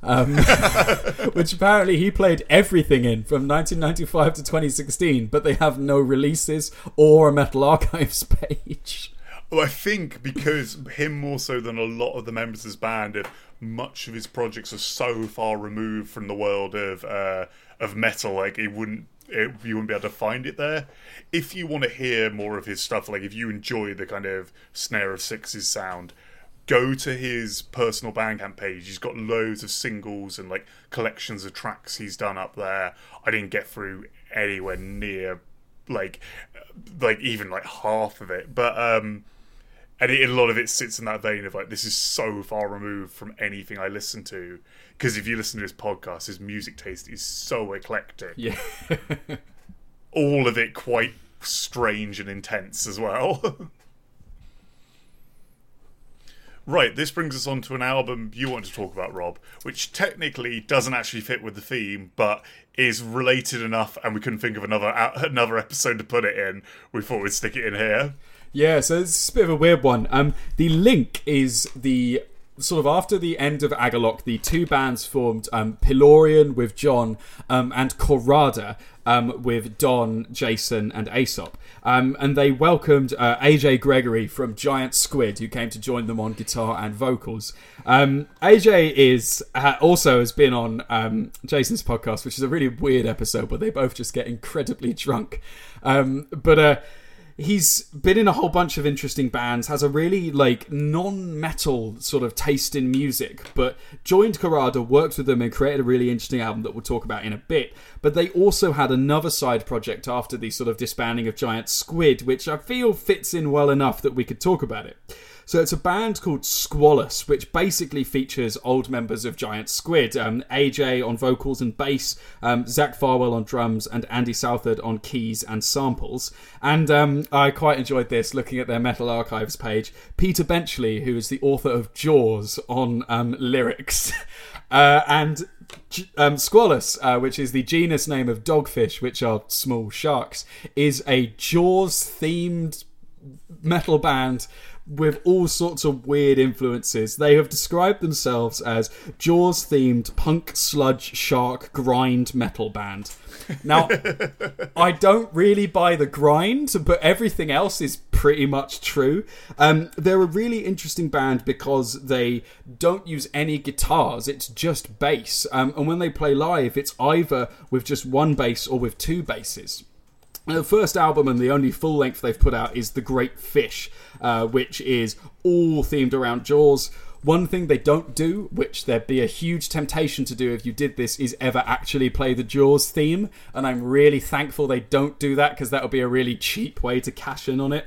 Um, which apparently he played everything in from 1995 to 2016, but they have no releases or a Metal Archives page. I think because him more so than a lot of the members of his band, if much of his projects are so far removed from the world of uh, of metal, like it wouldn't. It, you wouldn't be able to find it there. If you want to hear more of his stuff, like if you enjoy the kind of snare of sixes sound, go to his personal Bandcamp page. He's got loads of singles and like collections of tracks he's done up there. I didn't get through anywhere near like like even like half of it, but um and it, a lot of it sits in that vein of like this is so far removed from anything I listen to because if you listen to this podcast, his music taste is so eclectic. Yeah. All of it quite strange and intense as well. right, this brings us on to an album you want to talk about, Rob, which technically doesn't actually fit with the theme, but is related enough, and we couldn't think of another another episode to put it in. We thought we'd stick it in here. Yeah, so it's a bit of a weird one. Um, the link is the sort of after the end of Agalloch, the two bands formed um, Pillorian with John um, and Khôrada um, with Don, Jason, and Aesop. Um, and they welcomed uh, AJ Gregory from Giant Squid, who came to join them on guitar and vocals. Um, AJ is uh, also has been on um, Jason's podcast, which is a really weird episode, where they both just get incredibly drunk. But uh, he's been in a whole bunch of interesting bands has a really like non-metal sort of taste in music but joined Khôrada worked with them and created a really interesting album that we'll talk about in a bit. But they also had another side project after the sort of disbanding of Giant Squid which I feel fits in well enough that we could talk about it so it's a band called Squalus, which basically features old members of Giant Squid. Um, AJ on vocals and bass, um, Zach Farwell on drums, and Andy Southard on keys and samples. And um, I quite enjoyed this looking at their Metal Archives page. Peter Benchley, who is the author of Jaws, on um, lyrics. Uh, and um, Squalus, uh, which is the genus name of dogfish, which are small sharks, is a Jaws themed metal band with all sorts of weird influences. They have described themselves as Jaws themed punk sludge shark grind metal band. Now, I don't really buy the grind, but everything else is pretty much true. Um, they're a really interesting band because they don't use any guitars, it's just bass. Um, and when they play live, it's either with just one bass or with two basses. The first album and the only full length they've put out is The Great Fish, uh, which is all themed around Jaws. One thing they don't do, which there'd be a huge temptation to do if you did this, is ever actually play the Jaws theme. And I'm really thankful they don't do that because that would be a really cheap way to cash in on it.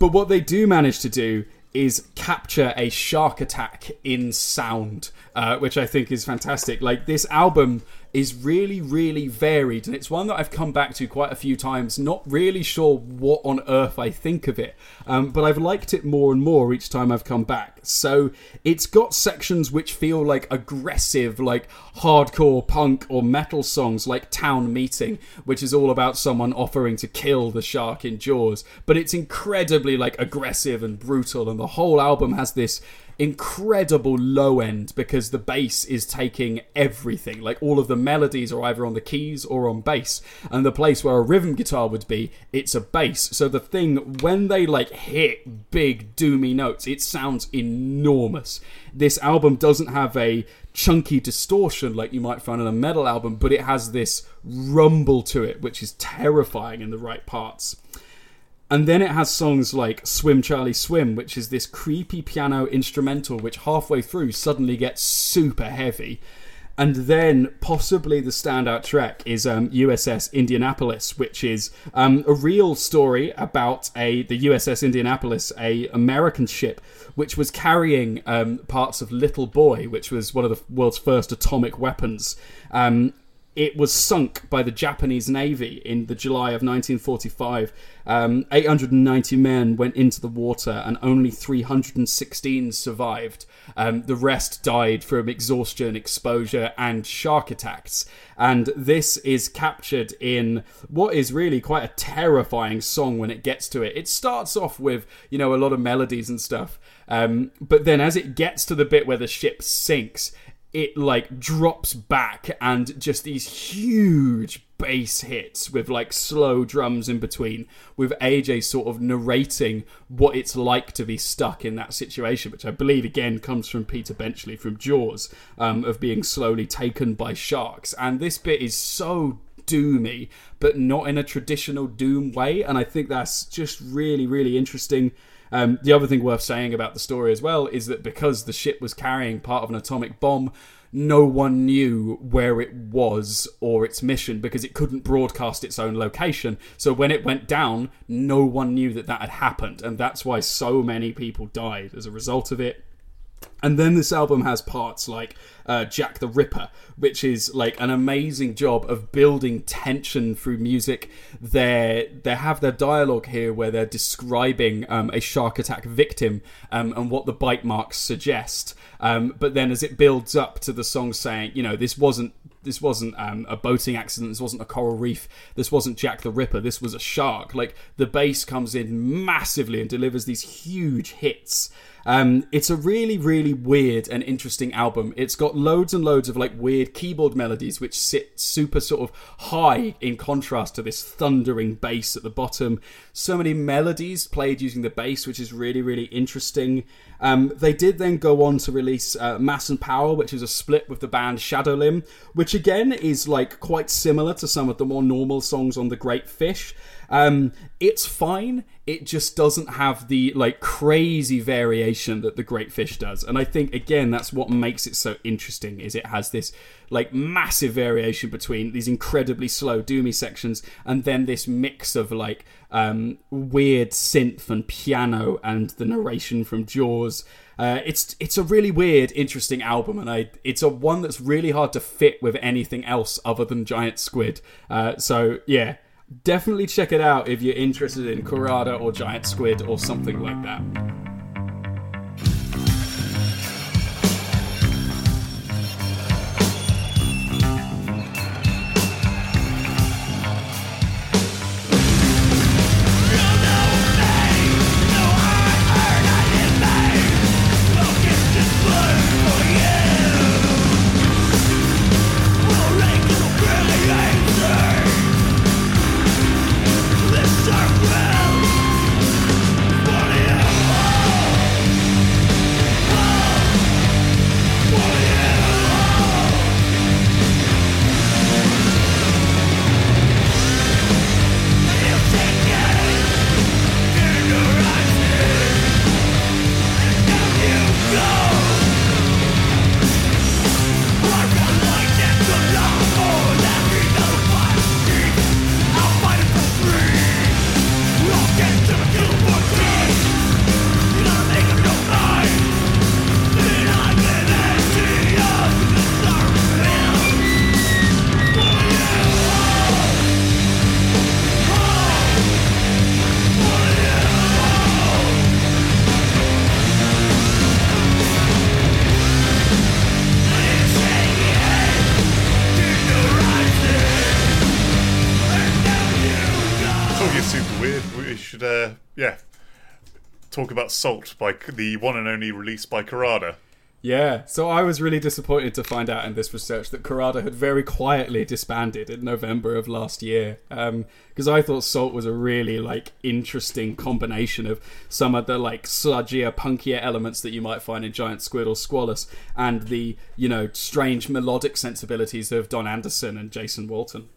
But what they do manage to do is capture a shark attack in sound, uh, which I think is fantastic. Like this album is really, really varied, and it's one that I've come back to quite a few times. Not really sure what on earth I think of it, um, but I've liked it more and more each time I've come back. So it's got sections which feel like aggressive, like hardcore punk or metal songs, like Town Meeting, which is all about someone offering to kill the shark in Jaws. But it's incredibly like aggressive and brutal, and the whole album has this incredible low end because the bass is taking everything. Like all of the melodies are either on the keys or on bass, and the place where a rhythm guitar would be, it's a bass. So the thing when they like hit big doomy notes, it sounds enormous. This album doesn't have a chunky distortion like you might find on a metal album, but it has this rumble to it, which is terrifying in the right parts. And then it has songs like Swim Charlie Swim, which is this creepy piano instrumental, which halfway through suddenly gets super heavy. And then possibly the standout track is um, USS Indianapolis, which is um, a real story about a the USS Indianapolis, a American ship which was carrying um, parts of Little Boy, which was one of the world's first atomic weapons. Um, it was sunk by the Japanese Navy in the July of 1945. Um, 890 men went into the water, and only 316 survived. Um, the rest died from exhaustion, exposure, and shark attacks. And this is captured in what is really quite a terrifying song when it gets to it. It starts off with, you know, a lot of melodies and stuff. Um, but then as it gets to the bit where the ship sinks, it like drops back and just these huge bass hits with like slow drums in between with AJ sort of narrating what it's like to be stuck in that situation which I believe again comes from Peter Benchley from Jaws um, of being slowly taken by sharks. And this bit is so doomy but not in a traditional doom way. And I think that's just really really interesting um, the other thing worth saying about the story as well is that because the ship was carrying part of an atomic bomb, no one knew where it was or its mission because it couldn't broadcast its own location. So when it went down, no one knew that that had happened, and that's why so many people died as a result of it. And then this album has parts like uh, Jack the Ripper, which is like an amazing job of building tension through music. They they have their dialogue here where they're describing um, a shark attack victim um, and what the bite marks suggest. Um, but then as it builds up to the song saying, you know, this wasn't this wasn't um, a boating accident. This wasn't a coral reef. This wasn't Jack the Ripper. This was a shark. Like the bass comes in massively and delivers these huge hits. Um, it's a really, really weird and interesting album. It's got loads and loads of like weird keyboard melodies which sit super sort of high in contrast to this thundering bass at the bottom. So many melodies played using the bass, which is really, really interesting. Um, they did then go on to release uh, Mass and Power, which is a split with the band Shadow Limb, which again is like quite similar to some of the more normal songs on The Great Fish. Um, it's fine. It just doesn't have the like crazy variation that the Great Fish does, and I think again that's what makes it so interesting. Is it has this like massive variation between these incredibly slow doomy sections and then this mix of like um, weird synth and piano and the narration from Jaws. Uh, it's it's a really weird, interesting album, and I it's a one that's really hard to fit with anything else other than Giant Squid. Uh, so yeah, definitely check it out if you're interested in Khôrada or Giant Squid or something like that. Salt by the one and only release by Khôrada. Yeah, so I was really disappointed to find out in this research that Khôrada had very quietly disbanded in November of last year. Um, because I thought Salt was a really like interesting combination of some of the like sludgier, punkier elements that you might find in Giant Squid or Squalus, and the you know strange melodic sensibilities of Don Anderson and Jason Walton.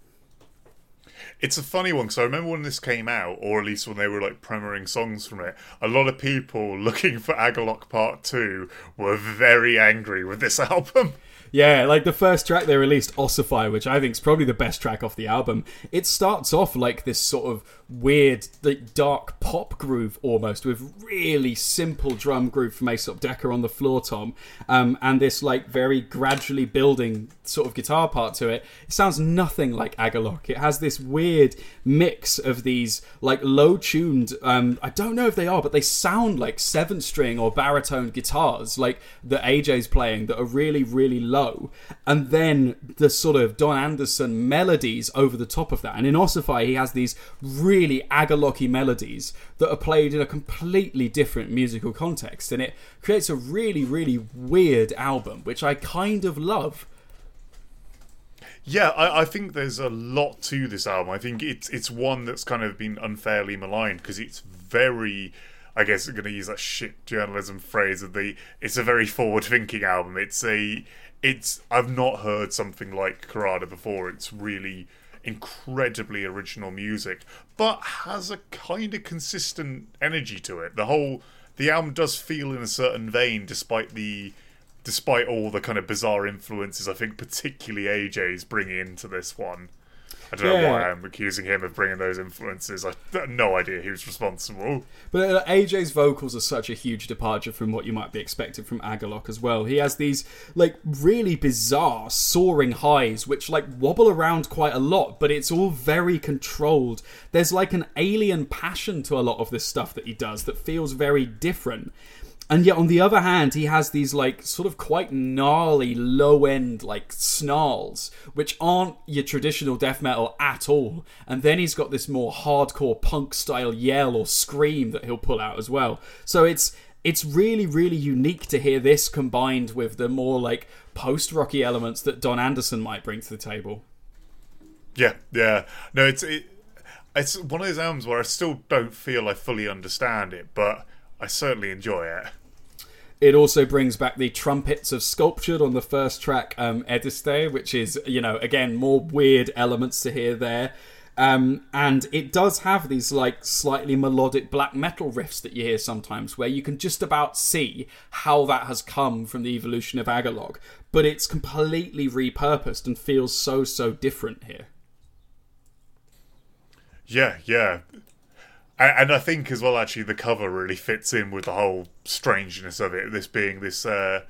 It's a funny one because I remember when this came out, or at least when they were like premiering songs from it, a lot of people looking for Agalloch Part 2 were very angry with this album. Yeah, like the first track they released, Ossify, which I think is probably the best track off the album. It starts off like this sort of weird, like dark pop groove almost, with really simple drum groove from Aesop Dekker on the floor tom, um, and this like very gradually building sort of guitar part to it. It sounds nothing like Agalloch. It has this weird mix of these like low tuned. Um, I don't know if they are, but they sound like seven string or baritone guitars, like that AJ's playing, that are really really low, and then the sort of Don Anderson melodies over the top of that. And in Ossify, he has these really Really agalocky melodies that are played in a completely different musical context, and it creates a really really weird album, which I kind of love. Yeah, I, I think there's a lot to this album. I think it's it's one that's kind of been unfairly maligned because it's very, I guess I'm going to use that shit journalism phrase of the. It's a very forward-thinking album. It's a, it's I've not heard something like Khôrada before. It's really incredibly original music, but has a kind of consistent energy to it. The whole the album does feel in a certain vein, despite the despite all the kind of bizarre influences I think particularly AJ's bringing into this one. I don't know why I'm accusing him of bringing those influences. I have no idea who's responsible. But uh, AJ's vocals are such a huge departure from what you might be expecting from Agalloch as well. He has these like really bizarre soaring highs which like wobble around quite a lot, but it's all very controlled. There's like an alien passion to a lot of this stuff that he does that feels very different. And yet, on the other hand, he has these like sort of quite gnarly low end like snarls, which aren't your traditional death metal at all. And then he's got this more hardcore punk style yell or scream that he'll pull out as well. So it's it's really really unique to hear this combined with the more like post rocky elements that Don Anderson might bring to the table. Yeah, yeah. No, it's it, it's one of those albums where I still don't feel I fully understand it, but I certainly enjoy it. It also brings back the trumpets of Sculptured on the first track, um, Ediste, which is, you know, again, more weird elements to hear there. Um, and it does have these, like, slightly melodic black metal riffs that you hear sometimes, where you can just about see how that has come from the evolution of Agalloch. But it's completely repurposed and feels so, so different here. Yeah, yeah. A- And I think as well, actually, the cover really fits in with the whole strangeness of it. This being this, uh,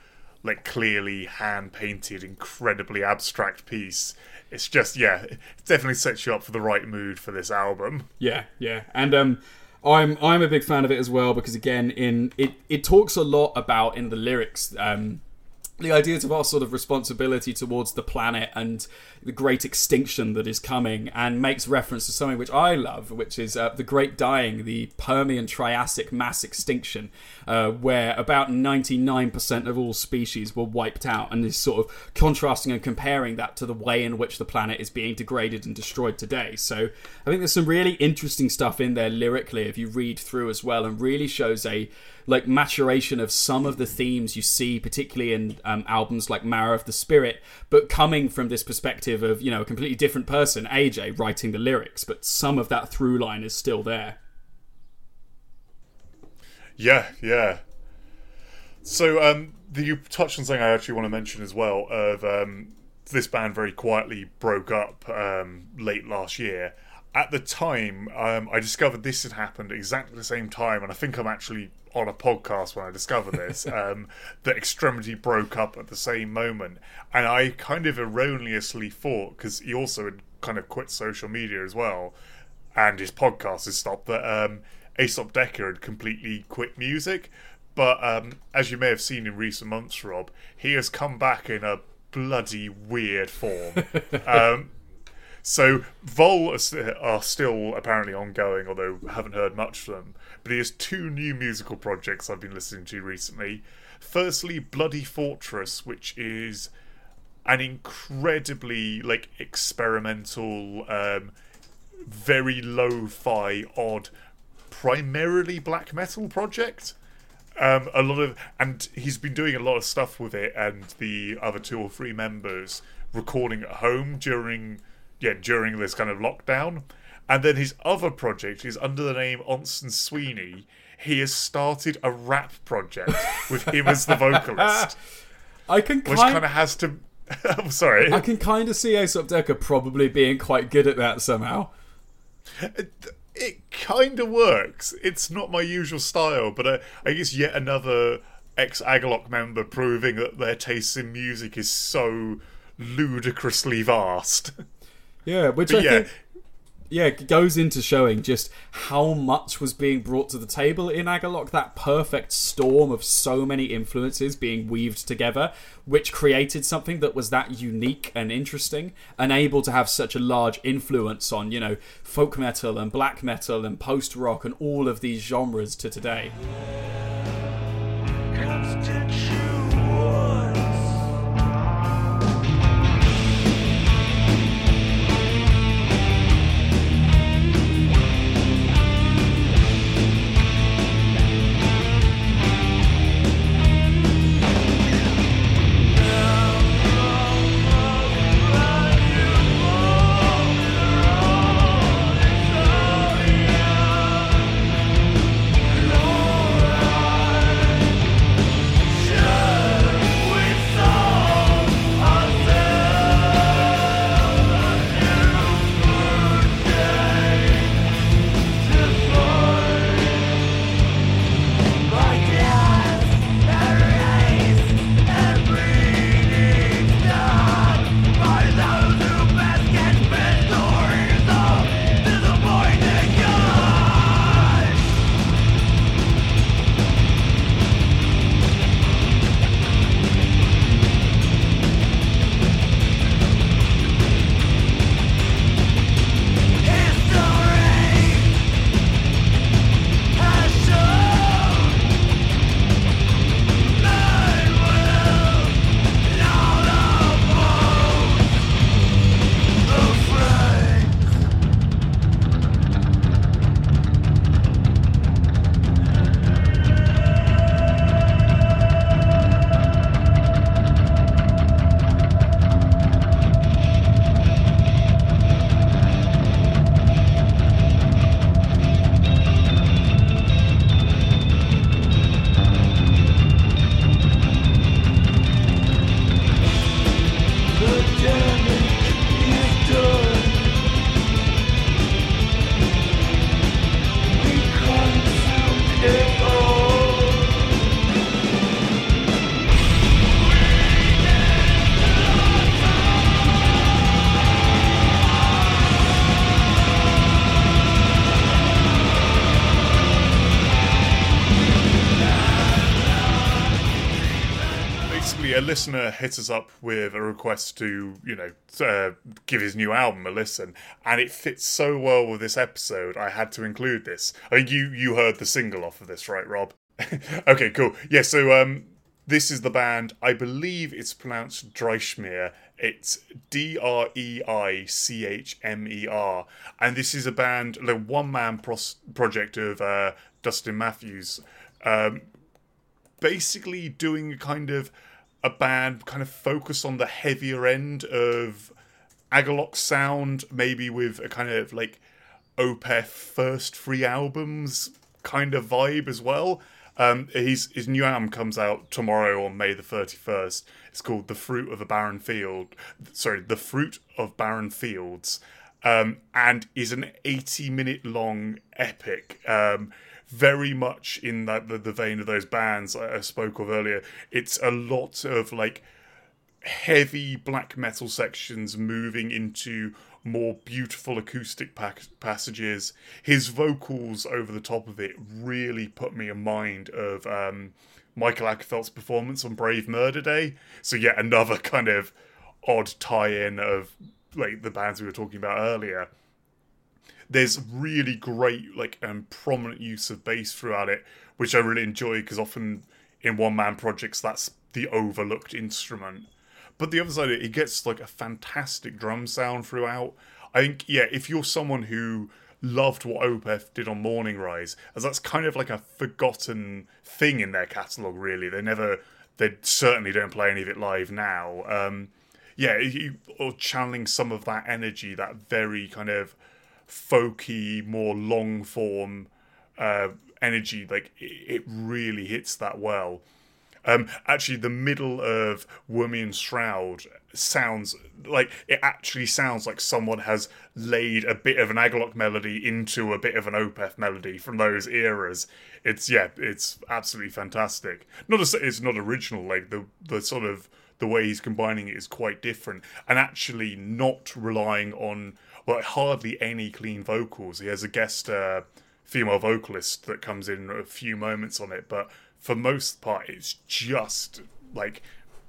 like, clearly hand painted, incredibly abstract piece. It's just, yeah, it definitely sets you up for the right mood for this album. Yeah, yeah, and um, I'm I'm a big fan of it as well because again, in it it talks a lot about in the lyrics um, the ideas of our sort of responsibility towards the planet and the great extinction that is coming, and makes reference to something which I love, which is uh, the Great Dying, the Permian Triassic mass extinction, uh, where about 99% of all species were wiped out, and is sort of contrasting and comparing that to the way in which the planet is being degraded and destroyed today. So I think there's some really interesting stuff in there lyrically if you read through as well, and really shows a like maturation of some of the themes you see, particularly in um, albums like Marrow of the Spirit, but coming from this perspective of you know a completely different person, AJ, writing the lyrics, but some of that through line is still there. Yeah, yeah. So, um, the, you touched on something I actually want to mention as well. Of um, this band very quietly broke up um, late last year. At the time, um, I discovered this had happened exactly the same time, and I think I'm actually on a podcast when I discovered this. um, that Extremity broke up at the same moment, and I kind of erroneously thought because he also had kind of quit social media as well, and his podcast has stopped. That um, Aesop Dekker had completely quit music. But um, as you may have seen in recent months, Rob, he has come back in a bloody weird form. um, So Vhöl are, still apparently ongoing, although haven't heard much from them. But he has two new musical projects I've been listening to recently. Firstly, Bloody Fortress, which is an incredibly like experimental, um, very lo-fi, odd, primarily black metal project. Um, a lot of, and he's been doing a lot of stuff with it, and the other two or three members recording at home during, yeah, during this kind of lockdown. And then his other project is under the name Onson Sweeney. He has started a rap project with him as the vocalist, I can which kind kind of has to. I'm sorry. I can kind of see Aesop Dekker probably being quite good at that somehow. it kind of works. It's not my usual style, but I, I guess yet another ex Agalloch member proving that their taste in music is so ludicrously vast. Yeah, which But I yeah, think yeah goes into showing just how much was being brought to the table in Agalloch. That perfect storm of so many influences being weaved together, which created something that was that unique and interesting, and able to have such a large influence on you know folk metal and black metal and post rock and all of these genres to today. Basically, listener hit us up with a request to, you know, uh, give his new album a listen, and it fits so well with this episode. I had to include this. I think you you heard the single off of this, right, Rob? okay, cool. Yeah, so um, this is the band. I believe it's pronounced Dreischmer. It's D R E I C H M E R, and this is a band, the one man pros- project of uh, Dustin Matthews. Um, basically doing a kind of a band kind of focus on the heavier end of Agalloch sound, maybe with a kind of like Opeth first three albums kind of vibe as well. Um, his his new album comes out tomorrow on May the thirty first. It's called "The Fruit of a Barren Field." Sorry, "The Fruit of Barren Fields," um, and is an eighty minute long epic. Um, very much in that the, the vein of those bands I, I spoke of earlier. It's a lot of like heavy black metal sections moving into more beautiful acoustic passages. His vocals over the top of it really put me in mind of um, Mikael Åkerfeldt's performance on Brave Murder Day. So yet another kind of odd tie-in of like the bands we were talking about earlier. There's really great like um, prominent use of bass throughout it, which I really enjoy because often in one man projects that's the overlooked instrument. But the other side, it, it gets like a fantastic drum sound throughout. I think, yeah, if you're someone who loved what Opeth did on Morningrise, as that's kind of like a forgotten thing in their catalogue, really. They never, they certainly don't play any of it live now. Um, yeah, you, or channeling some of that energy, that very kind of folky, more long form uh, energy, like it, really hits that well. Um, actually, the middle of Wormy and Shroud sounds like it actually sounds like someone has laid a bit of an Agalloch melody into a bit of an Opeth melody from those eras. It's yeah, it's absolutely fantastic. Not a, it's not original, like the the sort of the way he's combining it is quite different, and actually not relying on well hardly any clean vocals. He has a guest uh, female vocalist that comes in a few moments on it, but for most part, it's just like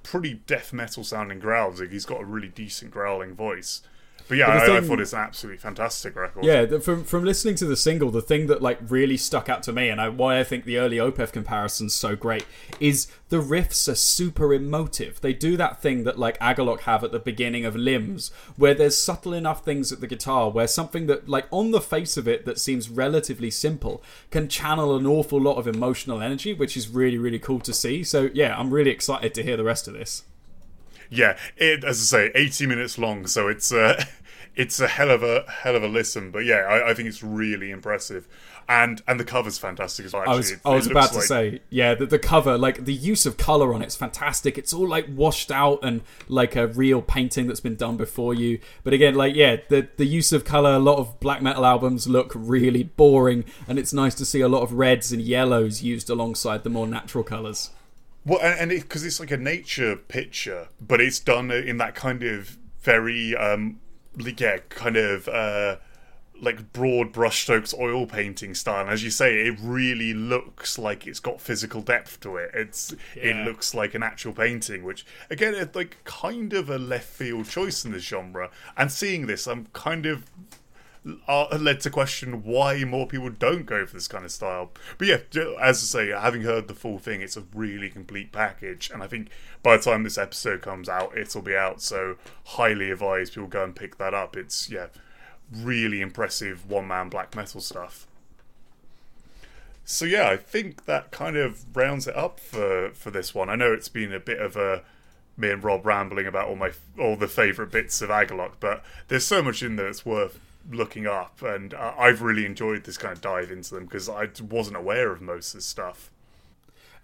pretty death metal sounding growls. Like he's got a really decent growling voice. But yeah, But I, I thought it's an absolutely fantastic record. Yeah, the, from from listening to the single, the thing that like really stuck out to me, and I, why I think the early Opeth comparison's so great, is the riffs are super emotive. They do that thing that like Agalloch have at the beginning of Limbs, where there's subtle enough things at the guitar where something that like on the face of it that seems relatively simple can channel an awful lot of emotional energy, which is really really cool to see. So yeah, I'm really excited to hear the rest of this. Yeah. It, as I say, eighty minutes long, so it's uh, it's a hell of a hell of a listen. But yeah, I, I think it's really impressive, and and the cover's fantastic as well. Actually, I was It- I was about to like- say, yeah, the, the cover, like the use of color on it's fantastic. It's all like washed out and like a real painting that's been done before you. But again, like yeah, the the use of color. A lot of black metal albums look really boring, and it's nice to see a lot of reds and yellows used alongside the more natural colors. Well, and, and because it's like a nature picture, but it's done in that kind of very, um, like, yeah, kind of uh, like broad brushstrokes oil painting style. And as you say, it really looks like it's got physical depth to it. It's it looks like an actual painting, which again, it's like kind of a left field choice in this genre. And seeing this, I'm kind of are led to question why more people don't go for this kind of style. But yeah, as I say, having heard the full thing, it's a really complete package, and I think by the time this episode comes out, it'll be out. So highly advise people go and pick that up. It's yeah, really impressive one man black metal stuff. So yeah, I think that kind of rounds it up for for this one. I know it's been a bit of a me and Rob rambling about all my all the favourite bits of Agalloch, but there's so much in there that's worth looking up, and uh, I've really enjoyed this kind of dive into them because I wasn't aware of most of this stuff.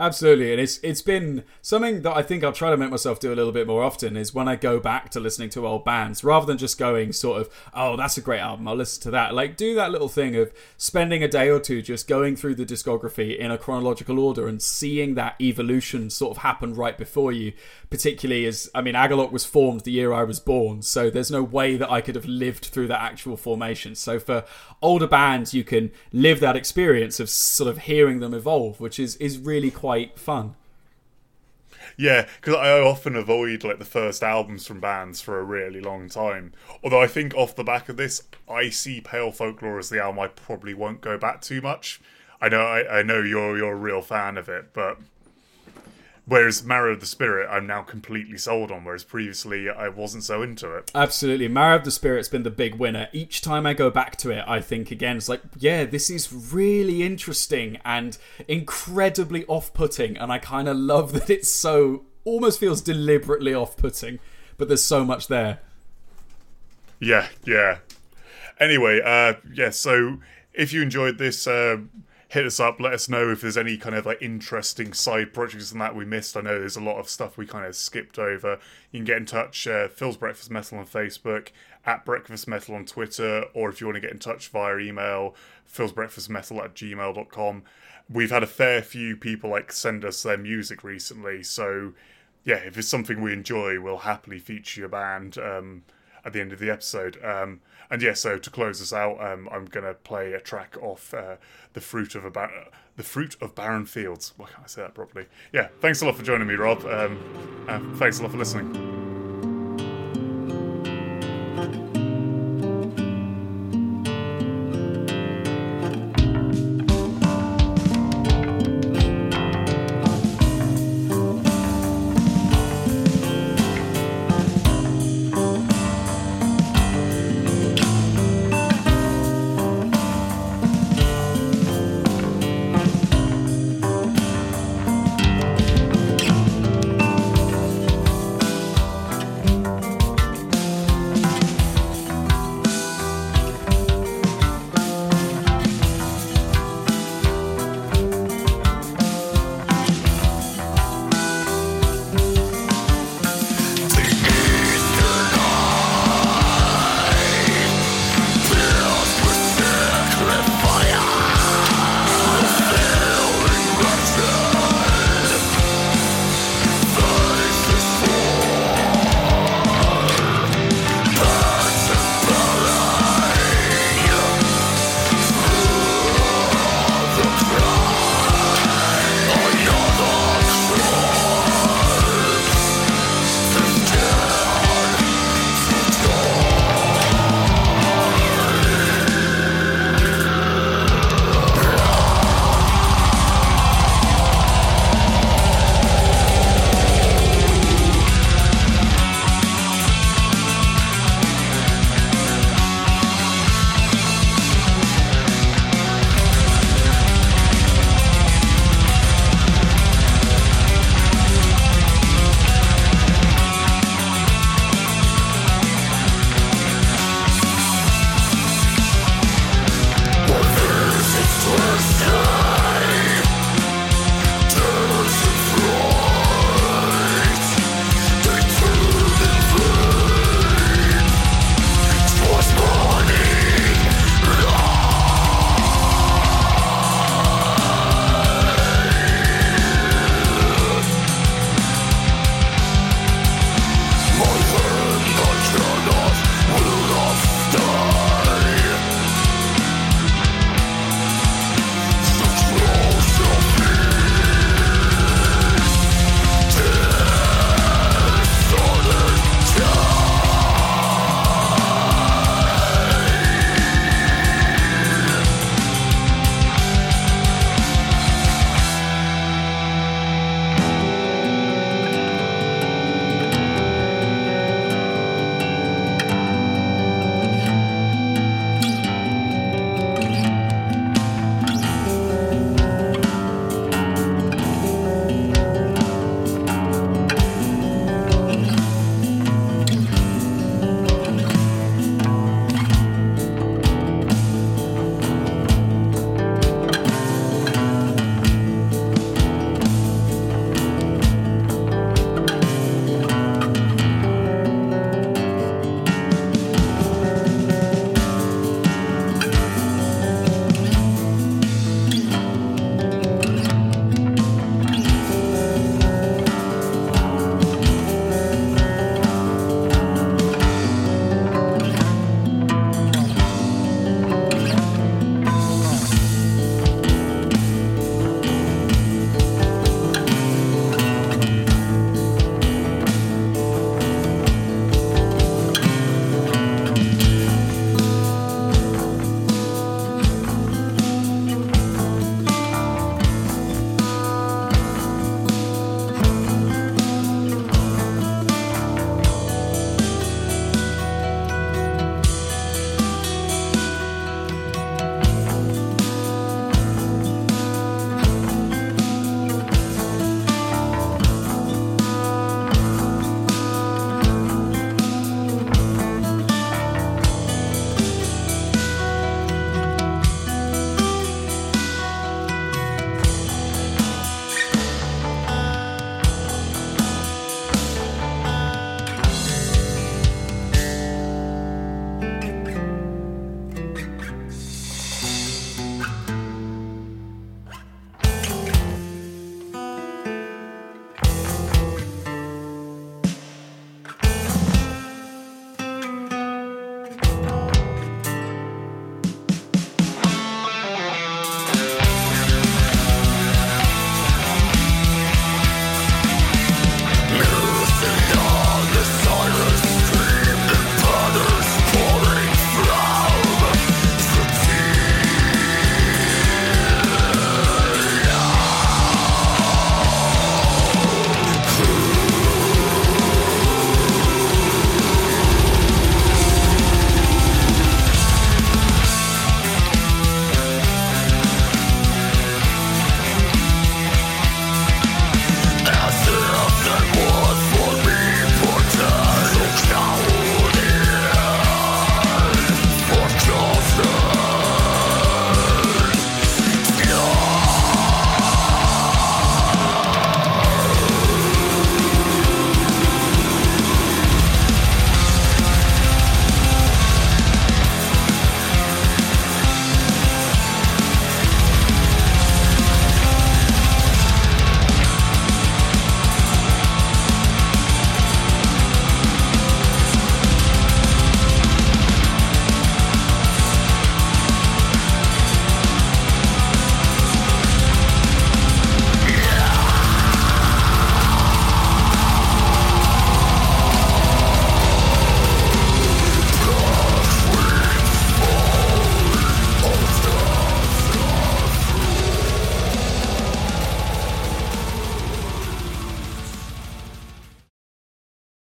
Absolutely, and it's it's been something that I think I'll try to make myself do a little bit more often. Is when I go back to listening to old bands, rather than just going sort of, oh, that's a great album, I'll listen to that. Like do that little thing of spending a day or two just going through the discography in a chronological order and seeing that evolution sort of happen right before you. Particularly as I mean, Agalloch was formed the year I was born, so there's no way that I could have lived through that actual formation. So for older bands, you can live that experience of sort of hearing them evolve, which is is really quite fun. Yeah, because I often avoid like the first albums from bands for a really long time. Although I think off the back of this, I see Pale Folklore as the album I probably won't go back too much. I know, I, I know you're you're a real fan of it, but whereas Marrow of the Spirit, I'm now completely sold on. Whereas previously, I wasn't so into it. Absolutely. Marrow of the Spirit's been the big winner. Each time I go back to it, I think again, it's like, yeah, this is really interesting and incredibly off putting. And I kind of love that it's so, almost feels deliberately off putting, but there's so much there. Yeah, yeah. Anyway, uh, yeah. So if you enjoyed this, uh, hit us up. Let us know if there's any kind of like interesting side projects and that we missed. I know there's a lot of stuff we kind of skipped over. You can get in touch. Uh, Phil's Breakfast Metal on Facebook, at Breakfast Metal on Twitter, or if you want to get in touch via email, Phil's Breakfast Metal at gmail.com. We've had a fair few people like send us their music recently, so yeah, if it's something we enjoy, we'll happily feature your band. Um, at the end of the episode. Um, and yeah, so to close us out, um, I'm gonna play a track off uh, the fruit of the fruit of barren fields. Why can't I say that properly? Yeah, thanks a lot for joining me, Rob. Um, and thanks a lot for listening.